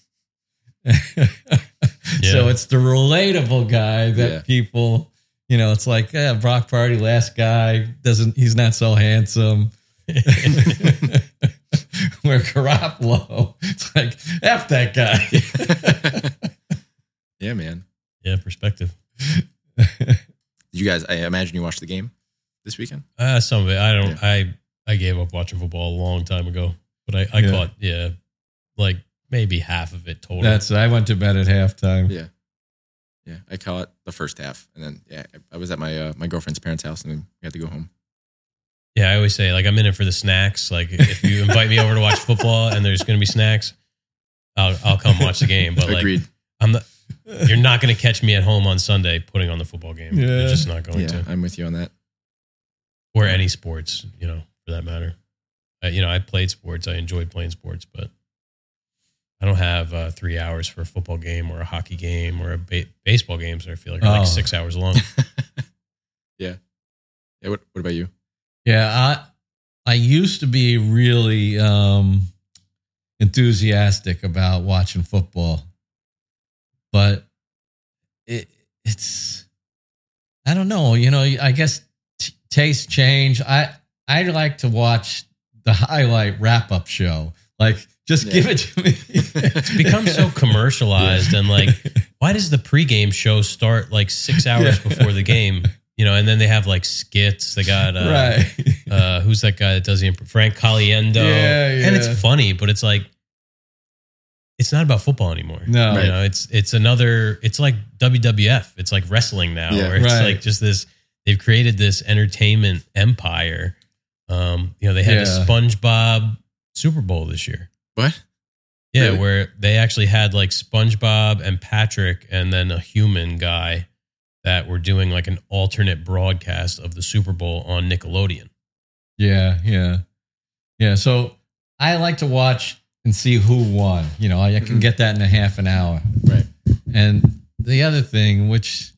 so it's the relatable guy that Yeah. people you know, it's like, yeah, Brock Purdy, last guy, doesn't he's not so handsome. Where Garoppolo, it's like, F that guy. Yeah, man. yeah perspective you guys? I imagine you watched the game this weekend. Uh, some of it. I don't. Yeah. I I gave up watching football a long time ago, but I I Yeah. caught yeah, like maybe half of it total. That's I went to bed at halftime. Yeah. Yeah, I caught the first half, and then yeah, I- I was at my uh, my girlfriend's parents' house, and then we had to go home. Yeah. I always say like I'm in it for the snacks. Like if you invite me over to watch football and there's going to be snacks, I'll I'll come watch the game. But like Agreed. I'm not. You're not going to catch me at home on Sunday putting on the football game. Yeah. You're just not going Yeah, to. I'm with you on that. Or any sports, you know, for that matter. I, you know, I played sports. I enjoyed playing sports, but I don't have uh, three hours for a football game or a hockey game or a ba- baseball game. So I feel like are Oh. like six hours long. yeah. Yeah. What What about you? Yeah, I I used to be really um enthusiastic about watching football. But it it's I don't know, you know, I guess t- tastes change. I I like to watch the highlight wrap up show. Like just Yeah. give it to me. it's become so commercialized and like why does the pregame show start like six hours Yeah. before the game you know and then they have like skits they got uh, right. uh who's that guy that does the imp- frank caliendo Yeah, yeah. and it's funny but it's like it's not about football anymore No. you know it's it's another it's like wwf it's like wrestling now Yeah. where it's Right. like just this they've created this entertainment empire Um, you know, they had a SpongeBob Super Bowl this year. What? Yeah, Really? where they actually had like SpongeBob and Patrick and then a human guy that were doing like an alternate broadcast of the Super Bowl on Nickelodeon. Yeah, yeah, yeah. So I like to watch and see who won. You know, I can Mhm. get that in a half an hour. Right. And the other thing, which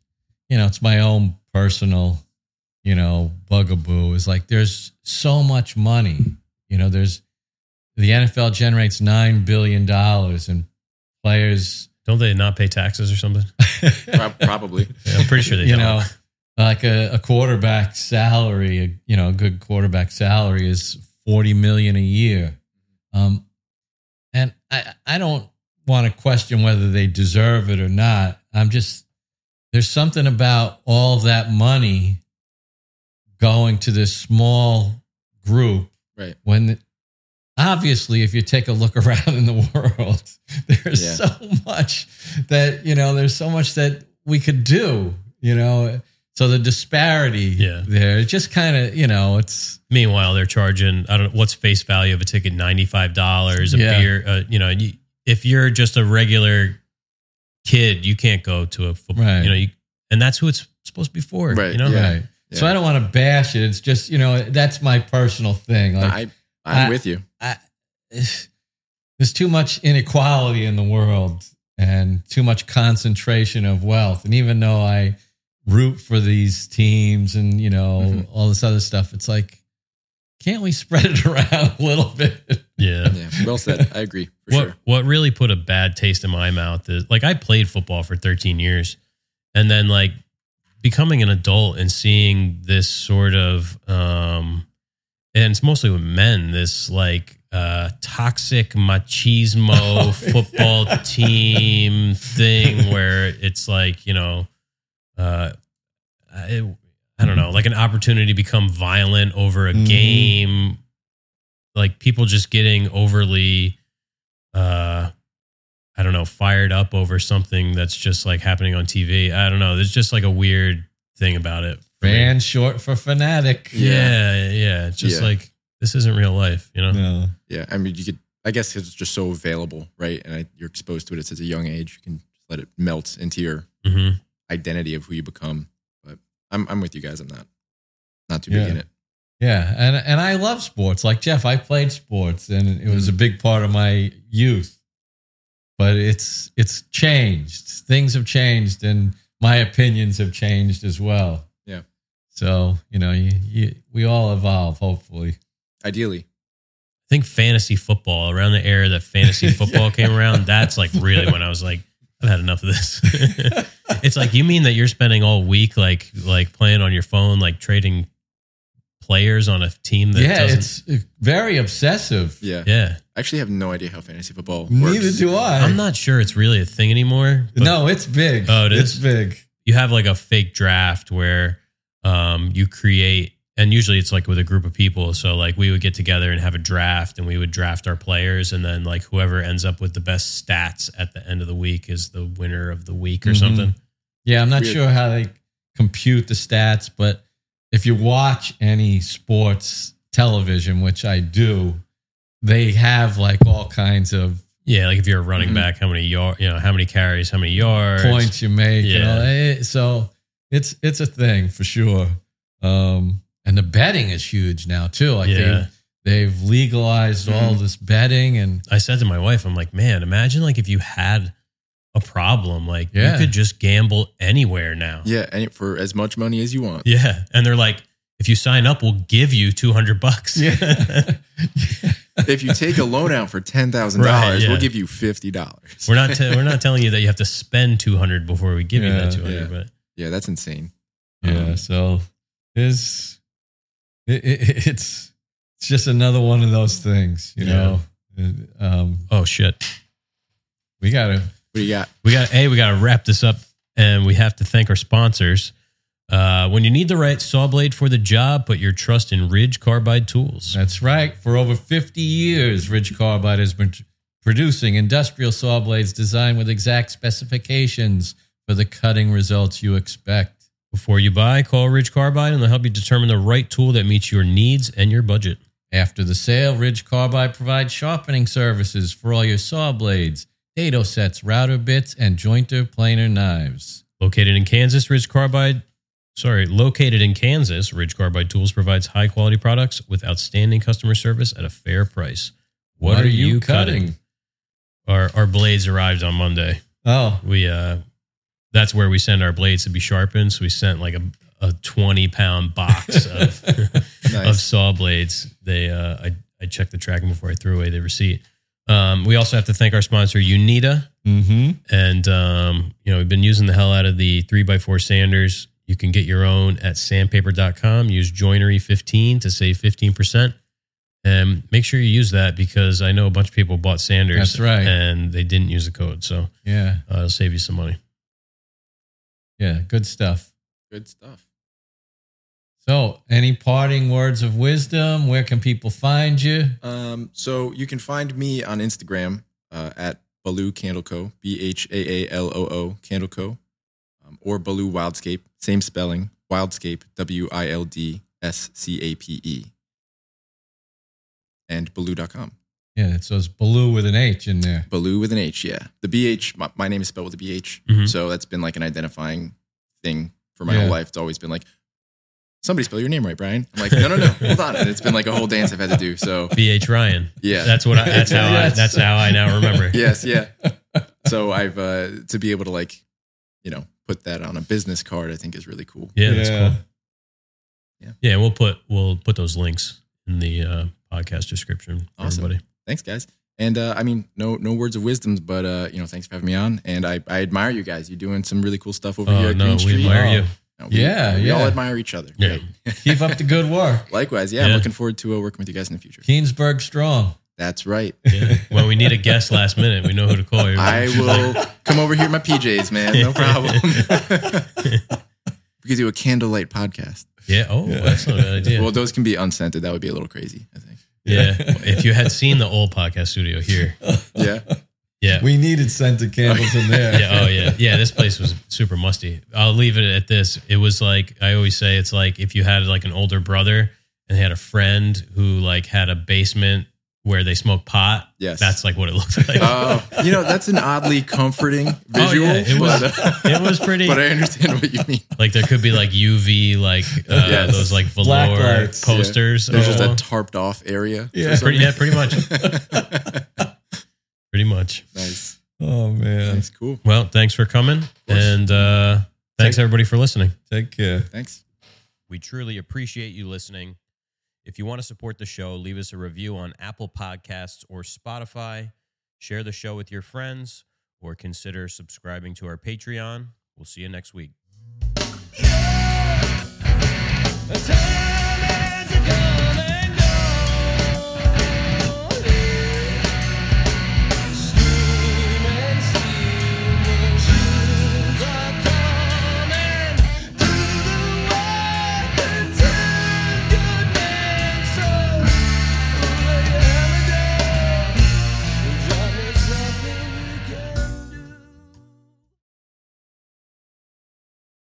you know, it's my own personal, you know, bugaboo, is like there's so much money. You know, there's the NFL generates nine billion dollars, and players, Don't they not pay taxes or something? Probably. Yeah, I'm pretty sure they you don't. know, like a, a quarterback salary, a, you know, a good quarterback salary is forty million a year. Um, and I, I don't want to question whether they deserve it or not. I'm just there's something about all that money going to this small group Right. when obviously if you take a look around in the world there's Yeah. so much that you know there's so much that we could do you know so the disparity Yeah. there it just kind of you know it's Meanwhile, they're charging I don't know what's face value of a ticket ninety five dollars a Yeah. beer. Uh, you know, you, if you're just a regular kid, you can't go to a football. Right. You know, you, and that's who it's supposed to be for. Right, You know, Yeah. right so i don't want to bash it it's just you know that's my personal thing like I, I'm I- with you. I, there's too much inequality in the world and too much concentration of wealth. And even though I root for these teams and, you know, Mhm. all this other stuff, it's like, can't we spread it around a little bit? yeah. Yeah. Well said. I agree for what sure. what really put a bad taste in my mouth is like I played football for 13 years and then like becoming an adult and seeing this sort of um and it's mostly with men this like uh toxic machismo Oh, football team thing where it's like you know uh I, I don't know like an opportunity to become violent over a Mhm. game like people just getting overly uh I don't know, fired up over something that's just like happening on TV. I don't know. There's just like a weird thing about it. For me. Fan short for fanatic. Yeah, yeah. It's just Yeah. like this isn't real life, you know? No. Yeah. I mean, you could, I guess it's just so available, right? And I, you're exposed to it at such a young age. You can let it melt into your hmm identity of who you become. But I'm, I'm with you guys I'm Not not too Yeah. big in it. Yeah, and and I love sports. Like Jeff, I played sports, and it was a big part of my youth. But it's it's changed. Things have changed, and my opinions have changed as well. Yeah. So you know, you, you, we all evolve. Hopefully. Ideally. I think fantasy football around the era that fantasy football came around, that's like really when I was like, I've had enough of this. it's like you mean that you're spending all week like like playing on your phone, like trading players on a team that yeah, doesn't it's very obsessive. Yeah. Yeah. I actually have no idea how fantasy football works. Neither do I. I'm not sure it's really a thing anymore. no, it's big. Oh, it it's is? big. you have like a fake draft where um, you create and usually it's like with a group of people so like we would get together and have a draft and we would draft our players and then like whoever ends up with the best stats at the end of the week is the winner of the week or Mhm. something Yeah, I'm not Weird. sure how they compute the stats, but if you watch any sports television, which I do, they have like all kinds of yeah like if you're a running Mhm. back how many yard you know how many carries how many yards points you make. You know, Yeah. So it's it's a thing for sure. Um, and the betting is huge now too. Like Yeah. they've, they've legalized all this betting, and i said to my wife i'm like man imagine like if you had a problem like Yeah. you could just gamble anywhere now Yeah. And for as much money as you want. Yeah, and they're like, if you sign up, we'll give you two hundred bucks. yeah, if you take a loan out for $10,000, yeah. we'll give you $50. we're not te- we're not telling you that you have to spend two hundred before we give you that two hundred. yeah. But Yeah. That's insane. yeah. Um, So it's it, it, it's it's just another one of those things, you Yeah. know. Um, oh shit, we gotta What do you got? we got a we got to wrap this up, and we have to thank our sponsors. Uh, when you need the right saw blade for the job, put your trust in Ridge Carbide Tools. That's right. For over 50 years, Ridge Carbide has been t- producing industrial saw blades designed with exact specifications for the cutting results you expect. Before you buy, call Ridge Carbide and they'll help you determine the right tool that meets your needs and your budget. After the sale, Ridge Carbide provides sharpening services for all your saw blades, dado sets, router bits, and jointer planer knives. Located in Kansas, Ridge Carbide, sorry, located in Kansas, Ridge Carbide Tools provides high quality products with outstanding customer service at a fair price. What, are, you cutting? Our our blades arrived on Monday. Oh, We uh that's where we send our blades to be sharpened. So we sent like a a 20 pound box of of saw blades. They uh I I checked the tracking before I threw away the receipt. Um, we also have to thank our sponsor Uneeda mm-hmm. and um, you know we've been using the hell out of the 3x4 sanders you can get your own at sandpaper.com use joinery15 to save 15% and make sure you use that because i know a bunch of people bought sanders That's right. and they didn't use the code so Yeah, uh, it'll save you some money yeah, good stuff. Good stuff. So, any parting words of wisdom? Where can people find you? Um, so you can find me on Instagram uh, at Bhaaloo Candle Co. B H A A L O O Candle Co. Um, or Bhaaloo Wildscape, same spelling. Wildscape, W I L D S C A P E. And Bhaaloo.com. Yeah, so it's Bhaaloo with an H in there. Bhaaloo with an H, yeah. The BH, my, my name is spelled with a BH. Mhm. So that's been like an identifying thing for my Yeah. whole life. It's always been like, somebody spell your name right, Brian. I'm like, no, no, no, hold on. And it's been like a whole dance I've had to do. So bh ryan yeah. that's what I, that's how I, Yes. that's how i now remember yes, yeah. So I've uh to be able to like, you know, put that on a business card, I think is really cool. yeah that's cool Yeah. yeah we'll put we'll put those links in the uh, podcast description for Awesome. everybody Thanks, guys. And uh, I mean, no no words of wisdom, but uh, you know, thanks for having me on. And I, I admire you guys. You're doing some really cool stuff over here oh at no Greene we Street. admire you Uh, we- Yeah, we all admire each other. Yeah. Keep up the good work. Likewise, yeah, I'm looking forward to uh, working with you guys in the future. Keansburg strong. That's right. Yeah. When we need a guest last minute, we know who to call. I will come over here in my PJs, man. No problem. we could do a candlelight podcast. Yeah. Oh, that's not a bad idea. Well, those can be unscented. That would be a little crazy, I think. Yeah. If you had seen the old podcast studio here, Yeah. yeah. We needed scented candles in there. yeah. Oh, yeah. Yeah. This place was super musty. I'll leave it at this. It was like, I always say, it's like if you had like an older brother and they had a friend who like had a basement where they smoke pot. Yes. That's like what it looks like. Oh, you know, that's an oddly comforting visual. Oh, yeah, it was- but, uh, it was pretty. but I understand what you mean. like there could be like UV, like uh, Yes. those like Black velour lights. posters. There's just Oh. a tarped off area. for Yeah. some pretty, yeah, pretty much. Pretty much. nice. Oh man. that's Cool. Well, thanks for coming. And uh, thanks everybody for listening. Take care. Thanks. We truly appreciate you listening. If you want to support the show, leave us a review on Apple Podcasts or Spotify. Share the show with your friends or consider subscribing to our Patreon. We'll see you next week. Time